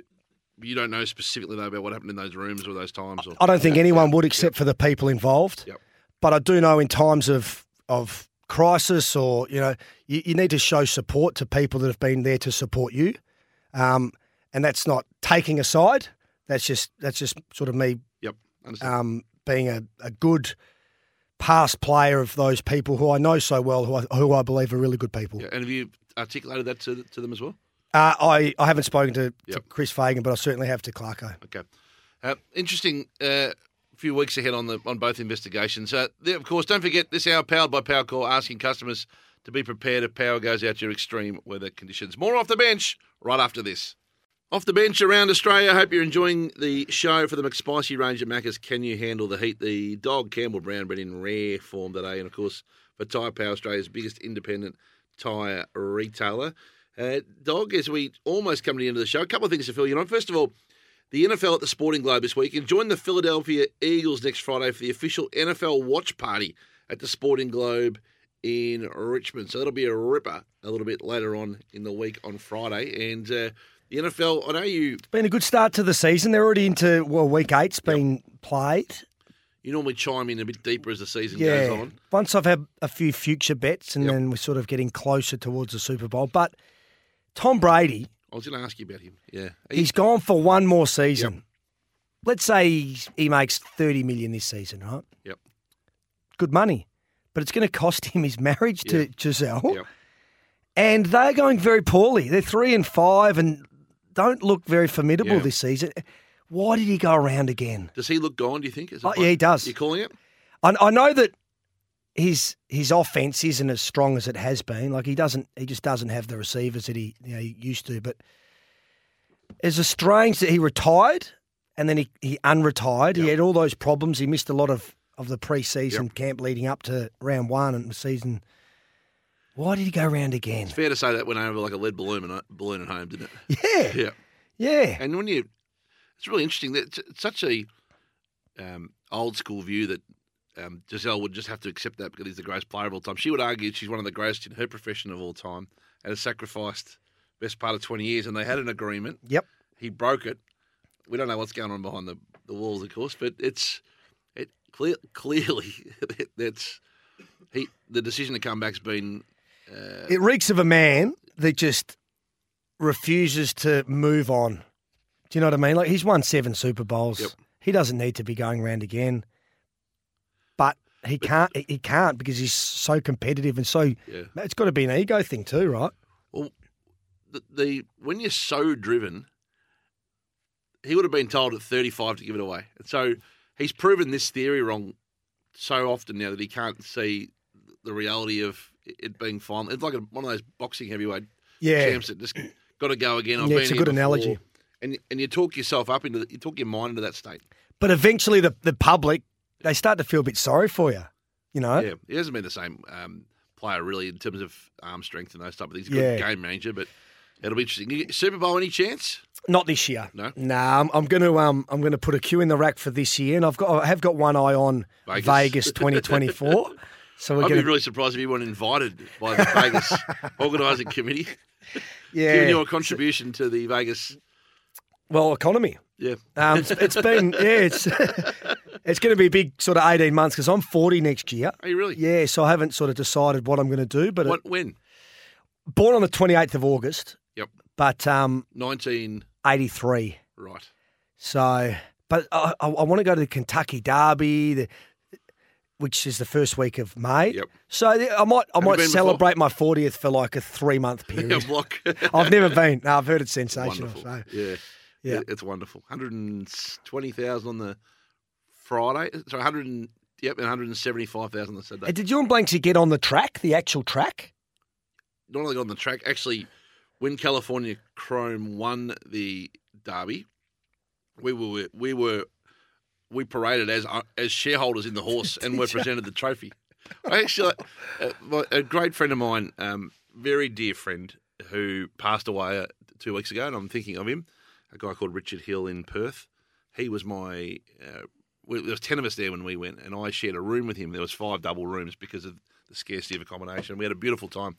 you don't know specifically though about what happened in those rooms or those times. Or I don't think anyone would except for the people involved. Yep. But I do know in times of of crisis or you know you, you need to show support to people that have been there to support you, um, and that's not taking a side. That's just that's just sort of me Yep. Understand. um, being a, a good past player of those people who I know so well, who I, who I believe are really good people. Yeah, and have you articulated that to, to them as well? Uh, I, I haven't spoken to, to Chris Fagan, but I certainly have to Clarko. Okay. Uh, interesting uh, few weeks ahead on the on both investigations. Uh, there, of course, don't forget this hour powered by Powercor, asking customers to be prepared if power goes out during extreme weather conditions. More off the bench right after this. Off the bench around Australia. Hope you're enjoying the show for the McSpicy range of Macca's. Can you handle the heat? The dog Campbell Brown bred in rare form today, and of course for Tyre Power Australia's biggest independent tyre retailer. Uh, dog, as we almost come to the end of the show, a couple of things to fill you in on. First of all, the NFL at the Sporting Globe this week, and join the Philadelphia Eagles next Friday for the official NFL watch party at the Sporting Globe in Richmond. So that'll be a ripper a little bit later on in the week on Friday. And uh, the NFL, I know you Been a good start to the season. They're already into well, week eight's been played. you normally chime in a bit deeper as the season Yeah. goes on. Once I've had a few future bets, and then we're sort of getting closer towards the Super Bowl. But Tom Brady, I was going to ask you about him. Yeah, he's gone for one more season. Let's say he makes thirty million this season, right? Yep. Good money, but it's going to cost him his marriage to Gisele. Yep. And they're going very poorly. They're three and five, and don't look very formidable Yeah. this season. Why did he go around again? Does he look gone? Do you think? Is Oh, yeah, he does. You calling it? I, I know that his his offense isn't as strong as it has been. Like he doesn't, he just doesn't have the receivers that he you know he used to. But it's a strange that he retired and then he he unretired. He had all those problems. He missed a lot of of the preseason camp leading up to round one and the season. Why did he go around again? It's fair to say that went over like a lead balloon, at- balloon at home, didn't it? Yeah, Yeah. yeah. And when you, it's really interesting that it's, it's such a um, old school view that um, Gisele would just have to accept that because he's the greatest player of all time. She would argue she's one of the greatest in her profession of all time and has sacrificed best part of 20 years. And they had an agreement. Yep. He broke it. We don't know what's going on behind the, the walls, of course, but it's it clear, clearly that's he the decision to come back's been uh, It reeks of a man that just refuses to move on. Do you know what I mean? Like he's won seven Super Bowls. He doesn't need to be going around again. He can't. He can't because he's so competitive and so. Yeah. It's got to be an ego thing too, right? Well, the, the when you're so driven, he would have been told at 35 to give it away. And so he's proven this theory wrong so often now that he can't see the reality of it being final. It's like a, one of those boxing heavyweight Yeah. champs that just got to go again. I've Yeah, it's a good before. analogy. And and you talk yourself up into the, you talk your mind into that state. But eventually, the the public they start to feel a bit sorry for you. You know. Yeah, he hasn't been the same um, player really in terms of arm strength and those type of things. He's a Yeah. good game manager, but it'll be interesting. Super Bowl any chance? Not this year. No? Nah, I'm, I'm going to um I'm going to put a queue in the rack for this year, and I've got I have got one eye on Vegas. Vegas, 2024. so we're I'd going be really surprised if you weren't invited by the Vegas organising committee. Yeah. Giving your contribution to the Vegas. well economy. Yeah. Um, it's- it's been yeah, it's it's going to be a big sort of 18 months because I'm 40 next year. Are you really? Yeah, so I haven't sort of decided what I'm going to do, but What, it, when? born on the 28th of August, Yep. but um 19. 83. Right. So, but I, I, I want to go to the Kentucky Derby, the, which is the first week of May. Yep. So I might I you might celebrate my 40th for like a three month period. I've never been. No, I've heard it's sensational. So Yeah. Yeah. It's wonderful. 120,000 on the Friday. So 100 and, yep, and 175,000 on Saturday. And did you and Blanksy get on the track, the actual track? Not only got on the track, actually, when California Chrome won the Derby, we were we were we paraded as uh, as shareholders in the horse and were presented the trophy. I actually, uh, my- a great friend of mine, um, very dear friend, who passed away uh, two weeks ago, and I'm thinking of him, a guy called Richard Hill in Perth. He was my. Uh, we, there was ten of us there when we went, and I shared a room with him. There was five double rooms because of the scarcity of accommodation. We had a beautiful time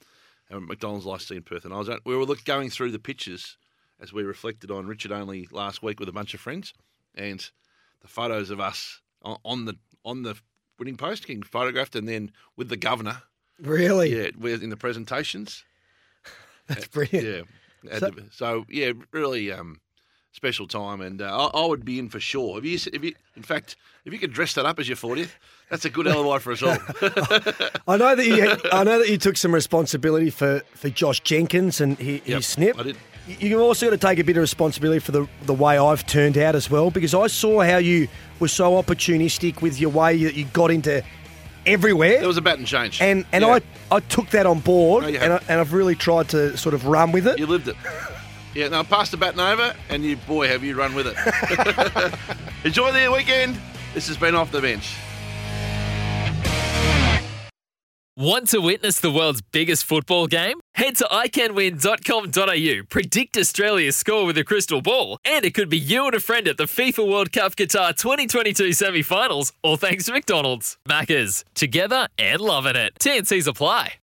at McDonald's Licensee in Perth, and I was we were look, going through the pictures as we reflected on Richard only last week with a bunch of friends, and the photos of us on, on the on the winning post, getting photographed, and then with the governor. Really? Yeah, we're in the presentations. That's brilliant. Yeah. So- So, yeah, really um, special time, and uh, I, I would be in for sure. If you, if you, in fact, if you could dress that up as your fortieth, that's a good alibi for us all. I know that you. I know that you took some responsibility for, for Josh Jenkins and his, Yep, his snip. I did. You've also got to take a bit of responsibility for the the way I've turned out as well, because I saw how you were so opportunistic with your way that you got into everywhere. There was a bat and change, and and Yeah. I I took that on board, No, and, I, and I've really tried to sort of run with it. You lived it. Yeah, now pass the baton over, and you, boy, have you run with it. Enjoy the weekend. This has been Off the Bench. Want to witness the world's biggest football game? Head to iCanWin.com.au, predict Australia's score with a crystal ball, and it could be you and a friend at the FIFA World Cup Qatar 2022 semi finals, all thanks to McDonald's. Maccas, together and loving it. TNCs apply.